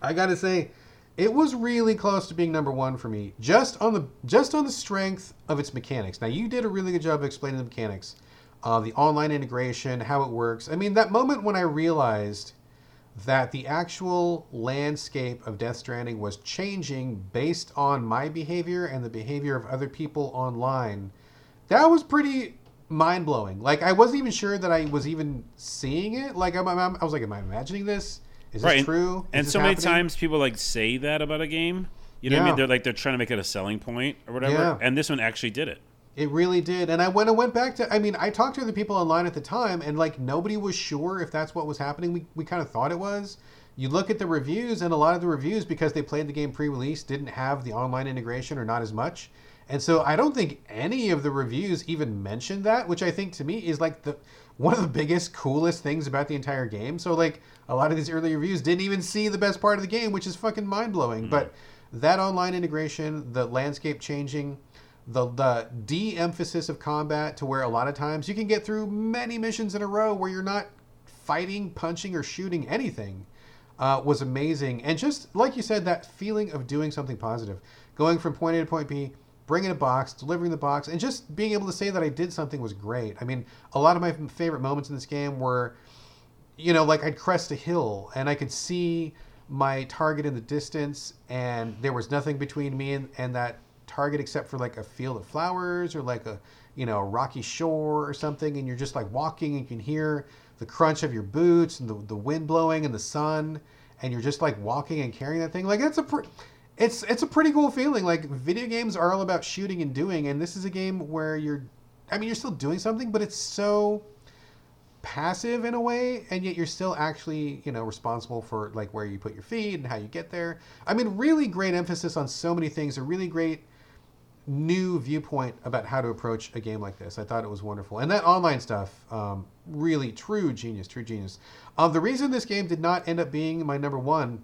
I gotta say, it was really close to being number one for me, just on the just on the strength of its mechanics. Now, you did a really good job of explaining the mechanics, uh, the online integration, how it works. I mean, that moment when I realized that the actual landscape of Death Stranding was changing based on my behavior and the behavior of other people online, that was pretty mind blowing. Like I wasn't even sure that I was even seeing it. Like I'm, I'm, I was like, am I imagining this? Is this true? Is And this so many happening? times people like say that about a game. You know what I mean? They're like they're trying to make it a selling point or whatever. Yeah. And this one actually did it. It really did. And I when I went back to I mean, I talked to other people online at the time and like nobody was sure if that's what was happening. We we kind of thought it was. You look at the reviews and a lot of the reviews because they played the game pre-release didn't have the online integration or not as much. And so I don't think any of the reviews even mentioned that, which I think to me is like the one of the biggest coolest things about the entire game. So like a lot of these early reviews didn't even see the best part of the game, which is fucking mind-blowing. But that online integration, the landscape changing, the the de-emphasis of combat to where a lot of times you can get through many missions in a row where you're not fighting, punching, or shooting anything uh, was amazing. And just like you said, that feeling of doing something positive, going from point A to point B, bringing a box, delivering the box, and just being able to say that I did something was great. I mean, a lot of my favorite moments in this game were you know, like I'd crest a hill and I could see my target in the distance, and there was nothing between me and, and that target except for like a field of flowers or like a, you know, a rocky shore or something. And you're just like walking and you can hear the crunch of your boots and the, the wind blowing and the sun, and you're just like walking and carrying that thing. Like, it's a. It's, it's a pretty cool feeling. Like video games are all about shooting and doing, and this is a game where you're, I mean, you're still doing something, but it's so passive in a way and yet you're still actually you know responsible for like where you put your feet and how you get there. I mean really great emphasis on so many things a really great new viewpoint about how to approach a game like this. I thought it was wonderful. And that online stuff um, really true genius true genius. Um, the reason this game did not end up being my number one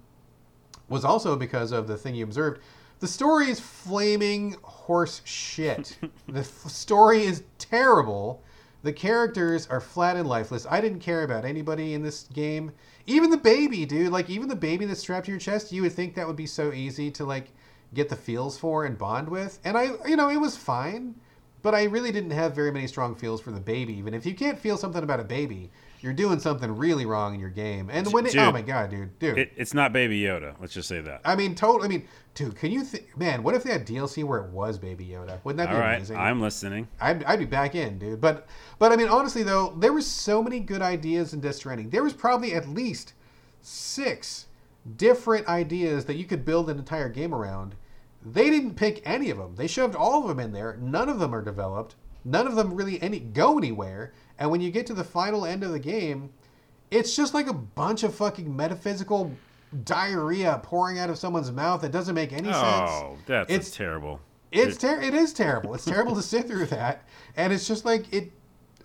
was also because of the thing you observed. The story is flaming horse shit. the f- story is terrible. The characters are flat and lifeless. I didn't care about anybody in this game. Even the baby, dude. Like even the baby that's strapped to your chest, you would think that would be so easy to like get the feels for and bond with. And I, you know, it was fine, but I really didn't have very many strong feels for the baby. Even if you can't feel something about a baby, you're doing something really wrong in your game. And when it, oh my god, dude, dude. it. It's not Baby Yoda. Let's just say that. I mean, total. I mean, dude, can you think, man? What if they had DLC where it was Baby Yoda? Wouldn't that be All right, amazing? I'm listening. I'd, I'd be back in, dude. But, but I mean, honestly though, there were so many good ideas in Death Stranding. There was probably at least six different ideas that you could build an entire game around. They didn't pick any of them. They shoved all of them in there. None of them are developed. None of them really any go anywhere. And when you get to the final end of the game, it's just like a bunch of fucking metaphysical diarrhea pouring out of someone's mouth that doesn't make any sense. Oh, that's It's- terrible. It's ter- it is terrible. It's terrible to sit through that, and it's just like it.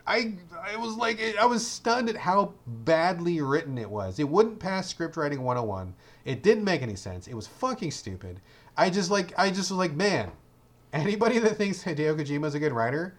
I I was like I was stunned at how badly written it was. It wouldn't pass script writing 101. It didn't make any sense. It was fucking stupid. I just like I just was like, man, anybody that thinks Hideo Kojima's a good writer,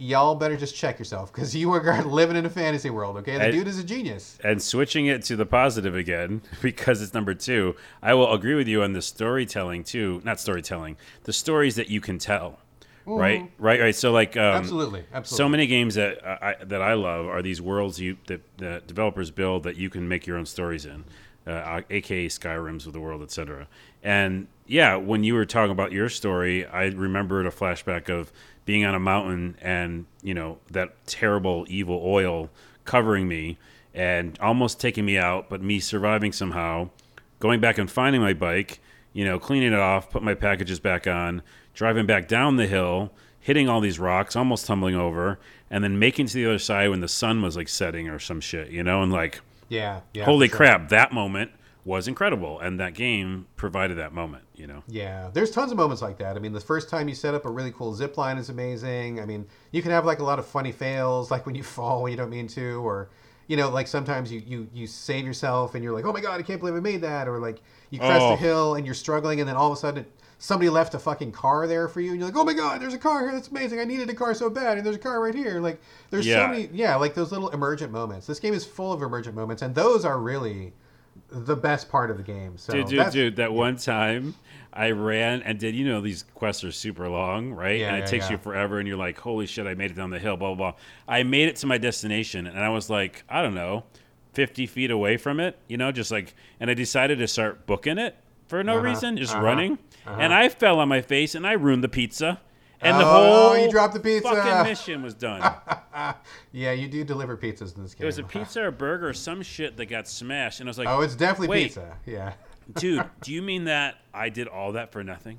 y'all better just check yourself because you are living in a fantasy world. Okay, the I- dude is a genius. And switching it to the positive again, because it's number two, I will agree with you on the storytelling too. Not storytelling, the stories that you can tell. Right, right, right. So like, um, Absolutely, absolutely. so many games that I, I- that I love are these worlds you that, that developers build that you can make your own stories in, uh, aka Skyrim's with the world, etc. And yeah, when you were talking about your story, I remembered a flashback of being on a mountain and you know that terrible evil oil covering me and almost taking me out, but me surviving somehow, going back and finding my bike, you know, cleaning it off, put my packages back on, driving back down the hill, hitting all these rocks, almost tumbling over, and then making to the other side when the sun was like setting or some shit, you know, and like yeah, yeah. holy sure. crap, that moment was incredible and that game provided that moment, you know. Yeah, there's tons of moments like that. I mean, the first time you set up a really cool zip line is amazing. I mean, you can have like a lot of funny fails, like when you fall when you don't mean to, or you know, like sometimes you you you save yourself and you're like, oh my god, I can't believe I made that, or like you crest Oh. a hill and you're struggling, and then all of a sudden somebody left a fucking car there for you, and you're like, oh my god, there's a car here, that's amazing. I needed a car so bad, and there's a car right here. Like there's Yeah. so many, yeah, like those little emergent moments. This game is full of emergent moments, and those are really the best part of the game. So Dude, dude, dude, that one time I ran and did, you know, these quests are super long, right? Yeah, and it yeah, takes yeah. you forever, and you're like, holy shit, I made it down the hill, blah, blah, blah. I made it to my destination, and I was like, I don't know, 50 feet away from it, you know, just like, and I decided to start booking it for no Uh-huh, reason, just uh-huh, running. uh-huh. And I fell on my face, and I ruined the pizza. And the Oh, whole you dropped the pizza. fucking mission was done. Yeah, you do deliver pizzas in this game. It was a pizza or burger or some shit that got smashed, and I was like, Oh, it's definitely Wait. pizza. Yeah. dude, do you mean that I did all that for nothing?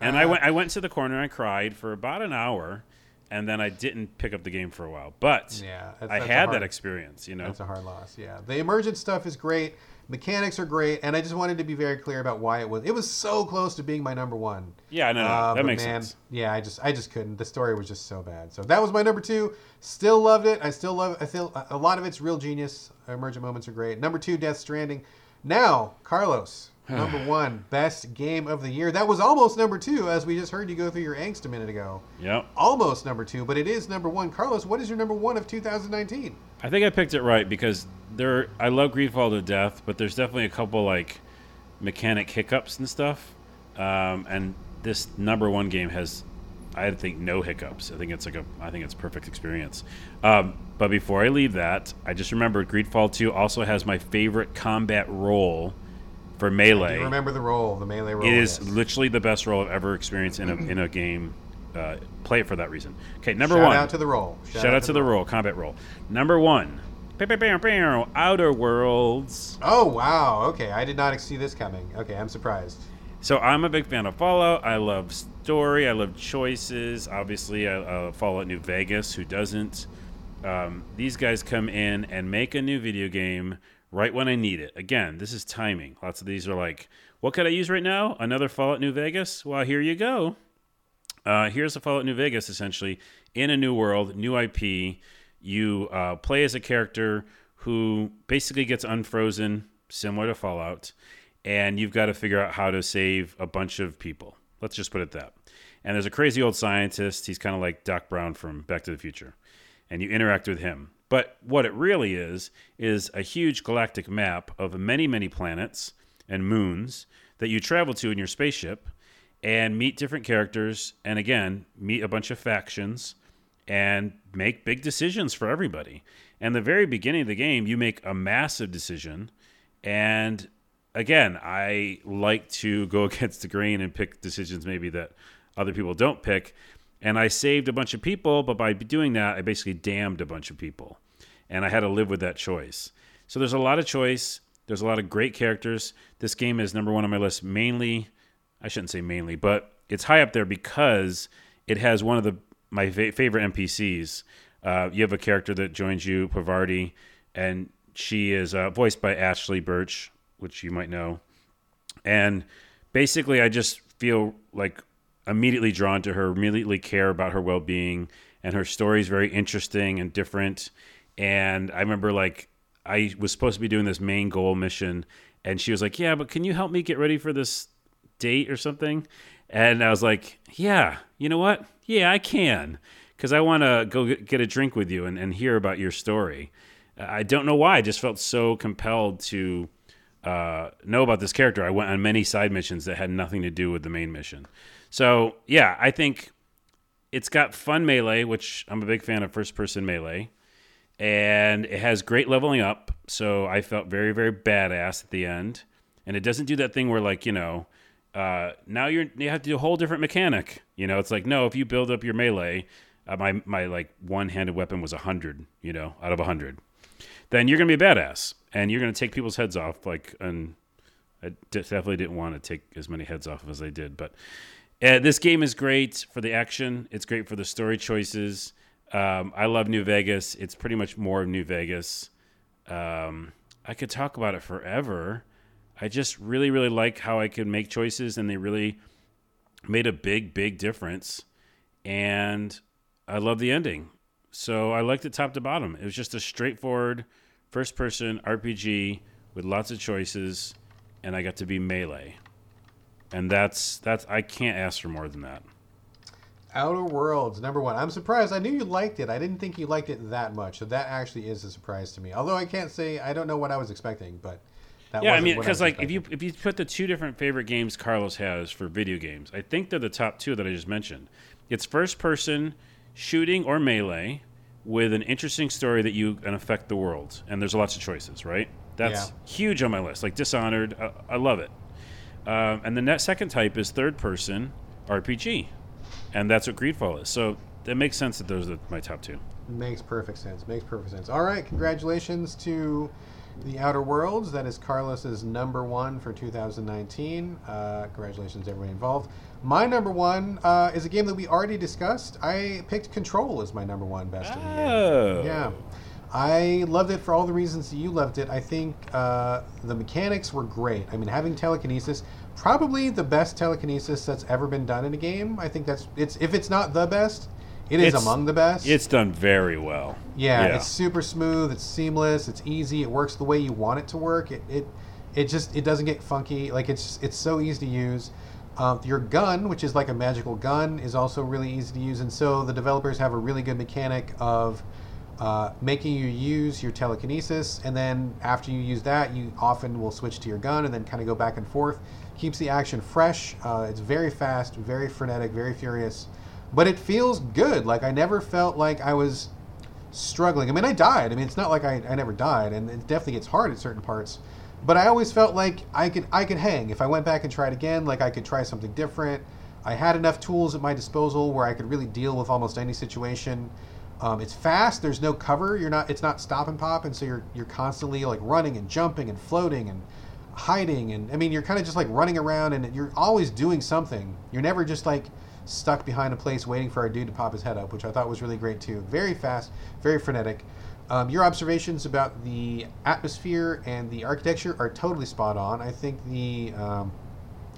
And I went, I went to the corner, I cried for about an hour, and then I didn't pick up the game for a while. But Yeah, that's- I that's a had hard- that experience, you know. That's a hard loss. Yeah. The emergent stuff is great. Mechanics are great, and I just wanted to be very clear about why it was. It was so close to being my number one. Yeah, no, no, Uh, that makes man, sense. Yeah, I just, I just couldn't. The story was just so bad. So that was my number two. Still loved it. I still love. I feel a lot of it's real genius. Emergent moments are great. Number two, Death Stranding. Now, Carlos, number one, best game of the year. That was almost number two, as we just heard you go through your angst a minute ago. Yep. Almost number two, but it is number one. Carlos, what is your number one of 2019? I think I picked it right because there. I love Greedfall to death, but there's definitely a couple like mechanic hiccups and stuff. Um, and this number one game has, I think, no hiccups. I think it's like a. I think it's perfect experience. Um, but before I leave that, I just remembered Greedfall 2 also has my favorite combat roll for melee. Remember the roll, the melee roll. It is yes. literally the best roll I've ever experienced in a in a game. Uh, play it for that reason. Okay, number Shout one. out to the roll. Shout, out, to the roll, combat roll. Number one, Outer Worlds. Oh wow. Okay, I did not see this coming. Okay, I'm surprised. So I'm a big fan of Fallout. I love story. I love choices. Obviously, I uh, Fallout New Vegas. Who doesn't? Um, these guys come in and make a new video game right when I need it. Again, this is timing. Lots of these are like, what could I use right now? Another Fallout New Vegas? Well, here you go. Uh, here's a Fallout New Vegas, essentially, in a new world, new IP. You uh, play as a character who basically gets unfrozen, similar to Fallout, and you've got to figure out how to save a bunch of people. Let's just put it that. And there's a crazy old scientist. He's kind of like Doc Brown from Back to the Future, and you interact with him. But what it really is is a huge galactic map of many, many planets and moons that you travel to in your spaceship and meet different characters and again meet a bunch of factions and make big decisions for everybody. And the very beginning of the game you make a massive decision. And again i like to go against the grain and pick decisions maybe that other people don't pick. And i saved a bunch of people but by doing that i basically damned a bunch of people. And i had to live with that choice. So there's a lot of choice. There's a lot of great characters. This game is number one on my list mainly I shouldn't say mainly, but it's high up there because it has one of the my fa- favorite NPCs. Uh, you have a character that joins you, Parvati, and she is uh, voiced by Ashly Burch, which you might know. And basically, I just feel like immediately drawn to her, immediately care about her well being, and her story is very interesting and different. And I remember like I was supposed to be doing this main goal mission, and she was like, "Yeah, but can you help me get ready for this date or something?" And I was like, "Yeah, you know what? Yeah, I can." Because I want to go get a drink with you and, and hear about your story. I don't know why. I just felt so compelled to uh, know about this character. I went on many side missions that had nothing to do with the main mission. So, yeah, I think it's got fun melee, which I'm a big fan of first person melee. And it has great leveling up. So I felt very, very badass at the end. And it doesn't do that thing where, like, you know, uh, now you're you have to do a whole different mechanic. You know, it's like no, if you build up your melee, uh, my my like one handed weapon was hundred. You know, out of hundred, then you're gonna be a badass and you're gonna take people's heads off. Like, and I definitely didn't want to take as many heads off as I did, but uh, this game is great for the action. It's great for the story choices. Um, I love New Vegas. It's pretty much more of New Vegas. Um, I could talk about it forever. I just really, really like how I could make choices, and they really made a big, big difference. And I love the ending. So I liked it top to bottom. It was just a straightforward first person RPG with lots of choices, and I got to be melee. And that's that's I can't ask for more than that. Outer Worlds, number one. I'm surprised. I knew you liked it. I didn't think you liked it that much. So that actually is a surprise to me. Although I can't say I don't know what I was expecting, but yeah, I mean, because like if you if you put the two different favorite games Carlos has for video games, I think they're the top two that I just mentioned. It's first person shooting or melee with an interesting story that you can affect the world, and there's lots of choices, right? That's yeah. huge on my list. Like Dishonored, I, I love it. Um, and the net second type is third person RPG, and that's what Greedfall is. So it makes sense that those are my top two. Makes perfect sense. Makes perfect sense. All right, congratulations to the Outer Worlds. That is Carlos's number one for 2019. Uh, congratulations, everybody involved. My number one uh, is a game that we already discussed. I picked Control as my number one best oh. of the year. Oh. Yeah. I loved it for all the reasons that you loved it. I think uh, the mechanics were great. I mean, having telekinesis, probably the best telekinesis that's ever been done in a game. I think that's it's if it's not the best, it is it's, among the best. It's done very well. Yeah, yeah, it's super smooth. It's seamless. It's easy. It works the way you want it to work. It it, it just it doesn't get funky. Like it's it's so easy to use. Um, your gun, which is like a magical gun, is also really easy to use, and so the developers have a really good mechanic of uh, making you use your telekinesis, and then after you use that, you often will switch to your gun and then kind of go back and forth. Keeps the action fresh. Uh, it's very fast, very frenetic, very furious but it feels good. Like I never felt like I was struggling. I mean, I died. I mean, it's not like I, I never died, and it definitely gets hard at certain parts. But I always felt like I could I could hang if I went back and tried again. Like I could try something different. I had enough tools at my disposal where I could really deal with almost any situation. Um, it's fast. There's no cover. You're not. It's not stop and pop, and so you're you're constantly like running and jumping and floating and hiding and I mean you're kind of just like running around and you're always doing something. You're never just like stuck behind a place waiting for our dude to pop his head up, which I thought was really great too. Very fast, very frenetic. Um, your observations about the atmosphere and the architecture are totally spot on. I think the um,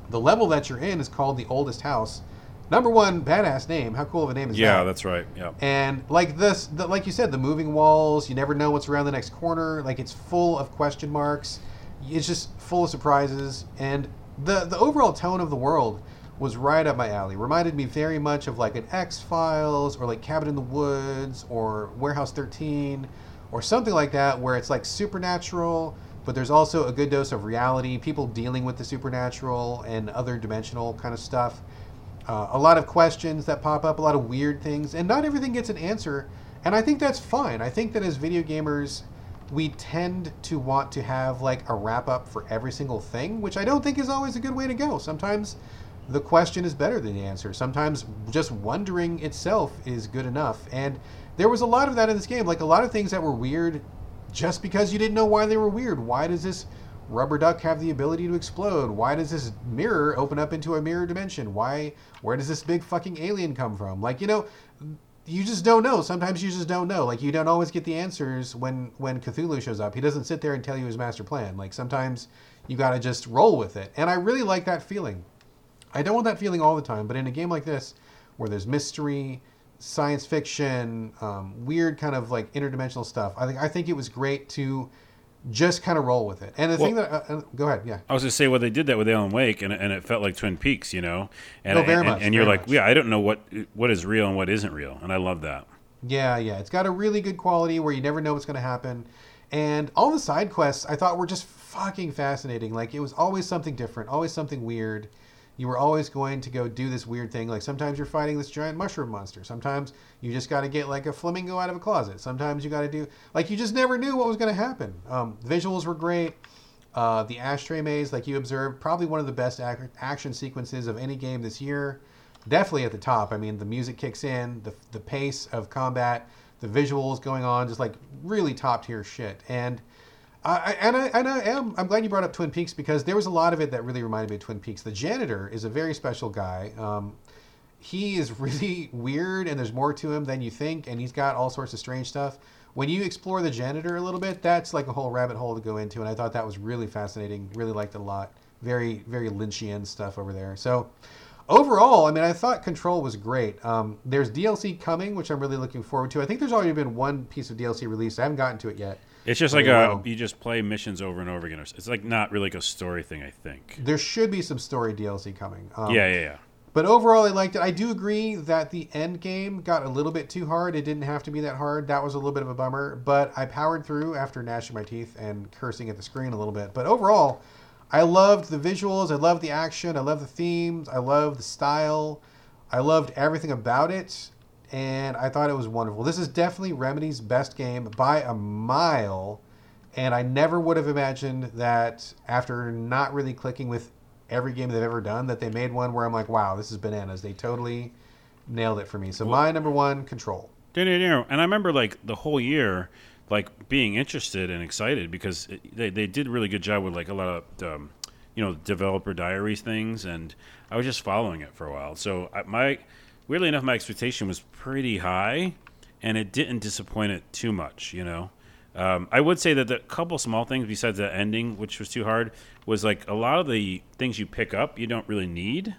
the level that you're in is called the oldest house. Number one, badass name. How cool of a name is yeah, that? Yeah, that's right. Yeah. And like this, the, like you said, the moving walls. You never know what's around the next corner. Like it's full of question marks. It's just full of surprises, and the the overall tone of the world was right up my alley. Reminded me very much of like an X Files or like Cabin in the Woods or Warehouse 13 or something like that, where it's like supernatural, but there's also a good dose of reality, people dealing with the supernatural and other dimensional kind of stuff. Uh, a lot of questions that pop up, a lot of weird things, and not everything gets an answer. And I think that's fine. I think that as video gamers, we tend to want to have like a wrap up for every single thing, which I don't think is always a good way to go. Sometimes the question is better than the answer. Sometimes just wondering itself is good enough. And there was a lot of that in this game. Like a lot of things that were weird just because you didn't know why they were weird. Why does this rubber duck have the ability to explode? Why does this mirror open up into a mirror dimension? Why where does this big fucking alien come from? Like, you know, you just don't know. Sometimes you just don't know. Like you don't always get the answers when when Cthulhu shows up. He doesn't sit there and tell you his master plan. Like sometimes you got to just roll with it. And I really like that feeling. I don't want that feeling all the time, but in a game like this, where there's mystery, science fiction, um, weird kind of like interdimensional stuff, I think I think it was great to just kind of roll with it. And the thing that uh, uh, go ahead, yeah. I was gonna say, well, they did that with Alan Wake, and, and it felt like Twin Peaks, you know. And No, very and, much, and you're like, much. yeah, I don't know what what is real and what isn't real, and I love that. Yeah, yeah. It's got a really good quality where you never know what's going to happen. And all the side quests I thought were just fucking fascinating. Like it was always something different, always something weird. You were always going to go do this weird thing. Like sometimes you're fighting this giant mushroom monster. Sometimes you just got to get like a flamingo out of a closet. Sometimes you got to do like you just never knew what was going to happen. Um, visuals were great. Uh, the ashtray maze, like you observed, probably one of the best ac- action sequences of any game this year. Definitely at the top. I mean, the music kicks in, the, the pace of combat, the visuals going on, just like really top tier shit. And I, and I and I am I'm glad you brought up Twin Peaks because there was a lot of it that really reminded me of Twin Peaks. The janitor is a very special guy. Um, he is really weird, and there's more to him than you think, and he's got all sorts of strange stuff. When you explore the janitor a little bit, that's like a whole rabbit hole to go into, and I thought that was really fascinating. Really liked it a lot. Very very Lynchian stuff over there. So overall, I mean, I thought Control was great. Um, there's DLC coming, which I'm really looking forward to. I think there's already been one piece of DLC released. I haven't gotten to it yet. It's just like a you just play missions over and over again. It's like not really like a story thing, I think. There should be some story DLC coming. Um, yeah, yeah, yeah. But overall, I liked it. I do agree that the end game got a little bit too hard. It didn't have to be that hard. That was a little bit of a bummer. But I powered through after gnashing my teeth and cursing at the screen a little bit. But overall, I loved the visuals. I loved the action. I loved the themes. I loved the style. I loved everything about it. And I thought it was wonderful. This is definitely Remedy's best game by a mile. And I never would have imagined that after not really clicking with every game they've ever done, that they made one where I'm like, wow, this is bananas. They totally nailed it for me. So my number one, Control. And I remember like the whole year, like being interested and excited because it, they they did a really good job with like a lot of um, you know developer diaries things, and I was just following it for a while. So I, my weirdly enough, my expectation was pretty high, and it didn't disappoint it too much. You know. Um, I would say that the couple small things besides the ending, which was too hard, was like a lot of the things you pick up you don't really need.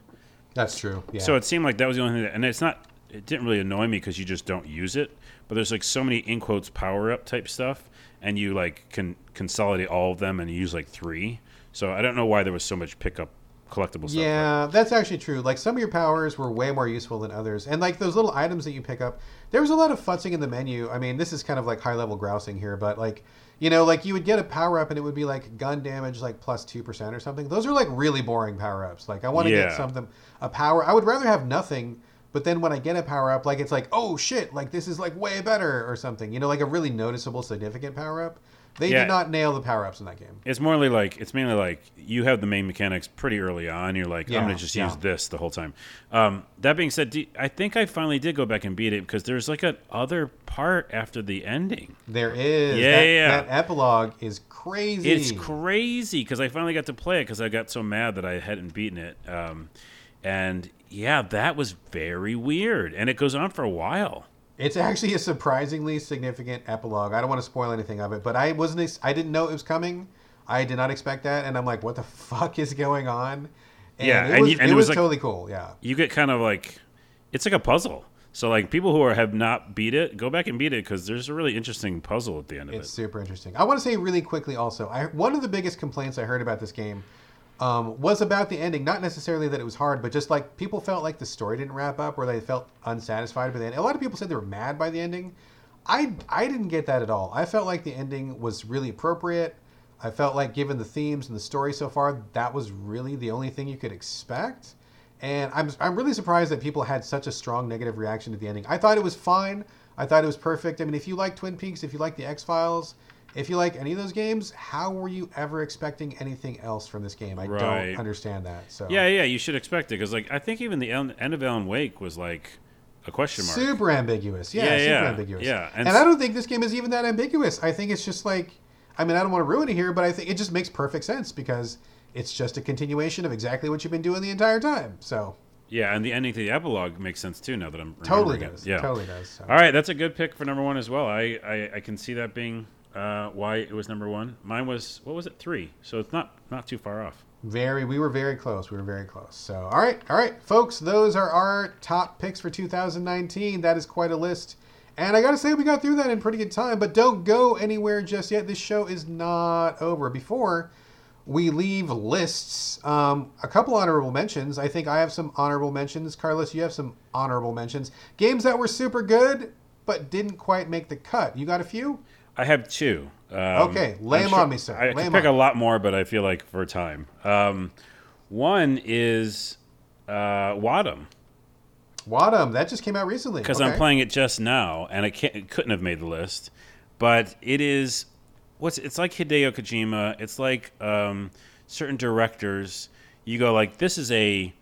That's true. Yeah. So it seemed like that was the only thing, that, and it's not. It didn't really annoy me because you just don't use it. But there's like so many in quotes power up type stuff, and you like can consolidate all of them and use like three. So I don't know why there was so much pickup collectible stuff. Yeah, that's actually true. Like some of your powers were way more useful than others, and like those little items that you pick up, there was a lot of futzing in the menu. I mean, this is kind of like high level grousing here, but like you know, like you would get a power up and it would be like gun damage like plus two percent or something. Those are like really boring power ups. Like I want to Yeah. get something a power. I would rather have nothing. But then when I get a power up, like it's like, oh shit, like this is like way better or something. You know, like a really noticeable, significant power up. They Yeah. did not nail the power ups in that game. It's more like it's mainly like you have the main mechanics pretty early on. You're like, Yeah, I'm gonna just use this the whole time. Um, that being said, do, I think I finally did go back and beat it because there's like a other part after the ending. There is. Yeah, that, yeah. that epilogue is crazy. It's crazy because I finally got to play it because I got so mad that I hadn't beaten it. Um, and yeah, that was very weird, and it goes on for a while. It's actually a surprisingly significant epilogue. I don't want to spoil anything of it, but I wasn't. ex- I didn't know it was coming. I did not expect that, and I'm like, what the fuck is going on? And Yeah, it and was, you- and it it was, was like- totally cool. Yeah, You get kind of like it's like a puzzle. So like people who are, have not beat it, go back and beat it because there's a really interesting puzzle at the end of it's it. super interesting. I want to say really quickly also. I one of the biggest complaints I heard about this game um, was about the ending. Not necessarily that it was hard, but just like people felt like the story didn't wrap up, or they felt unsatisfied by the end. A lot of people said they were mad by the ending. I I didn't get that at all. I felt like the ending was really appropriate. I felt like given the themes and the story so far, that was really the only thing you could expect. And I'm I'm really surprised that people had such a strong negative reaction to the ending. I thought it was fine. I thought it was perfect. I mean, if you like Twin Peaks, if you like the X Files, if you like any of those games, how were you ever expecting anything else from this game? I Right. don't understand that. So Yeah, yeah, you should expect it because like I think even the end of Alan Wake was like a question mark. super ambiguous. Yeah, Yeah, super yeah, ambiguous. yeah, and, and I don't think this game is even that ambiguous. I think it's just like, I mean, I don't want to ruin it here, but I think it just makes perfect sense because it's just a continuation of exactly what you've been doing the entire time. So Yeah, and the ending to the epilogue makes sense too. Now that I'm totally remembering does. It. Yeah, totally does. So. All right, that's a good pick for number one as well. I I, I can see that being uh, why it was number one. Mine was what was it three? So it's not not too far off. Very, we were very close. We were very close. So, all right, all right, folks, those are our top picks for 2019. That is quite a list. And I got to say, we got through that in pretty good time, but don't go anywhere just yet. This show is not over. Before we leave lists, um, a couple honorable mentions. I think I have some honorable mentions. Carlos, you have some honorable mentions. Games that were super good, but didn't quite make the cut. You got a few? I have two. Um, Okay, lay I'm 'em on me, sir. I Lay could pick on. a lot more, but I feel like for time. Um, one is uh, Wattam Wattam, that just came out recently. because Okay. I'm playing it just now, and it, can't, it couldn't have made the list. But it is what's it's like Hideo Kojima. It's like um, certain directors. You go like this is a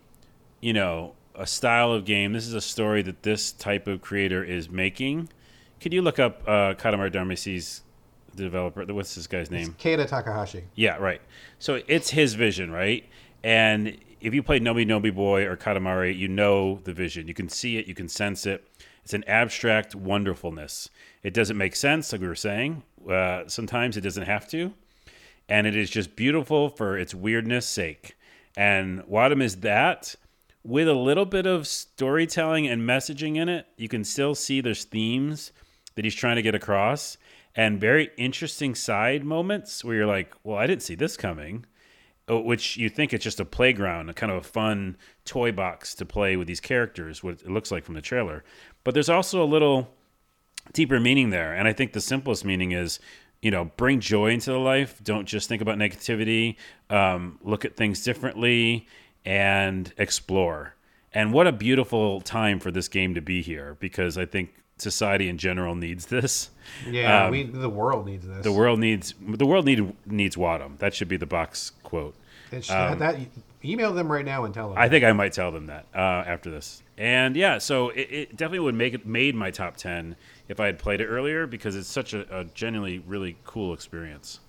you know a style of game. This is a story that this type of creator is making. Could you look up uh, Katamari Damacy's developer? What's this guy's name? Keita Takahashi. Yeah, right. So it's his vision, right? And if you play Noby Noby Boy or Katamari, you know the vision. You can see it, you can sense it. It's an abstract wonderfulness. It doesn't make sense, like we were saying. Uh, sometimes it doesn't have to. And it is just beautiful for its weirdness sake. And Wattam is that with a little bit of storytelling and messaging in it. You can still see there's themes that he's trying to get across and very interesting side moments where you're like, well, I didn't see this coming. Uh, Which you think it's just a playground, a kind of a fun toy box to play with these characters, what it looks like from the trailer. But there's also a little deeper meaning there. And I think the simplest meaning is, you know, bring joy into the life. Don't just think about negativity. Um, look at things differently and explore. And what a beautiful time for this game to be here because I think society in general needs this. Yeah, Um, we the world needs this. The world needs the world need needs Wattam. That should be the box quote. Should- that email them right now and tell them. um, I think I might tell them that uh, after this. And yeah, so it, it definitely would make it made my top ten if I had played it earlier because it's such a, a genuinely really cool experience.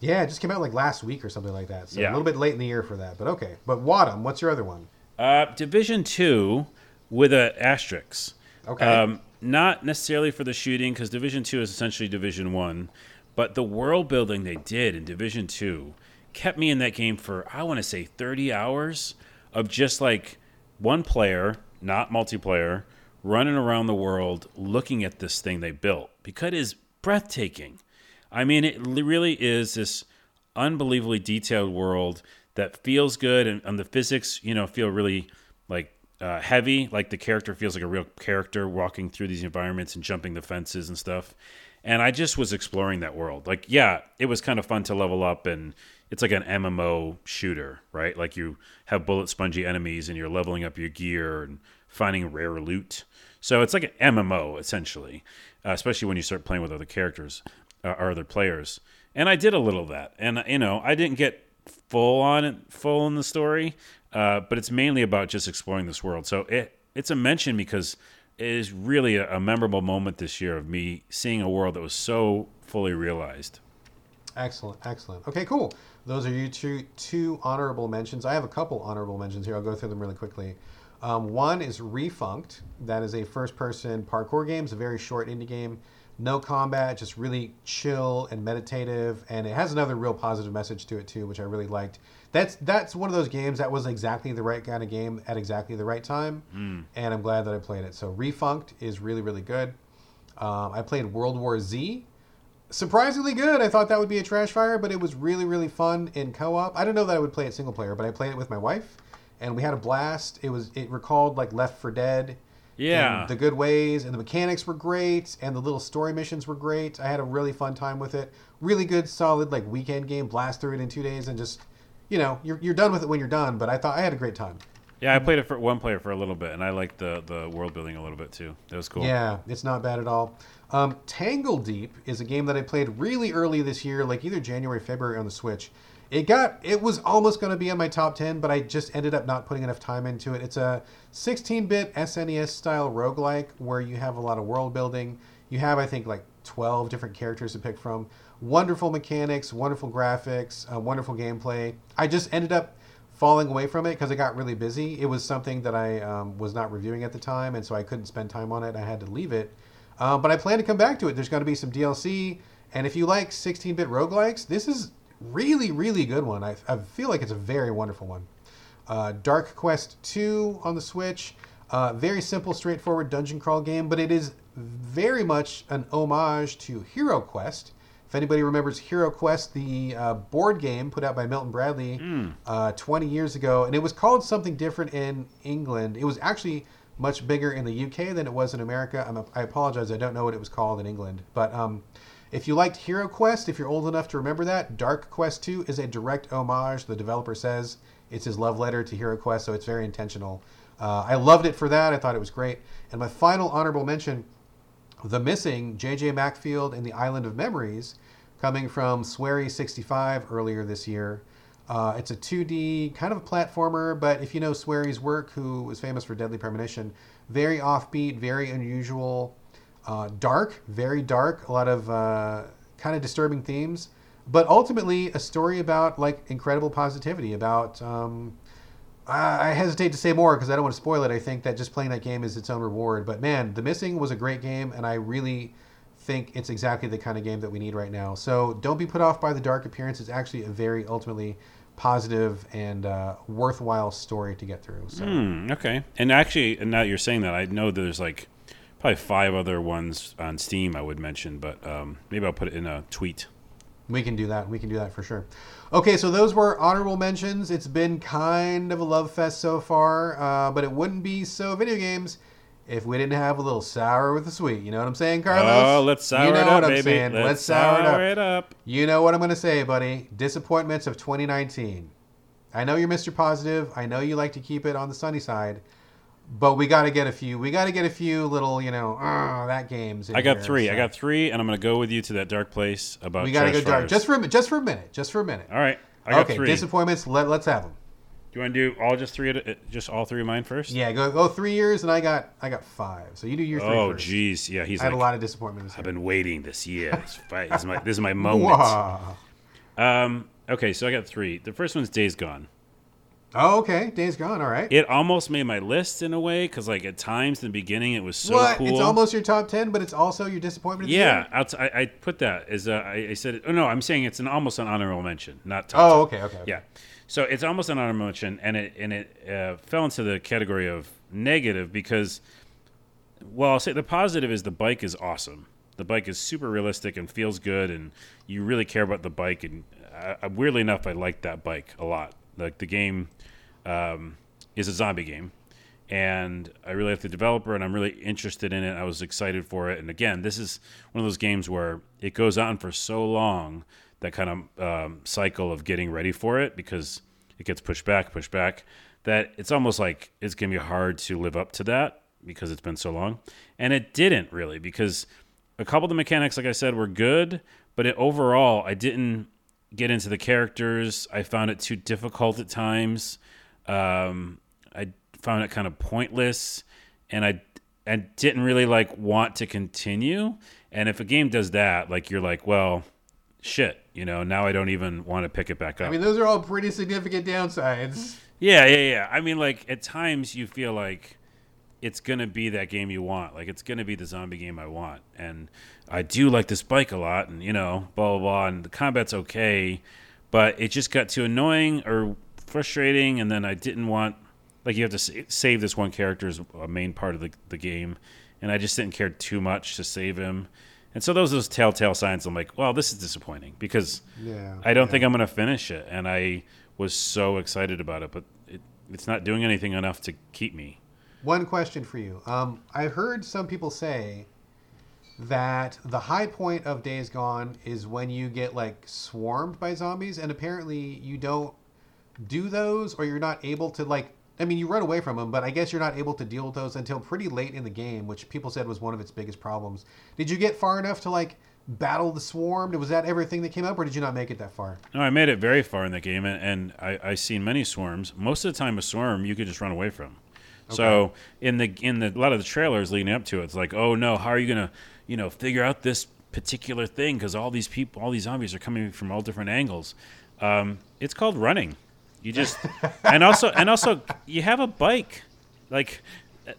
yeah, it just came out like last week or something like that. So Yeah. a little bit late in the year for that, but okay. But Wattam, what's your other one? Uh, Division two with a asterisk. Okay. Um, not necessarily for the shooting because Division two is essentially Division one, but the world building they did in Division two kept me in that game for I want to say thirty hours of just like one player, not multiplayer, running around the world looking at this thing they built because it is breathtaking. I mean, it really is this unbelievably detailed world that feels good, and, and the physics, you know, feel really like uh, heavy. Like the character feels like a real character walking through these environments and jumping the fences and stuff. And I just was exploring that world. Like, yeah, it was kind of fun to level up, and it's like an MMO shooter, right? Like you have bullet spongy enemies, and you're leveling up your gear and finding rare loot. So it's like an MMO essentially, uh, especially when you start playing with other characters uh, or other players. And I did a little of that, and you know, I didn't get full on it, full in the story, uh, but it's mainly about just exploring this world. So it it's a mention because it is really a, a memorable moment this year of me seeing a world that was so fully realized. Excellent, excellent. Okay, cool. Those are your two two honorable mentions. I have a couple honorable mentions here. I'll go through them really quickly. Um, one is Refunct. That is a first-person parkour game. It's a very short indie game. No combat, just really chill and meditative, and it has another real positive message to it too, which I really liked. That's that's one of those games that was exactly the right kind of game at exactly the right time, and I'm glad that I played it. So Refunct is really really good. Um, I played World War Z, surprisingly good. I thought that would be a trash fire, but it was really, really fun in co-op. I don't know that I would play it single player, but I played it with my wife, and we had a blast. It was it recalled like Left for Dead. Yeah. the good ways, and the mechanics were great, and the little story missions were great. I had a really fun time with it. Really good, solid like weekend game. Blast through it in two days, and just you know you're you're done with it when you're done. But I thought I had a great time. Yeah, I played it for one player for a little bit, and I liked the the world building a little bit too. That was cool. Yeah, it's not bad at all. Um, Tangledeep is a game that I played really early this year, like either January, February on the Switch. It got it was almost going to be on my top 10, but I just ended up not putting enough time into it. It's a 16-bit SNES style roguelike where you have a lot of world building. You have I think like 12 different characters to pick from. Wonderful mechanics, wonderful graphics, uh, wonderful gameplay. I just ended up falling away from it because I got really busy. It was something that I um, was not reviewing at the time, and so I couldn't spend time on it. I had to leave it. Uh, but I plan to come back to it. There's going to be some DLC, and if you like 16-bit roguelikes, this is really, really good one. I, I feel like it's a very wonderful one. Uh, Dark Quest 2 on the Switch. Uh, very simple, straightforward dungeon crawl game, but it is very much an homage to Hero Quest. If anybody remembers Hero Quest, the uh, board game put out by Milton Bradley uh, 20 years ago, and it was called something different in England. It was actually much bigger in the UK than it was in America. I'm I apologize, I don't know what it was called in England. But um, if you liked Hero Quest, if you're old enough to remember that, Dark Quest 2 is a direct homage. The developer says it's his love letter to Hero Quest, so it's very intentional. Uh, I loved it for that. I thought it was great. And my final honorable mention the Missing, J.J. Macfield and the Island of Memories, coming from Swery 65 earlier this year. Uh, it's a 2D kind of a platformer, but if you know Swery's work, who was famous for Deadly Premonition, very offbeat, very unusual, uh, dark, very dark, a lot of uh, kind of disturbing themes, but ultimately a story about like incredible positivity, about um, I I hesitate to say more because I don't want to spoil it. I think that just playing that game is its own reward. But man, The Missing was a great game, and I really think it's exactly the kind of game that we need right now. So don't be put off by the dark appearance. It's actually a very ultimately positive and uh, worthwhile story to get through. So Hmm, okay. And actually, and now that you're saying that, I know there's like probably five other ones on Steam I would mention, but um, maybe I'll put it in a tweet. we can do that. We can do that for sure. Okay, so those were honorable mentions. It's been kind of a love fest so far, uh, but it wouldn't be so video games if we didn't have a little sour with the sweet. You know what I'm saying, Carlos? Oh, let's sour you know it what up, I'm baby. saying. Let's, Let's sour, sour it up. it up. You know what I'm going to say, buddy. Disappointments of 2019. I know you're Mr. Positive. I know you like to keep it on the sunny side, but we got to get a few. We got to get a few little, you know, uh, that games. I got here, three. I got three, and I'm going to go with you to that dark place about. We got to go dark. Just for a just for a minute. Just for a minute. All right. I got okay. three. Disappointments. Let Let's have them. Do you want to do all just three? A, just all three of mine first? Yeah. Go go three years, and I got I got five. So you do your three Oh, jeez. Yeah, he's I had a lot of disappointments. I've year. been waiting this year. This, this, is my, this is my moment. Wow. Um, okay, so I got three. The first one's Days Gone. Oh, okay. Days gone. All right. It almost made my list in a way because, like, at times in the beginning, it was so what? cool. It's almost your top ten, but it's also your disappointment. Yeah, I, I put that as a, I, I said. Oh no, I'm saying it's an almost an honorable mention, not top. Oh, 10. okay. Okay. okay. Yeah, so it's almost an honorable mention, and it and it uh, fell into the category of negative because, well, I'll say the positive is the bike is awesome. The bike is super realistic and feels good, and you really care about the bike. And uh, weirdly enough, I like that bike a lot. Like the game um, is a zombie game, and I really like the developer, and I'm really interested in it. I was excited for it, and again, this is one of those games where it goes on for so long that kind of um, cycle of getting ready for it because it gets pushed back, pushed back. That it's almost like it's gonna be hard to live up to that because it's been so long, and it didn't really because a couple of the mechanics, like I said, were good, but it, overall, I didn't get into the characters. I found it too difficult at times. Um, I found it kind of pointless, and I and didn't really like want to continue. And if a game does that, like you're like, well, shit, you know, now I don't even want to pick it back up. I mean, those are all pretty significant downsides. Yeah, yeah, yeah. I mean, like at times you feel like it's gonna be that game you want. Like it's gonna be the zombie game I want, and I do like this bike a lot, and you know, blah blah blah. And the combat's okay, but it just got too annoying or frustrating, and then I didn't want like you have to save this one character as a main part of the the game, and I just didn't care too much to save him. And so those are those telltale signs. I'm like, well, this is disappointing because Yeah. I don't yeah. think I'm going to finish it, and I was so excited about it, but it, it's not doing anything enough to keep me. One question for you. Um, I've heard some people say that the high point of Days Gone is when you get like swarmed by zombies, and apparently you don't do those, or you're not able to like. I mean, you run away from them, but I guess you're not able to deal with those until pretty late in the game, which people said was one of its biggest problems. Did you get far enough to like battle the swarm? Was that everything that came up, or did you not make it that far? No, I made it very far in the game, and, and I, I seen many swarms. Most of the time, a swarm you could just run away from. So in the in the a lot of the trailers leading up to it, it's like, oh no, how are you gonna, you know, figure out this particular thing because all these people, all these zombies are coming from all different angles. Um, it's called running. You just and also and also you have a bike, like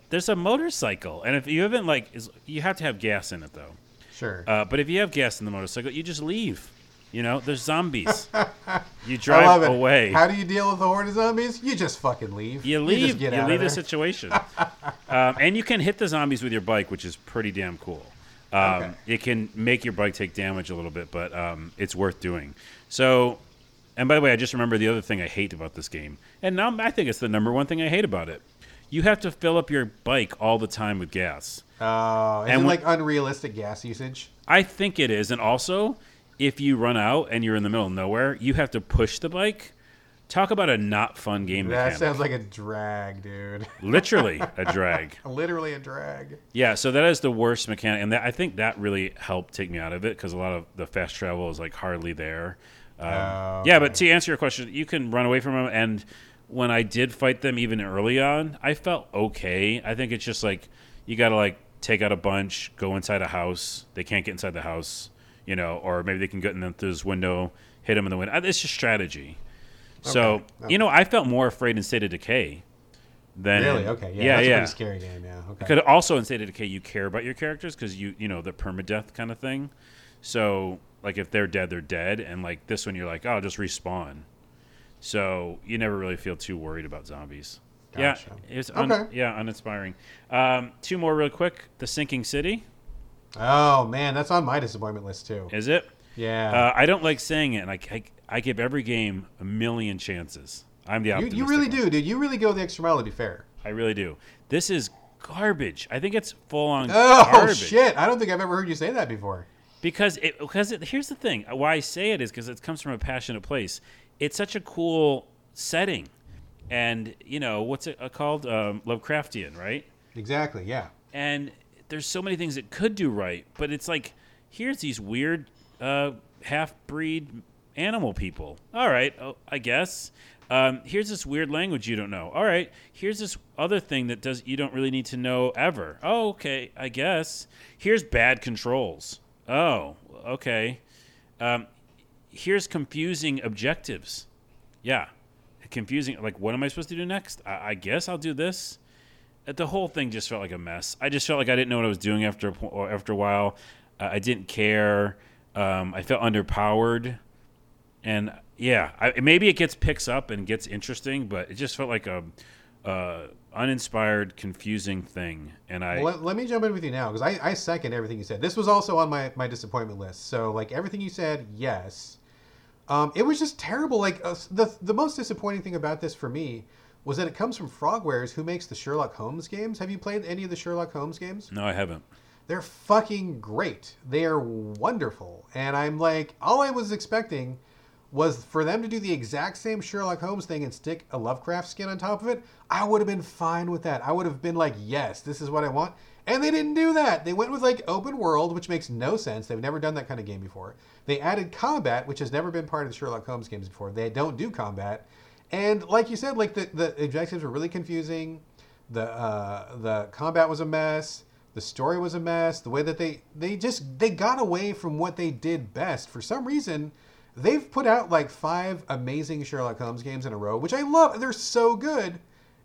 there's a motorcycle, and if you haven't like, is, you have to have gas in it though. Sure. Uh, but if you have gas in the motorcycle, you just leave. You know, there's zombies. you I drive love it. away. How do you deal with a horde of zombies? You just fucking leave. you just leave. get You, out of leave the situation. um, and you can hit the zombies with your bike, which is pretty damn cool. Um, Okay. It can make your bike take damage a little bit, but um, it's worth doing. So, and by the way, I just remember the other thing I hate about this game, and now I think it's the number one thing I hate about it. You have to fill up your bike all the time with gas. Oh, And like unrealistic gas usage? I think it is, and also if you run out and you're in the middle of nowhere, you have to push the bike. Talk about a not fun game That mechanic. sounds like a drag, dude. Literally a drag. Literally a drag. Yeah, so that is the worst mechanic, and that, I think that really helped take me out of it because a lot of the fast travel is like hardly there. Um, Oh, Yeah, but to answer your question, you can run away from them, and when I did fight them even early on, I felt okay. I think it's just like you got to like take out a bunch, go inside a house. They can't get inside the house, you know, or maybe they can get in them through this window, hit them in the window. Uh, It's just strategy. So Okay. you know, I felt more afraid in State of Decay than Really? Okay. Yeah. yeah, that's yeah. a pretty scary game. Yeah. Okay. Could also in State of Decay you care about your characters because you you know the permadeath kind of thing. So like if they're dead, they're dead, and like this one you're like, oh, just respawn. So you never really feel too worried about zombies. Gotcha. Yeah, it's un- Okay. yeah uninspiring. Um, two more real quick. The Sinking City Oh man, that's on my disappointment list too. is it? Yeah. Uh, I don't like saying it, and I, I I give every game a million chances. I'm the you, optimistic you really one. do, dude. You really go the extra mile to be fair. I really do. This is garbage. I think it's full on Oh garbage. shit! I don't think I've ever heard you say that before. Because it because it, here's the thing why I say it is because it comes from a passionate place. It's such a cool setting, and you know what's it uh, called um, Lovecraftian, right? Exactly. Yeah. And there's so many things it could do right, but it's like here's these weird uh, half breed animal people. All right, oh, I guess. Um, here's this weird language you don't know. All right, here's this other thing that does you don't really need to know ever. Oh, okay, I guess. Here's bad controls. Oh, okay. Um, here's confusing objectives. Yeah, confusing. Like, what am I supposed to do next? I, I guess I'll do this. Uh, The whole thing just felt like a mess. I just felt like I didn't know what I was doing after a, po- after a while. Uh, I didn't care. Um, I felt underpowered, and yeah, I, maybe it gets picks up and gets interesting, but it just felt like a uh, uninspired, confusing thing. And I Well, let, let me jump in with you now because I, I second everything you said. This was also on my, my disappointment list. So like everything you said, yes. Um, it was just terrible. Like uh, the the most disappointing thing about this for me was that it comes from Frogwares, who makes the Sherlock Holmes games. Have you played any of the Sherlock Holmes games? no, I haven't. They're fucking great. They are wonderful. And I'm like, all I was expecting was for them to do the exact same Sherlock Holmes thing and stick a Lovecraft skin on top of it. I would have been fine with that. I would have been like, yes, this is what I want. And they didn't do that. They went with like open world, which makes no sense. They've never done that kind of game before. They added combat, which has never been part of the Sherlock Holmes games before. They don't do combat. And like you said, like the, the objectives were really confusing. The uh, the combat was a mess. The story was a mess. The way that they they just they got away from what they did best. For some reason, they've put out like five amazing Sherlock Holmes games in a row, which I love. They're so good.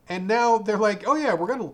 And now they're like, oh yeah, we're gonna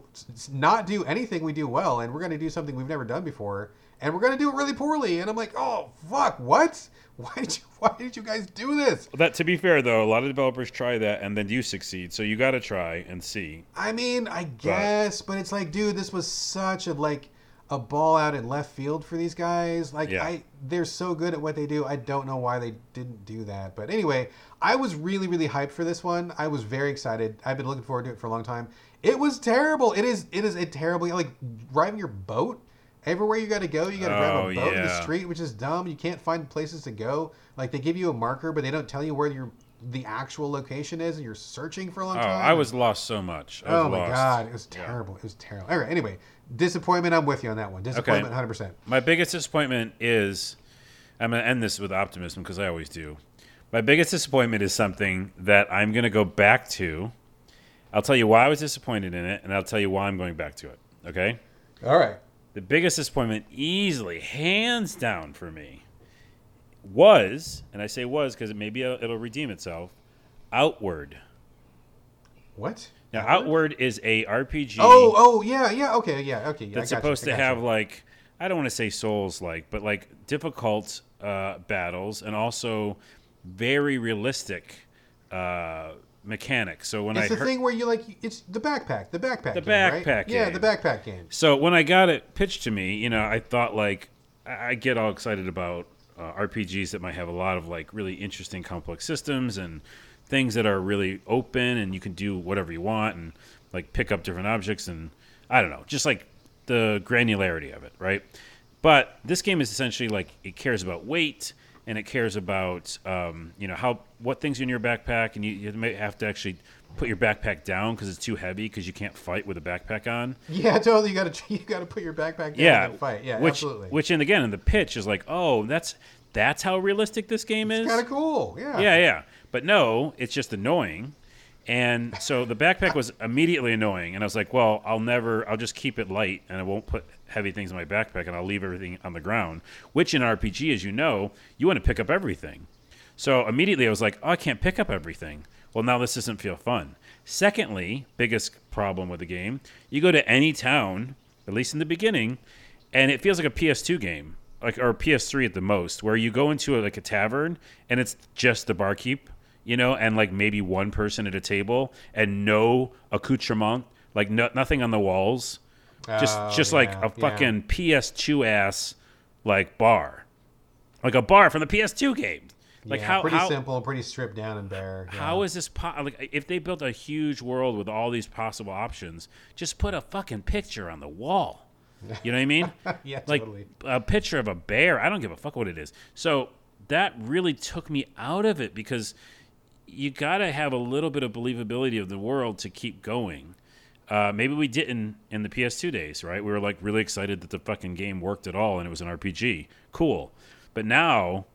not do anything we do well, and we're gonna do something we've never done before, and we're gonna do it really poorly. And I'm like, oh fuck, what? Why did you Why did you guys do this? That to be fair though, a lot of developers try that and then you succeed. So you got to try and see. I mean, I guess, but it's like, dude, this was such a like a ball out in left field for these guys. Like, Yeah. I they're so good at what they do. I don't know why they didn't do that. But anyway, I was really really hyped for this one. I was very excited. I've been looking forward to it for a long time. It was terrible. It is it is a terrible like driving your boat. Everywhere you got to go, you got to Oh, a boat in the street, which is dumb. You can't find places to go. Like they give you a marker, but they don't tell you where your the actual location is, and you're searching for a long Oh, time. I was lost so much. I Oh my lost. god, it was Yeah. terrible. It was terrible. All right, anyway, disappointment. I'm with you on that one. Disappointment, hundred percent. My biggest disappointment is I'm going to end this with optimism because I always do. My biggest disappointment is something that I'm going to go back to. I'll tell you why I was disappointed in it, and I'll tell you why I'm going back to it. Okay? All right. The biggest disappointment, easily, hands down for me, was, and I say was because it maybe it'll redeem itself, Outward. What? Now, Outward is a RPG. Oh, oh, yeah, yeah. Okay, yeah, okay. Yeah, that's supposed you, to have you. like I don't want to say souls like, but like difficult uh, battles and also very realistic uh, mechanics. So when It's I the heard, thing where you like it's the backpack, the backpack, The game, right? backpack yeah, the backpack game. So when I got it pitched to me, you know, I thought like I I get all excited about uh, RPGs that might have a lot of like really interesting complex systems and things that are really open and you can do whatever you want and like pick up different objects and I don't know, just like the granularity of it, right? But this game is essentially like it cares about weight and it cares about um, you know how what things are in your backpack and you, you may have to actually put your backpack down because it's too heavy because you can't fight with a backpack on. Yeah, totally. You got to you got to put your backpack down Yeah, and fight. Yeah, which, absolutely. Which, and again, in the pitch is like, oh, that's that's how realistic this game is. kind of cool. Yeah. Yeah, yeah. But no, it's just annoying. And so the backpack was immediately annoying, and I was like, well, I'll never, I'll just keep it light, and I won't put heavy things in my backpack, and I'll leave everything on the ground. Which in RPG, as you know, you want to pick up everything. So immediately I was like, oh, I can't pick up everything. Well, now this doesn't feel fun. Secondly, biggest problem with the game, you go to any town, at least in the beginning, and it feels like a PS2 game, like or PS3 at the most, where you go into a, like a tavern and it's just the barkeep, you know, and like maybe one person at a table and no accoutrement, like no, nothing on the walls, just Oh, just like yeah, a yeah. fucking PS2 ass like bar, like a bar from the PS2 game. Like Yeah, how pretty how, simple, pretty stripped down and bare. yeah. how is this po- like if they built a huge world with all these possible options, just put a fucking picture on the wall. You know what I mean? Yeah, like totally. a picture of a bear. I don't give a fuck what it is. So that really took me out of it because you got to have a little bit of believability of the world to keep going. Uh, maybe we didn't in the PS2 days, right? We were like really excited that the fucking game worked at all and it was an RPG. Cool. But now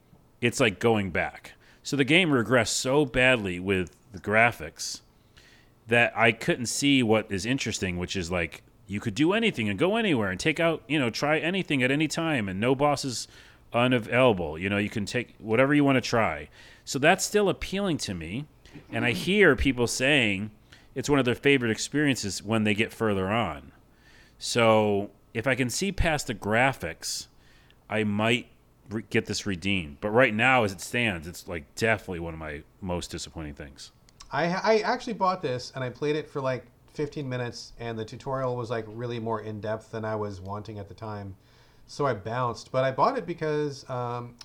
it's like going back. So the game regressed so badly with the graphics that I couldn't see what is interesting, which is like you could do anything and go anywhere and take out, you know, try anything at any time and no bosses unavailable. You know, you can take whatever you want to try. So that's still appealing to me. And I hear people saying it's one of their favorite experiences when they get further on. So if I can see past the graphics, I might re- get this redeemed. But right now, as it stands, it's like definitely one of my most disappointing things. I I actually bought this and I played it for like 15 minutes, and the tutorial was like really more in depth than I was wanting at the time. So I bounced, but I bought it because, um,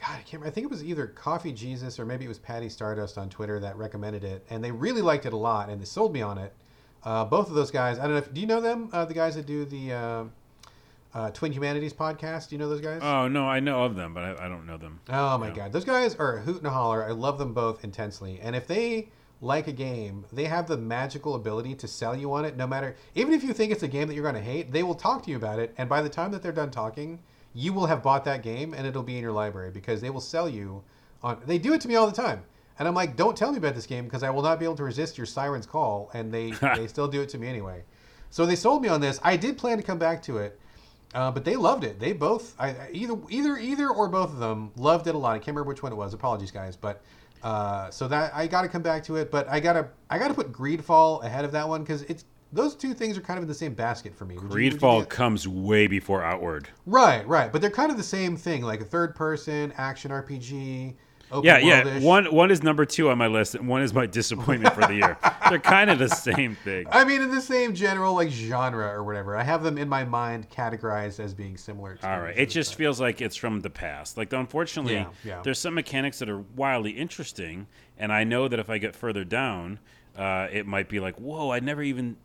God, I can't. Remember, I think it was either Coffee Jesus or maybe it was Patty Stardust on Twitter that recommended it, and they really liked it a lot, and they sold me on it. Uh, both of those guys. I don't know. if Do you know them? Uh, the guys that do the uh, uh, Twin Humanities podcast. Do you know those guys? Oh no, I know of them, but I, I don't know them. Oh my god, those guys are a hoot and a holler. I love them both intensely. And if they like a game, they have the magical ability to sell you on it. No matter, even if you think it's a game that you're going to hate, they will talk to you about it. And by the time that they're done talking, you will have bought that game, and it'll be in your library because they will sell you on. They do it to me all the time. And I'm like, don't tell me about this game because I will not be able to resist your siren's call. And they, they still do it to me anyway. So they sold me on this. I did plan to come back to it. Uh, but they loved it. They both, I, either, either, either, or both of them loved it a lot. I can't remember which one it was. Apologies, guys. But uh, so that I got to come back to it. But I gotta, I gotta put Greedfall ahead of that one because it's those two things are kind of in the same basket for me. Would you Greedfall comes way before Outward. right, right. But they're kind of the same thing, like a third-person action RPG. Open Yeah, yeah. One one is number two on my list, and one is my disappointment for the year. They're kind of the same thing. I mean, in the same general like genre or whatever. I have them in my mind categorized as being similar. All right. It just feels like it's from the past. Like, unfortunately, Yeah, yeah. there's some mechanics that are wildly interesting, and I know that if I get further down, uh, it might be like, whoa, I never even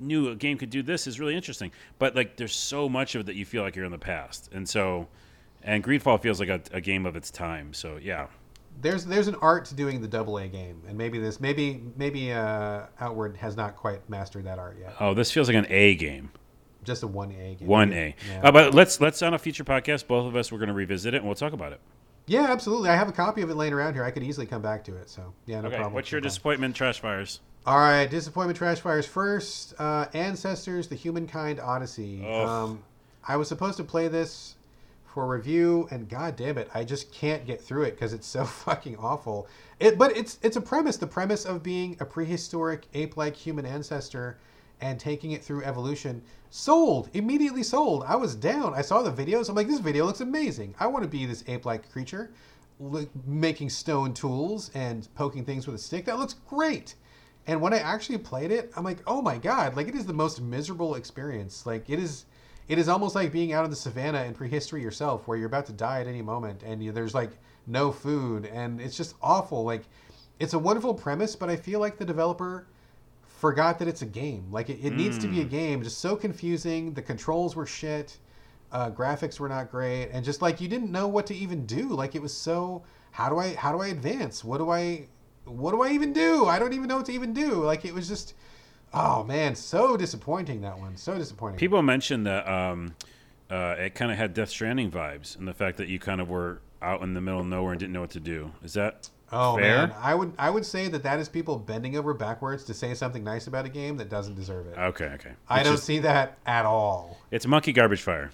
knew a game could do this. Is really interesting. But like, there's so much of it that you feel like you're in the past, and so, and Greedfall feels like a, a game of its time. So yeah. there's there's an art to doing the double A game, and maybe this maybe maybe uh, Outward has not quite mastered that art yet. Oh, this feels like an A game. Just a one A game. One A. Yeah. Uh, but let's let's on a future podcast. Both of us we're going to revisit it and we'll talk about it. Yeah, absolutely. I have a copy of it laying around here. I could easily come back to it. So yeah, no Okay. problem. What's your no problem. disappointment, Trash Fires? All right, disappointment trash fires first. Uh, Ancestors: The Humankind Odyssey. Um, I was supposed to play this for review, and god damn it, I just can't get through it because it's so fucking awful. It, but it's it's a premise. The premise of being a prehistoric ape-like human ancestor, and taking it through evolution. Sold immediately. Sold. I was down. I saw the videos. I'm like, this video looks amazing. I want to be this ape-like creature, making stone tools and poking things with a stick. That looks great. And when I actually played it, I'm like, oh my god! Like it is the most miserable experience. Like it is, it is almost like being out in the savannah in prehistory yourself, where you're about to die at any moment, and you, there's like no food, and it's just awful. Like it's a wonderful premise, but I feel like the developer forgot that it's a game. Like it, it needs to be a game. Just so confusing. The controls were shit. Uh, graphics were not great, and just like you didn't know what to even do. Like it was so. How do I how do I advance? What do I what do I even do? I don't even know what to even do. Like it was just. Oh man, so disappointing that one. So disappointing. People mentioned that um, uh, it kind of had Death Stranding vibes, and the fact that you kind of were out in the middle of nowhere and didn't know what to do. Is that Oh fair? man, I would I would say that that is people bending over backwards to say something nice about a game that doesn't deserve it. Okay, okay. I It's don't just- see that at all. It's monkey garbage fire.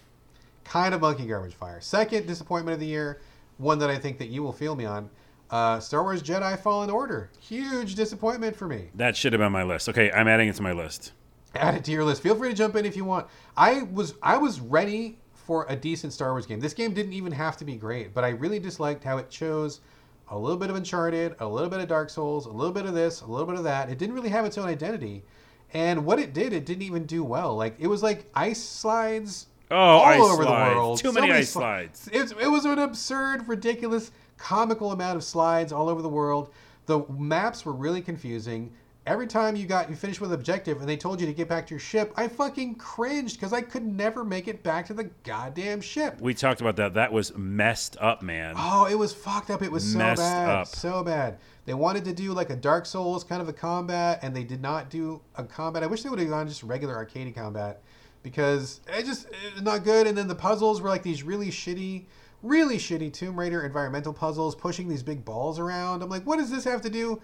Kind of monkey garbage fire. Second disappointment of the year, one that I think that you will feel me on. Uh, Star Wars Jedi Fallen Order. Huge disappointment for me. That should have been my list. Okay, I'm adding it to my list. Add it to your list. Feel free to jump in if you want. I was I was ready for a decent Star Wars game. This game didn't even have to be great, but I really disliked how it chose a little bit of Uncharted, a little bit of Dark Souls, a little bit of this, a little bit of that. It didn't really have its own identity. And what it did, it didn't even do well. Like it was like ice slides Oh, all ice over slides. the world. Too So many ice sli- slides. It, it was an absurd, ridiculous, comical amount of slides all over the world. The maps were really confusing. Every time you got you finished with an objective and they told you to get back to your ship, I fucking cringed because I could never make it back to the goddamn ship. We talked about that. That was messed up, man. Oh, it was fucked up. It was so Messed bad. up. So bad. They wanted to do like a Dark Souls kind of a combat, and they did not do a combat. I wish they would have gone just regular arcade combat because it just it's not good. And then the puzzles were like these really shitty, really shitty Tomb Raider environmental puzzles, pushing these big balls around. I'm like, what does this have to do?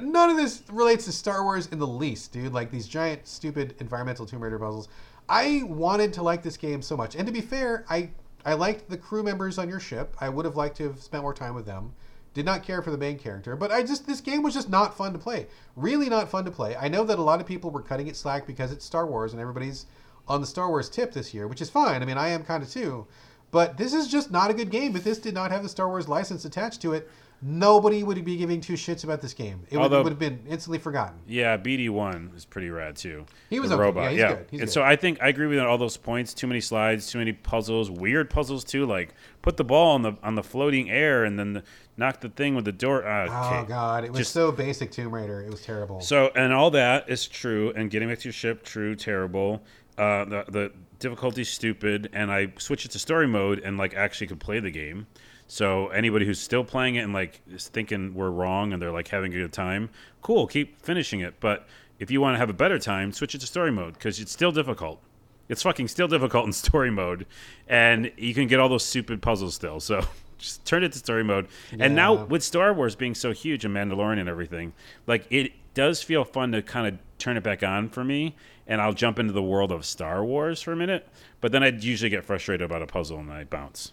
None of this relates to Star Wars in the least, dude. Like these giant, stupid environmental Tomb Raider puzzles. I wanted to like this game so much, and to be fair, I I liked the crew members on your ship. I would have liked to have spent more time with them. Did not care for the main character, but I just this game was just not fun to play. Really not fun to play. I know that a lot of people were cutting it slack because it's Star Wars and everybody's on the Star Wars tip this year, which is fine. I mean, I am kind of too. But this is just not a good game. If this did not have the Star Wars license attached to it, nobody would be giving two shits about this game. It would, Although- would have been instantly forgotten. Yeah, BD one is pretty rad too. He was a okay. robot. Yeah, he's yeah, good. He's and good. so I think I agree with all those points. Too many slides, too many puzzles, weird puzzles too. Like put the ball on the on the floating air and then the, knock the thing with the door. Uh, Oh okay. god, it was Just- so basic Tomb Raider. It was terrible. So and all that is true, and getting back to your ship, true, terrible. Uh, the the difficulty stupid, and I switch it to story mode and like actually could play the game. So anybody who's still playing it and like is thinking we're wrong and they're like having a good time, cool, keep finishing it. But if you want to have a better time, switch it to story mode because it's still difficult. It's fucking still difficult in story mode, and you can get all those stupid puzzles still. So just turn it to story mode. And now with Star Wars being so huge and Mandalorian and everything, like it does feel fun to kind of turn it back on for me, and I'll jump into the world of Star Wars for a minute. But then I'd usually get frustrated about a puzzle and I bounce.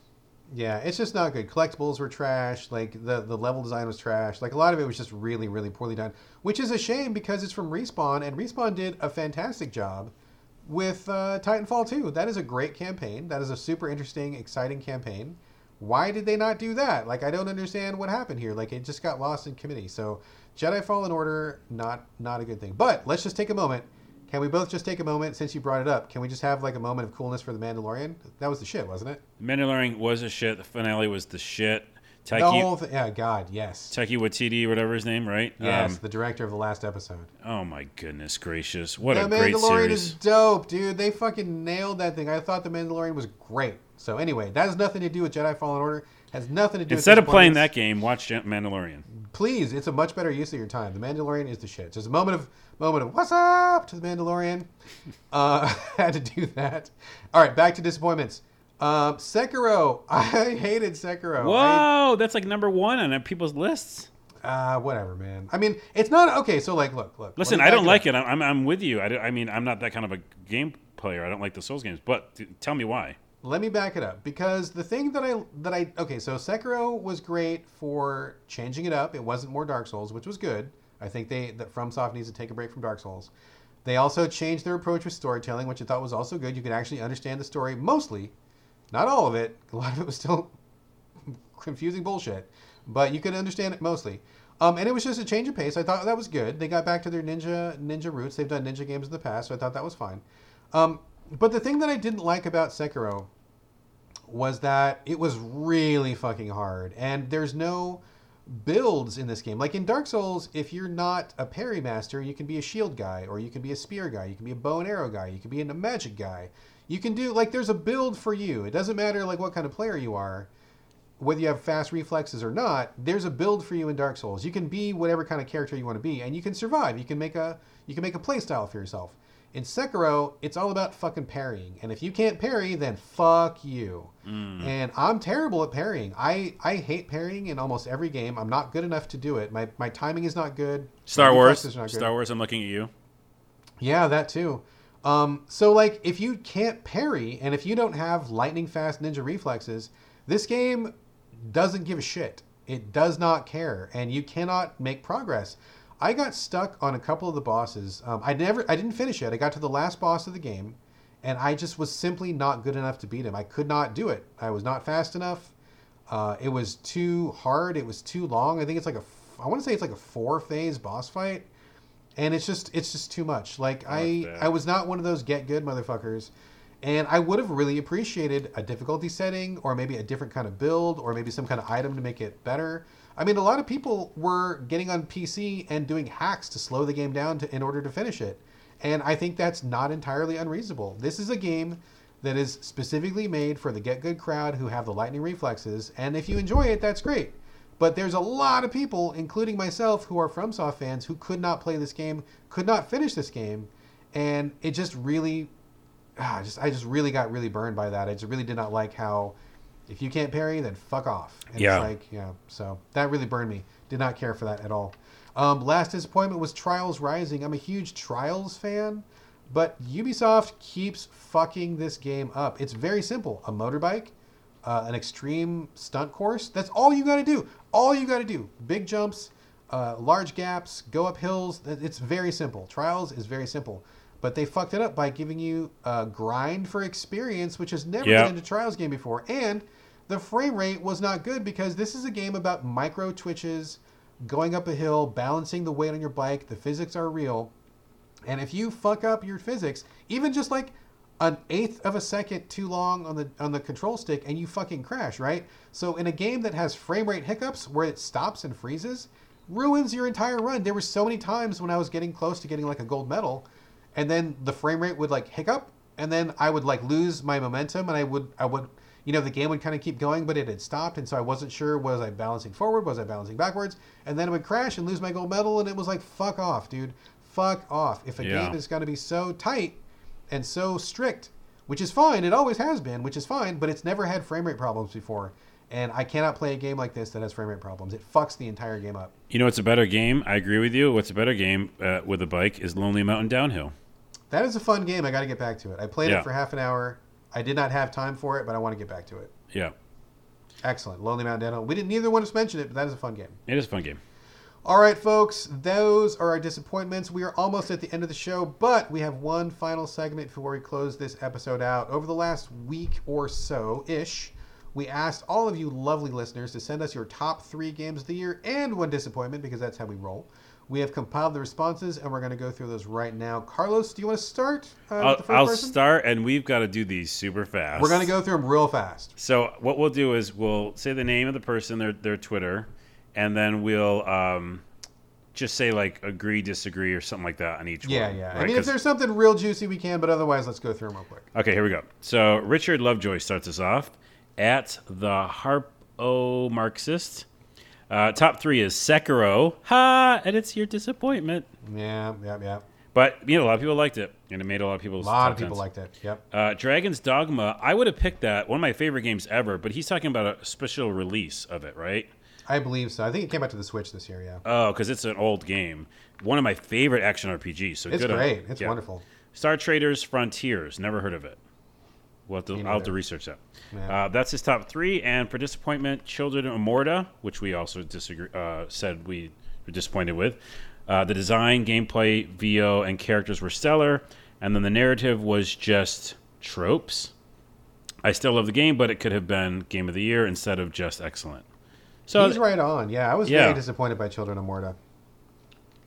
Yeah, it's just not good. Collectibles were trash. Like the the level design was trash. Like a lot of it was just really really poorly done, which is a shame because it's from Respawn and Respawn did a fantastic job with uh, Titanfall 2. That is a great campaign. That is a super interesting, exciting campaign. Why did they not do that? Like I don't understand what happened here. Like it just got lost in committee. So Jedi Fallen Order not not a good thing. But let's just take a moment. Can we both just take a moment since you brought it up? Can we just have like a moment of coolness for the Mandalorian? That was the shit, wasn't it? Mandalorian was a shit. The finale was the shit. The whole thing. Yeah, God, yes. Taiki Watiti, whatever his name, right? Yes, Um, the director of the last episode. oh my goodness gracious! What the a great series. The Mandalorian is dope, dude. They fucking nailed that thing. I thought the Mandalorian was great. So anyway, that has nothing to do with Jedi Fallen Order. Has nothing to do. Instead with of playing that game, watch Mandalorian. Please, it's a much better use of your time. The Mandalorian is the shit. Just a moment of moment of what's up to the Mandalorian. Uh, had to do that. All right, back to disappointments. Um, Sekiro. I hated Sekiro. I- Whoa, that's like number one on people's lists. uh, whatever, man. I mean, it's not okay. So like, look, look. Listen, I don't like it. I'm, I'm, I'm with you. I, I mean, I'm not that kind of a game player. I don't like the Souls games. But t- tell me why. Let me back it up because the thing that I that I okay, so Sekiro was great for changing it up. It wasn't more Dark Souls, which was good. I think they that FromSoft needs to take a break from Dark Souls. They also changed their approach with storytelling, which I thought was also good. You could actually understand the story mostly, not all of it. A lot of it was still confusing bullshit, but you could understand it mostly. Um, and it was just a change of pace. I thought that was good. They got back to their ninja ninja roots. They've done ninja games in the past, so I thought that was fine. Um, but the thing that I didn't like about Sekiro was that it was really fucking hard, and there's no builds in this game. Like in Dark Souls, if you're not a parry master, you can be a shield guy, or you can be a spear guy, you can be a bow and arrow guy, you can be a magic guy. You can do like there's a build for you. It doesn't matter like what kind of player you are, whether you have fast reflexes or not. There's a build for you in Dark Souls. You can be whatever kind of character you want to be, and you can survive. You can make a you can make a play style for yourself. In Sekiro, it's all about fucking parrying, and if you can't parry, then fuck you. And I'm terrible at parrying. I I hate parrying in almost every game. I'm not good enough to do it. My my timing is not good. Star Wars. good. Star Wars. I'm looking at you. Yeah, that too. Um, so like, if you can't parry and if you don't have lightning fast ninja reflexes, this game doesn't give a shit. It does not care, and you cannot make progress. I got stuck on a couple of the bosses. Um, I never, I didn't finish it. I got to the last boss of the game, and I just was simply not good enough to beat him. I could not do it. I was not fast enough. Uh, it was too hard. It was too long. I think it's like a, I want to say it's like a four phase boss fight and it's just it's just too much like i bad. i was not one of those get good motherfuckers and i would have really appreciated a difficulty setting or maybe a different kind of build or maybe some kind of item to make it better i mean a lot of people were getting on pc and doing hacks to slow the game down to, in order to finish it. And i think that's not entirely unreasonable. This is a game that is specifically made for the get good crowd who have the lightning reflexes. And if you enjoy it that's great. But there's a lot of people, including myself, who are FromSoft fans who could not play this game, could not finish this game, and it just really, ah, just I just really got really burned by that. I just really did not like how, if you can't parry, then fuck off. And Yeah. It's like yeah, so that really burned me. Did not care for that at all. Um, last disappointment was Trials Rising. I'm a huge Trials fan, but Ubisoft keeps fucking this game up. It's very simple: a motorbike uh, an extreme stunt course. That's all you got to do. All you got to do. Big jumps, uh, large gaps, go up hills. It's very simple. Trials is very simple. But they fucked it up by giving you a grind for experience, which has never Yeah. been in a Trials game before. And the frame rate was not good because this is a game about micro twitches, going up a hill, balancing the weight on your bike. The physics are real. And if you fuck up your physics, even just like an eighth of a second too long on the on the control stick, and you fucking crash, right? So in a game that has frame rate hiccups where it stops and freezes, ruins your entire run. There were so many times when I was getting close to getting like a gold medal, and then the frame rate would like hiccup, and then I would like lose my momentum, and I would I would you know the game would kind of keep going, but it had stopped, and so I wasn't sure was I balancing forward, was I balancing backwards, and then it would crash and lose my gold medal, and it was like fuck off, dude, fuck off. If a Yeah. game is going to be so tight and so strict, which is fine, it always has been, which is fine, but it's never had frame rate problems before. And I cannot play a game like this that has frame rate problems. It fucks the entire game up. You know what's a better game? I agree with you. What's a better game uh, with a bike is Lonely Mountain Downhill. That is a fun game. I got to get back to it. I played Yeah. it for half an hour. I did not have time for it, but I want to get back to it. Yeah, Excellent. Lonely Mountain Downhill. We didn't neither one of us mention it, but that is a fun game. it is a fun game. All right, folks, those are our disappointments. We are almost at the end of the show, but we have one final segment before we close this episode out. Over the last week or so ish, we asked all of you lovely listeners to send us your top three games of the year and one disappointment because that's how we roll. We have compiled the responses and we're going to go through those right now. Carlos, do you want to start? Uh, I'll, the I'll start, and we've got to do these super fast. We're going to go through them real fast. So what we'll do is we'll say the name of the person, their their Twitter, and then we'll um, just say like agree, disagree, or something like that on each Yeah, one. yeah. Yeah. I mean, if there's something real juicy, we can, but otherwise, let's go through them real quick. Okay, here we go. So Richard Lovejoy starts us off at the Harpo Marxist. Uh, top three is Sekiro. Ha! And it's your disappointment. Yeah, yeah, yeah. But you know, a lot of people liked it, and it made a lot of people. A lot of people tens. liked it. Yep. Uh, Dragon's Dogma. I would have picked that. One of my favorite games ever. But he's talking about a special release of it, right? I believe so. I think it came out to the Switch this year, yeah. Oh, because it's an old game. One of my favorite action RPGs. So It's good on- great. It's yeah. wonderful. Star Traders Frontiers. Never heard of it. We'll have to, I'll have to research that. Yeah. Uh, that's his top three. And for disappointment, Children of Morta, which we also disagree, uh, said we were disappointed with. Uh, the design, gameplay, VO, and characters were stellar, and then the narrative was just tropes. I still love the game, but it could have been game of the year instead of just excellent. So, He's right on. Yeah, I was Yeah. very disappointed by Children of Morta.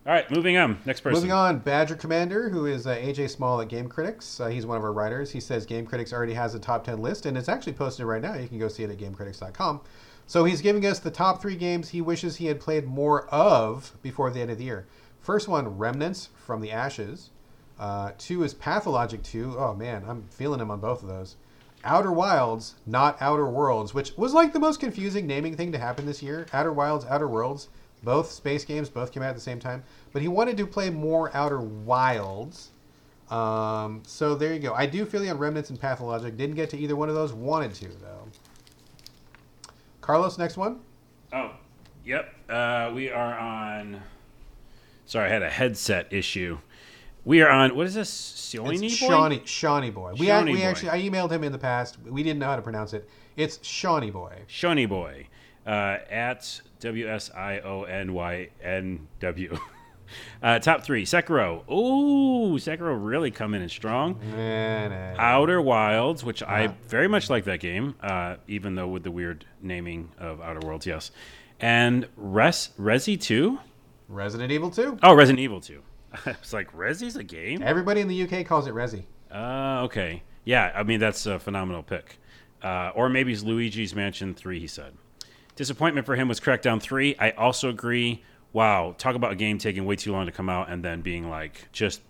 All right, moving on. Next person. Moving on, Badger Commander, who is uh, AJ Small at Game Critics. Uh, he's one of our writers. He says Game Critics already has a top 10 list, and it's actually posted right now. You can go see it at GameCritics.com. So he's giving us the top three games he wishes he had played more of before the end of the year. First one, Remnants from the Ashes. Uh, two is Pathologic 2. Oh man, I'm feeling him on both of those. Outer Wilds, not Outer Worlds, which was like the most confusing naming thing to happen this year. Outer Wilds, Outer Worlds, both space games, both came out at the same time. But he wanted to play more Outer Wilds. Um, so there you go. I do feel you on Remnants and Pathologic. Didn't get to either one of those. Wanted to though. Carlos, next one. Oh, yep. Uh, we are on. Sorry, I had a headset issue. We are on. What is this? Sioni It's boy? Shawnee, Shawnee Boy. We, Shawnee we Boy. actually, I emailed him in the past. We didn't know how to pronounce it. It's Shawnee Boy. Shawnee boy. Uh, at W S I O N Y N W. Uh, top three: Sekiro. Ooh, Sekiro really coming in strong. Nah, nah, nah. Outer Wilds, which I Uh-huh. very much like that game, uh, even though with the weird naming of Outer Worlds, yes. And Res Resi 2? Resident Evil 2. Oh, Resident Evil 2. it's like, Resi's a game? Everybody in the UK calls it Resi. Uh, okay. Yeah, I mean, that's a phenomenal pick. Uh, or maybe it's Luigi's Mansion 3, he said. Disappointment for him was Crackdown 3. I also agree. Wow, talk about a game taking way too long to come out and then being like just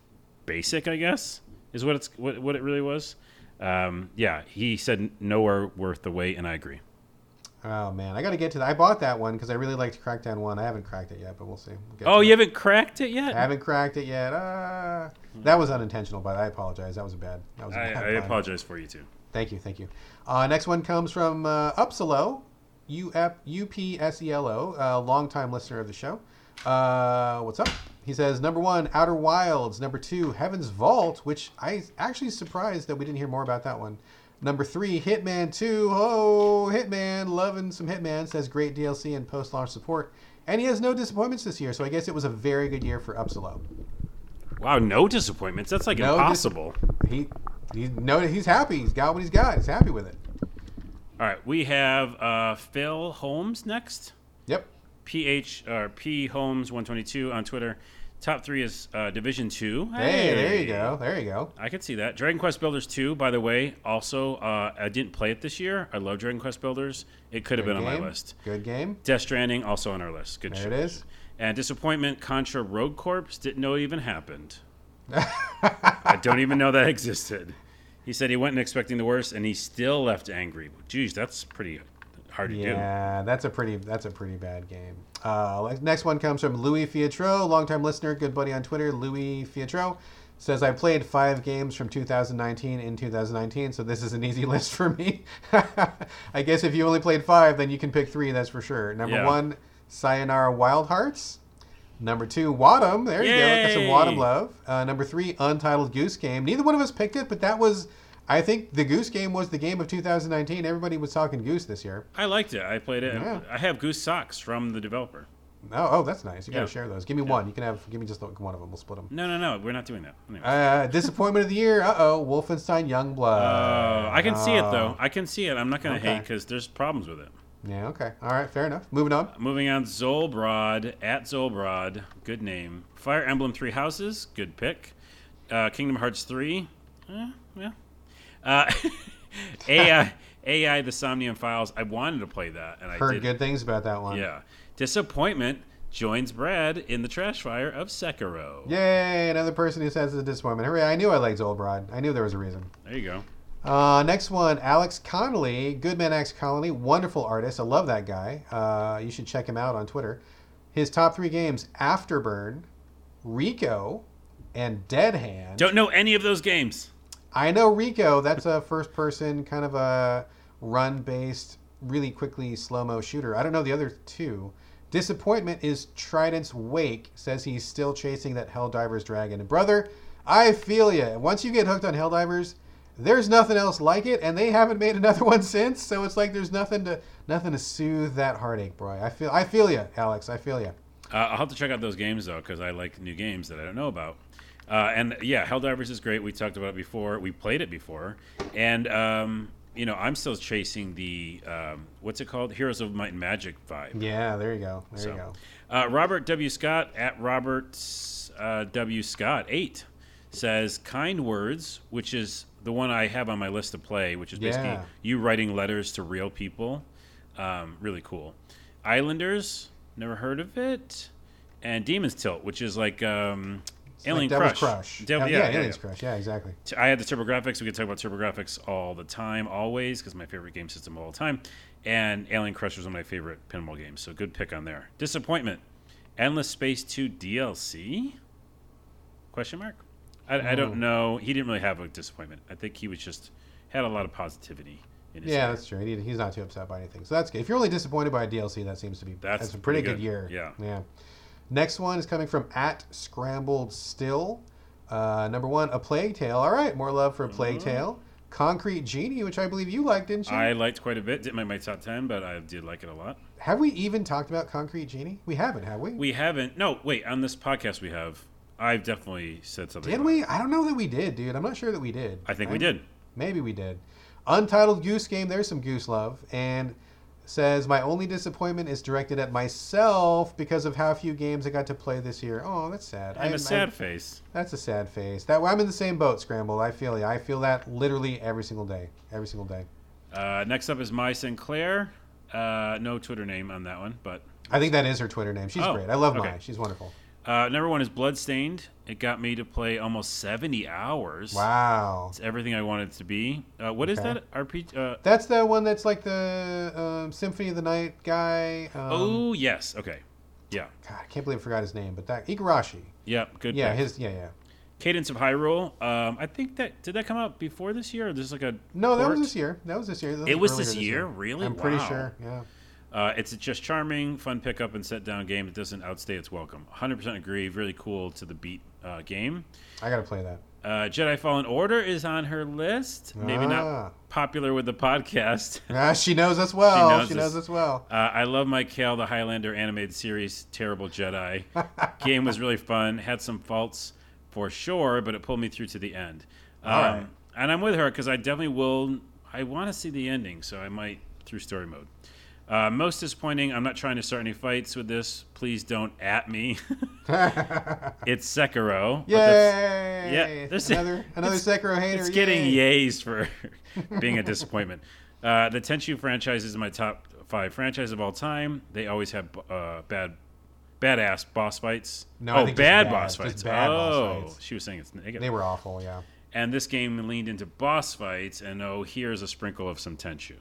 basic, I guess, is what it's what, what it really was. Um, yeah, he said nowhere worth the wait, and I agree. Oh man, I got to get to that. I bought that one because I really liked Crackdown One. I haven't cracked it yet, but we'll see. We'll Oh, you it. haven't cracked it yet? I haven't cracked it yet. Uh, that was unintentional, but I apologize. That was a bad. That was a I, bad I pun. apologize for you too. Thank you, thank you. Uh, next one comes from uh, Upsalo, U F U P S E L O, a longtime listener of the show. Uh, what's up? He says number one, Outer Wilds. Number two, Heaven's Vault, which I actually surprised that we didn't hear more about that one. Number three, Hitman 2. Oh, Hitman, loving some Hitman. Says great DLC and post-launch support. And he has no disappointments this year, so I guess it was a very good year for Upsalo. Wow, no disappointments. That's like No impossible. He, he, no, he's happy. He's got what he's got. He's happy with it. All right, we have uh, Phil Holmes next. Yep. PH or P Holmes 122 on Twitter. Top three is uh, Division Two. Hey, there you go. There you go. I can see that. Dragon Quest Builders 2, by the way, also uh, I didn't play it this year. I love Dragon Quest Builders. It could have been on my list. Good game. Death Stranding also on our list. Good There it is. And disappointment, Contra Rogue Corps didn't know it even happened. I don't even know that existed. He said he went in expecting the worst, and he still left angry. Jeez, that's pretty hard to do. Yeah, that's a pretty that's a pretty bad game. Uh, next one comes from Louis Fiatro, longtime listener, good buddy on Twitter. Louis Fiatro says I played five games from 2019 in 2019, so this is an easy list for me. I guess if you only played five, then you can pick three. That's for sure. Number Yeah. one, Sayonara Wild Hearts. Number two, Wattam. There you go. Got some! Wattam love. Uh, number three, Untitled Goose Game. Neither one of us picked it, but that was, I think, the Goose Game was the game of 2019. Everybody was talking Goose this year. I liked it. I played it. Yeah. I have Goose socks from the developer. Oh, oh, that's nice. You gotta Yeah. share those. Give me one. You can have. Give me just one of them. We'll split them. No, no, no. We're not doing that. Anyway. Uh, disappointment of the year. Uh oh, Wolfenstein Youngblood. Uh, I can see it though. Oh. I can see it. I'm not going to Okay. hate because there's problems with it. Yeah. Okay. All right. Fair enough. Moving on. Moving on, Zolbrod at Zolbrod, good name. Fire Emblem Three Houses, good pick. Uh, Kingdom Hearts Three, eh, yeah. Uh, AI AI The Somnium Files. I wanted to play that, and I Heard did. good things about that one. Yeah. Disappointment joins Brad in the trash fire of Sekiro. Yay! Another person who says it's a disappointment. Hooray! I knew I liked Zolbrod. I knew there was a reason. There you go. Uh, next one, Alex Connolly, Goodman X Connolly, wonderful artist. I love that guy. Uh, you should check him out on Twitter. His top three games: Afterburn, Rico, and Dead Hand. Don't know any of those games. I know Rico. That's a first-person kind of a run-based, really quickly slow-mo shooter. I don't know the other two. Disappointment is Trident's Wake. Says he's still chasing that Helldivers dragon. And brother, I feel you. Once you get hooked on Helldivers, there's nothing else like it, and they haven't made another one since. So it's like there's nothing to nothing to soothe that heartache, bro. I feel I feel you, Alex. I feel you. Uh, I'll have to check out those games though, because I like new games that I don't know about. Uh, and yeah, Helldivers is great. We talked about it before. We played it before, and um, you know, I'm still chasing the um, what's it called, Heroes of Might and Magic vibe. Yeah, there you go. There So, you go. Uh, Robert W. Scott at Robert uh, W. Scott eight says kind words, which is the one I have on my list to play, which is basically Yeah. you writing letters to real people. Um, really cool. Islanders, never heard of it, and Demon's Tilt, which is like um, Alien like Crush. Crush. Devil- yeah, yeah, yeah, Alien's yeah. Crush. Yeah, exactly. I had the TurboGrafx. We could talk about TurboGrafx all the time, always, because my favorite game system of all time. And Alien Crush was one of my favorite pinball games, so good pick on there. Disappointment, Endless Space Two DLC? Question mark. I, I Hmm. don't know. He didn't really have a disappointment. I think he was just had a lot of positivity in his. Yeah, that's true. He, he's not too upset by anything, so that's good. If you're only disappointed by a DLC, that seems to be That's that's, a pretty, pretty good, good. year. Yeah. yeah. Next one is coming from at Scrambled Still. Uh, number one, a Plague Tale. All right, more love for a Plague Mhm. Tale. Concrete Genie, which I believe you liked, didn't you? I liked quite a bit. Didn't make my top ten, but I did like it a lot. Have we even talked about Concrete Genie? We haven't, have we? We haven't. No, wait. On this podcast, we have. I've definitely said something. did we? I don't know that we did, dude. I'm not sure that we did. I think we I'm- did. Maybe we did. Untitled Goose Game, there's some goose love. And says, My only disappointment is directed at myself because of how few games I got to play this year. Oh, that's sad. I'm I- a sad I- face. that's a sad face. That way I'm in the same boat, Scramble. I feel you. I feel that literally every single day. Every single day. Uh, next up is Mai Sinclair. Uh, no Twitter name on that one, but I think that is her Twitter name. She's Oh, great. I love okay. Mai. She's wonderful. Uh, number one is Bloodstained. It got me to play almost 70 hours. Wow. It's everything I wanted it to be. Uh, what is Okay. that RPG? Uh, That's the one that's like the um, Symphony of the Night guy. Um, oh, yes. Okay. Yeah. God, I can't believe I forgot his name, but that Igarashi. Yep. Good. Yeah, pick. his. Yeah, yeah. Cadence of Hyrule. Um, I think that did that come out before this year? Or this is like a No, that was this year. That was this year. That It was this year? Really? I'm pretty sure. Yeah. Uh, it's just charming, fun pickup and set down game. It doesn't outstay its welcome. 100% agree. Really cool to the beat uh, game. I gotta play that. Uh, Jedi Fallen Order is on her list. Maybe Ah. not popular with the podcast. Ah, she knows us well. knows She knows, us. us well. Uh, I love Mike Hale, the Highlander animated series, Terrible Jedi. Game was really fun. Had some faults for sure, but it pulled me through to the end. Um, All right. And I'm with her because I definitely will. I want to see the ending, so I might through story mode. Uh, most disappointing. I'm not trying to start any fights with this. Please don't at me. it's Sekiro. Yay! yeah, there's- another another Sekiro hater. It's getting Yay. yays for being a disappointment. Uh, the Tenchu franchise is my top five franchise of all time. They always have uh, bad, badass boss fights. No, I oh, bad bad, boss fights. bad oh, boss fights. she was saying it's negative. They were awful. Yeah. and this game leaned into boss fights, and oh, here's a sprinkle of some Tenchu.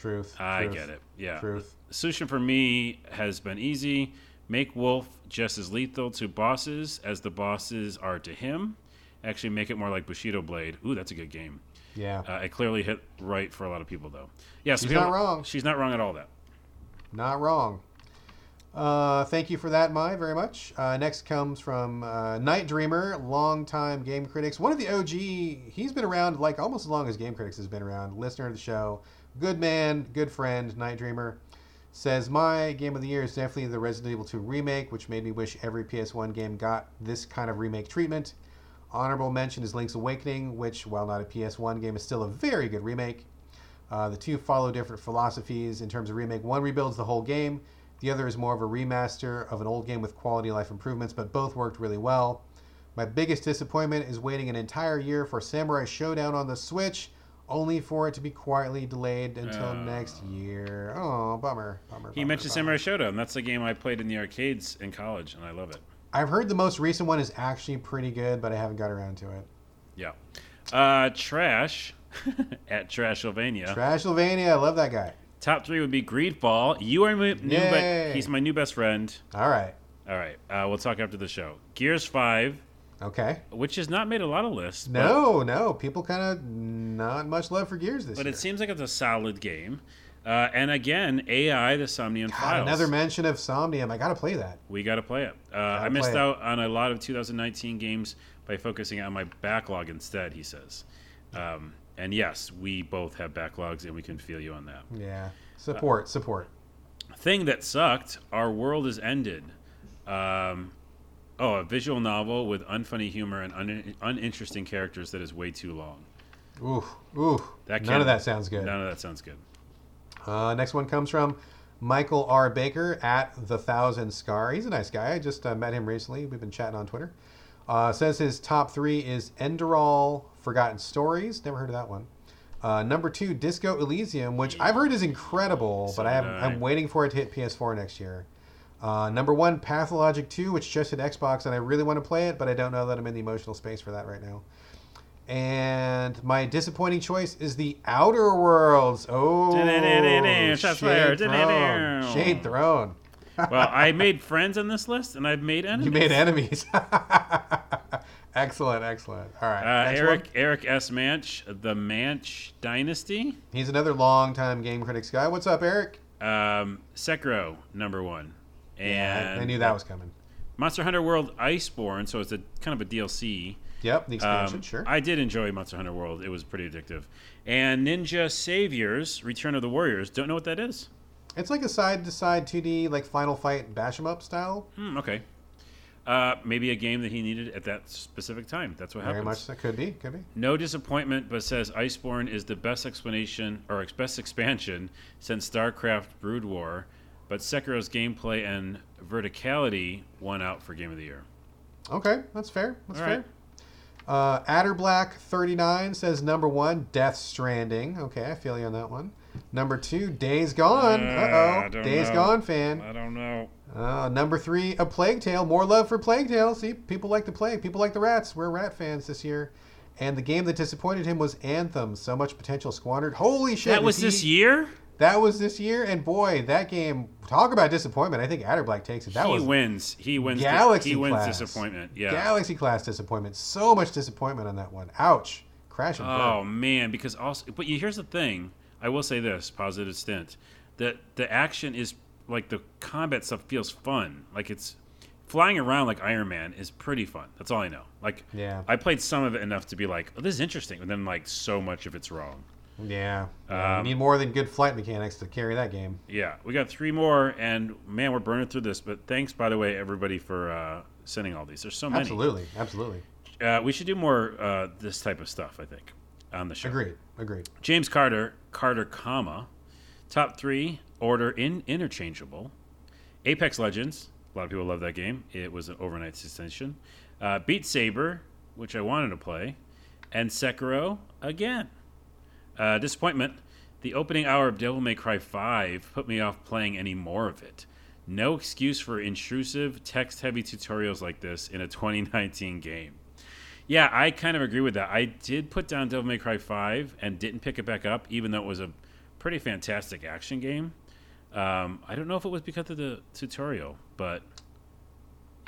Truth. I truth, get it. Yeah. Truth. Solution for me has been easy. Make Wolf just as lethal to bosses as the bosses are to him. Actually, make it more like Bushido Blade. Ooh, that's a good game. Yeah. Uh, it clearly hit right for a lot of people, though. Yeah, so She's people- not wrong. She's not wrong at all. That Not wrong. Uh, thank you for that, Mai, very much. Uh, next comes from uh, Night Dreamer, longtime Game Critics. One of the OG, he's been around like almost as long as Game Critics has been around. Listener of the show. Good man, good friend, Night Dreamer. Says, My game of the year is definitely the Resident Evil 2 remake, which made me wish every PS1 game got this kind of remake treatment. Honorable mention is Link's Awakening, which, while not a PS1 game, is still a very good remake. Uh, the two follow different philosophies in terms of remake. One rebuilds the whole game, the other is more of a remaster of an old game with quality of life improvements, but both worked really well. My biggest disappointment is waiting an entire year for Samurai Shodown on the Switch, only for it to be quietly delayed until Oh. next year. Oh, bummer. Bummer. he bummer, mentioned bummer. Samurai Shodown. That's the game I played in the arcades in college, and I love it. I've heard the most recent one is actually pretty good, but I haven't got around to it. Yeah. Uh, trash at Trashylvania. Trashylvania, I love that guy. Top three would be Greedfall. You are my new. Be- he's my new best friend. All right. All right. Uh, we'll talk after the show. Gears Five, Okay. which has not made a lot of lists. but- No, no. People kind of not much love for Gears this but year. it seems like it's a solid game. Uh, and again, AI, the Somnium God, Files. another mention of Somnium. I got to play that. We got to play it. Uh, I missed play it. out on a lot of 2019 games by focusing on my backlog instead, he says. Um, and yes, we both have backlogs, and we can feel you on that. Yeah. Support, support. Thing that sucked, Our World is Ended. Um, oh, a visual novel with unfunny humor and un- uninteresting characters that is way too long. Ooh, ooh. That None of that sounds good. None of that sounds good. Uh, next one comes from Michael R. Baker at the Thousand Scar. He's a nice guy. I just uh, met him recently. We've been chatting on Twitter. Uh, says his top three is Enderal Forgotten Stories. Never heard of that one. Uh, number two, Disco Elysium, which I've heard is incredible, So but I have. I'm waiting for it to hit PS4 next year. Uh, number one, Pathologic 2, which just hit Xbox, and I really want to play it, but I don't know that I'm in the emotional space for that right now. And my disappointing choice is the Outer Worlds. Oh, Shade. Thrown. Shade Thrown. Well, I made friends on this list, and I've made enemies. You made enemies. excellent, excellent. All right. Uh, Eric one. Eric S. Manch, the Manch Dynasty. He's another longtime Game Critics guy. What's up, Eric? Um, Sekiro, number one. And Yeah, I, I knew that was coming. Monster Hunter World Iceborne, so it's a kind of a DLC. Yep, the expansion, Um, sure. I did enjoy Monster Hunter World. It was pretty addictive. And Ninja Saviors, Return of the Warriors. Don't know what that is. It's like a side to side 2D, like Final Fight bash 'em up style. Hmm, okay. Uh, maybe a game that he needed at that specific time. That's what Very happens. much that could be, could be. No disappointment, but says Iceborne is the best explanation or best expansion since StarCraft Brood War, but Sekiro's gameplay and verticality won out for Game of the Year. Okay, that's fair. That's All fair. right. Uh, Adderblack39 says number one, Death Stranding. Okay, I feel you on that one. Number two, Days Gone. Uh, oh, Days know. Gone fan. I don't know. Uh, number three, A Plague Tale. More love for Plague Tale. See, people like the plague. People like the rats. We're rat fans this year. And the game that disappointed him was Anthem. So much potential squandered. Holy shit! That was is this year? That was this year, and boy, that game. Talk about disappointment. I think Adderblack takes it. That he was wins. He wins. Galaxy he wins class. disappointment. Yeah. Galaxy class disappointment. So much disappointment on that one. Ouch. Crash and burn. Oh man, because also, but here's the thing. I will say this positive stint that the action is like the combat stuff feels fun. Like it's flying around like Iron Man is pretty fun. That's all I know. Like Yeah. I played some of it enough to be like, oh, this is interesting, and then like so much of it's wrong. Yeah. Um, need more than good flight mechanics to carry that game. Yeah, we got three more, and man, we're burning through this. But thanks, by the way, everybody for uh, sending all these. There's so many. Absolutely. Absolutely. Uh, we should do more uh, this type of stuff. I think on the show. Agreed. Agreed. James Carter, Carter, comma, top three order in interchangeable. Apex Legends, a lot of people love that game. It was an overnight sensation. Uh, Beat Saber, which I wanted to play, and Sekiro again. Uh, disappointment. The opening hour of Devil May Cry 5 put me off playing any more of it. No excuse for intrusive, text heavy tutorials like this in a 2019 game. Yeah, I kind of agree with that. I did put down Devil May Cry 5 and didn't pick it back up, even though it was a pretty fantastic action game. Um, I don't know if it was because of the tutorial, but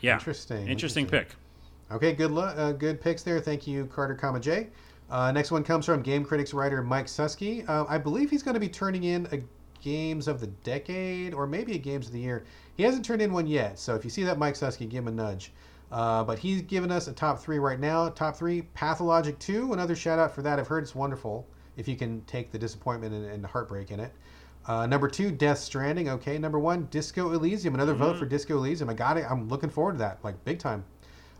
yeah, Interesting, interesting, interesting. pick. Okay, good lu- uh, good picks there. Thank you, Carter, comma J. Uh, next one comes from Game Critics writer Mike Suskie. Uh, I believe he's going to be turning in a Games of the Decade or maybe a Games of the Year. He hasn't turned in one yet, so if you see that Mike Suskie, give him a nudge. Uh, but he's given us a top three right now. Top three, Pathologic 2. Another shout out for that. I've heard it's wonderful if you can take the disappointment and, and heartbreak in it. Uh, number two, Death Stranding. Okay. Number one, Disco Elysium. Another vote for Disco Elysium. I got it. I'm looking forward to that, like big time.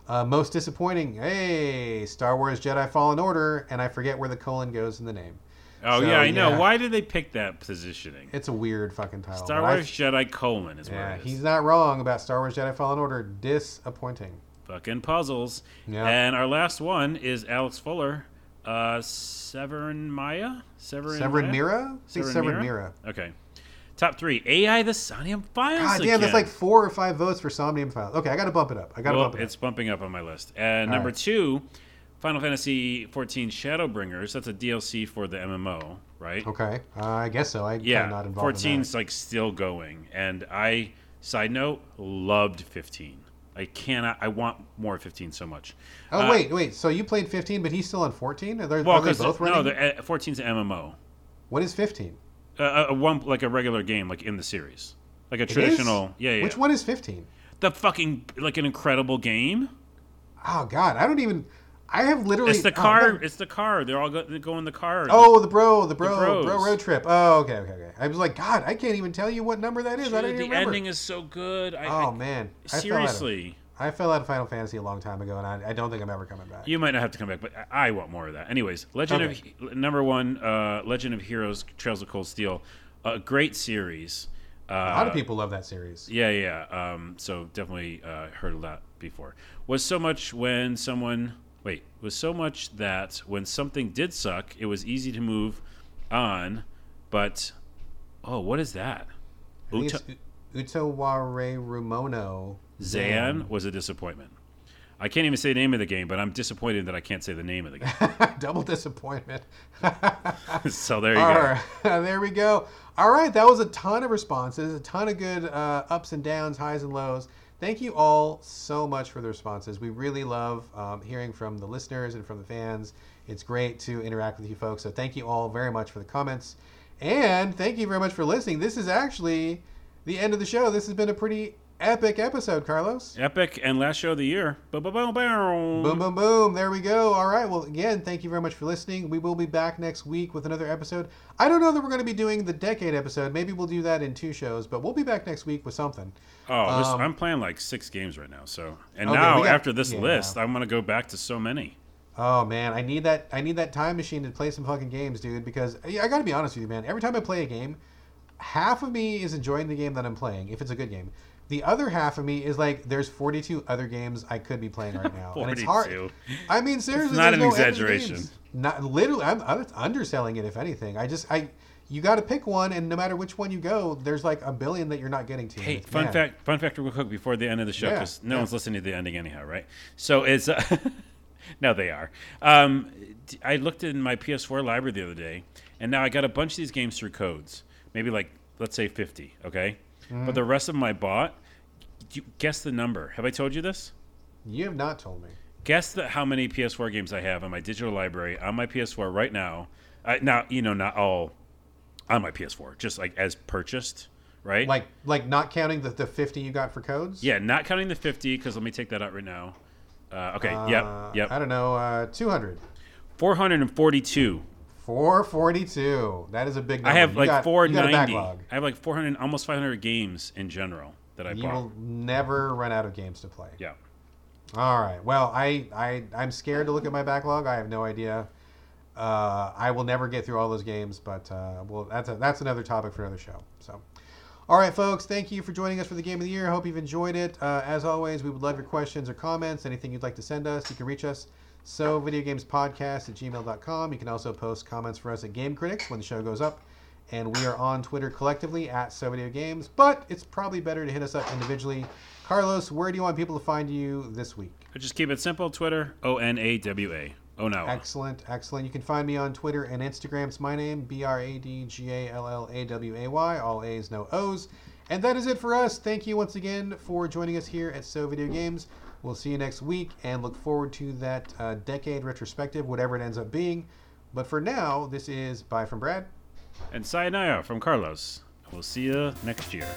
Uh, most disappointing, hey, Star Wars Jedi Fallen Order, and I forget where the colon goes in the name. Oh So, yeah, I know. yeah. Why did they pick that positioning? It's a weird fucking title. Star but I- Wars Jedi colon is yeah, where it is. he's not wrong about Star Wars Jedi Fallen Order. Disappointing. Fucking puzzles. Yeah. And our last one is Alex Fuller, uh, Severin Maya. Severin. Severin? Mira? I think Severin Mira. Okay. Top three. AI the Somnium Files. God damn, that's like four or five votes for Somnium Files. Okay, I got to bump it up. I got to well, bump it up. it's up. bumping up on my list. And All number right. two, Final Fantasy 14 Shadowbringers. That's a DLC for the MMO, right? Okay, uh, I guess so. I Yeah, not involved in 14's that. like still going, and I side note loved 15. I cannot. I want more 15 so much. Oh Uh, wait, wait. So you played 15, but he's still on 14? Are, they- Well, are they both no, running? uh, 14's an MMO. what is 15? Uh, a one like a regular game, like in the series, like a traditional. Yeah, yeah. Which one is 15? The fucking like an incredible game. Oh God, I don't even. I have literally. It's the oh, car. no. It's the car. They're all go, they go in the car. Oh, the bro, the bro, bros. bro road trip. Oh, okay, okay, okay. I was like, God, I can't even tell you what number that is. I don't the even remember. ending is so good. I, oh I- man, I fell out of- seriously. I fell out of Final Fantasy a long time ago, and I, I don't think I'm ever coming back. You might not have to come back, but I I want more of that. Anyways, Legend of number one, uh, Legend of Heroes: Trails of Cold Steel, a great series. Uh, a lot of people love that series. Yeah, yeah. Um, so definitely uh, heard of that before. Was so much when someone wait was so much that when something did suck, it was easy to move on. But oh, what is that? I think Uta- it's U- Utaware Rumono. Zan was a disappointment. I can't even say the name of the game, but I'm disappointed that I can't say the name of the game. Double disappointment. so there you All go. right, there we go. All right, that was a ton of responses, a ton of good uh, ups and downs, highs and lows. Thank you all so much for the responses. We really love um, hearing from the listeners and from the fans. It's great to interact with you folks. So thank you all very much for the comments, and thank you very much for listening. This is actually the end of the show. This has been a pretty epic episode, Carlos. Epic and last show of the year. Boom, boom, boom, boom. Boom, boom, boom. There we go. All right. Well, again, thank you very much for listening. We will be back next week with another episode. I don't know that we're going to be doing the decade episode. Maybe we'll do that in two shows, but we'll be back next week with something. Oh, this, Um, I'm playing like six games right now. So, and Okay, now got- after this yeah. list, I'm gonna go back to so many. Oh man, I need that. I need that time machine to play some fucking games, dude. Because I got to be honest with you, man. Every time I play a game, half of me is enjoying the game that I'm playing, if it's a good game. The other half of me is like, there's 42 other games I could be playing right now, and it's hard. 42. I mean, seriously, not an no end to the exaggeration. Not literally. I'm, I'm underselling it. If anything, I just I. You got to pick one, and no matter which one you go, there's like a billion that you're not getting to. Hey, fun mad. fact, fun fact real quick before the end of the show, Yeah, because no yeah. one's listening to the ending anyhow, right? So it's uh, no, they are. Um, d- I looked in my PS4 library the other day, and now I got a bunch of these games through codes, maybe like let's say fifty, okay? Mm-hmm. But the rest of them I bought. You, guess the number. Have I told you this? You have not told me. Guess the, how many PS4 games I have in my digital library on my PS4 right now. Uh, now you know not all on my PS4, just like as purchased, right? Like like not counting the, the 50 you got for codes. Yeah, not counting the 50, because let me take that out right now. Uh, okay, Uh, yep, I don't know. Uh, 200. 442. 442. That is a big number. I have You like got- you got a 490. I have like 400, almost 500 games in general that I You bought. will never run out of games to play. Yeah. All right. Well, I, I I'm scared to look at my backlog. I have no idea. Uh, I will never get through all those games, but uh, well, that's a, that's another topic for another show. So, all right, folks. Thank you for joining us for the game of the year. I hope you've enjoyed it. Uh, as always, we would love your questions or comments. Anything you'd like to send us, you can reach us. So, videogamespodcast at gmail.com. You can also post comments for us at Game Critics when the show goes up. And we are on Twitter collectively at So Video Games, but it's probably better to hit us up individually. Carlos, where do you want people to find you this week? I just keep it simple. Twitter, O N A W A. Oh no. Excellent, excellent. You can find me on Twitter and Instagram. It's my name, B R A D G A L L A W A Y. All A's, no O's. And that is it for us. Thank you once again for joining us here at So Video Games. We'll see you next week and look forward to that uh, decade retrospective, whatever it ends up being. But for now, this is bye from Brad. And sayonara from Carlos. We'll see you next year.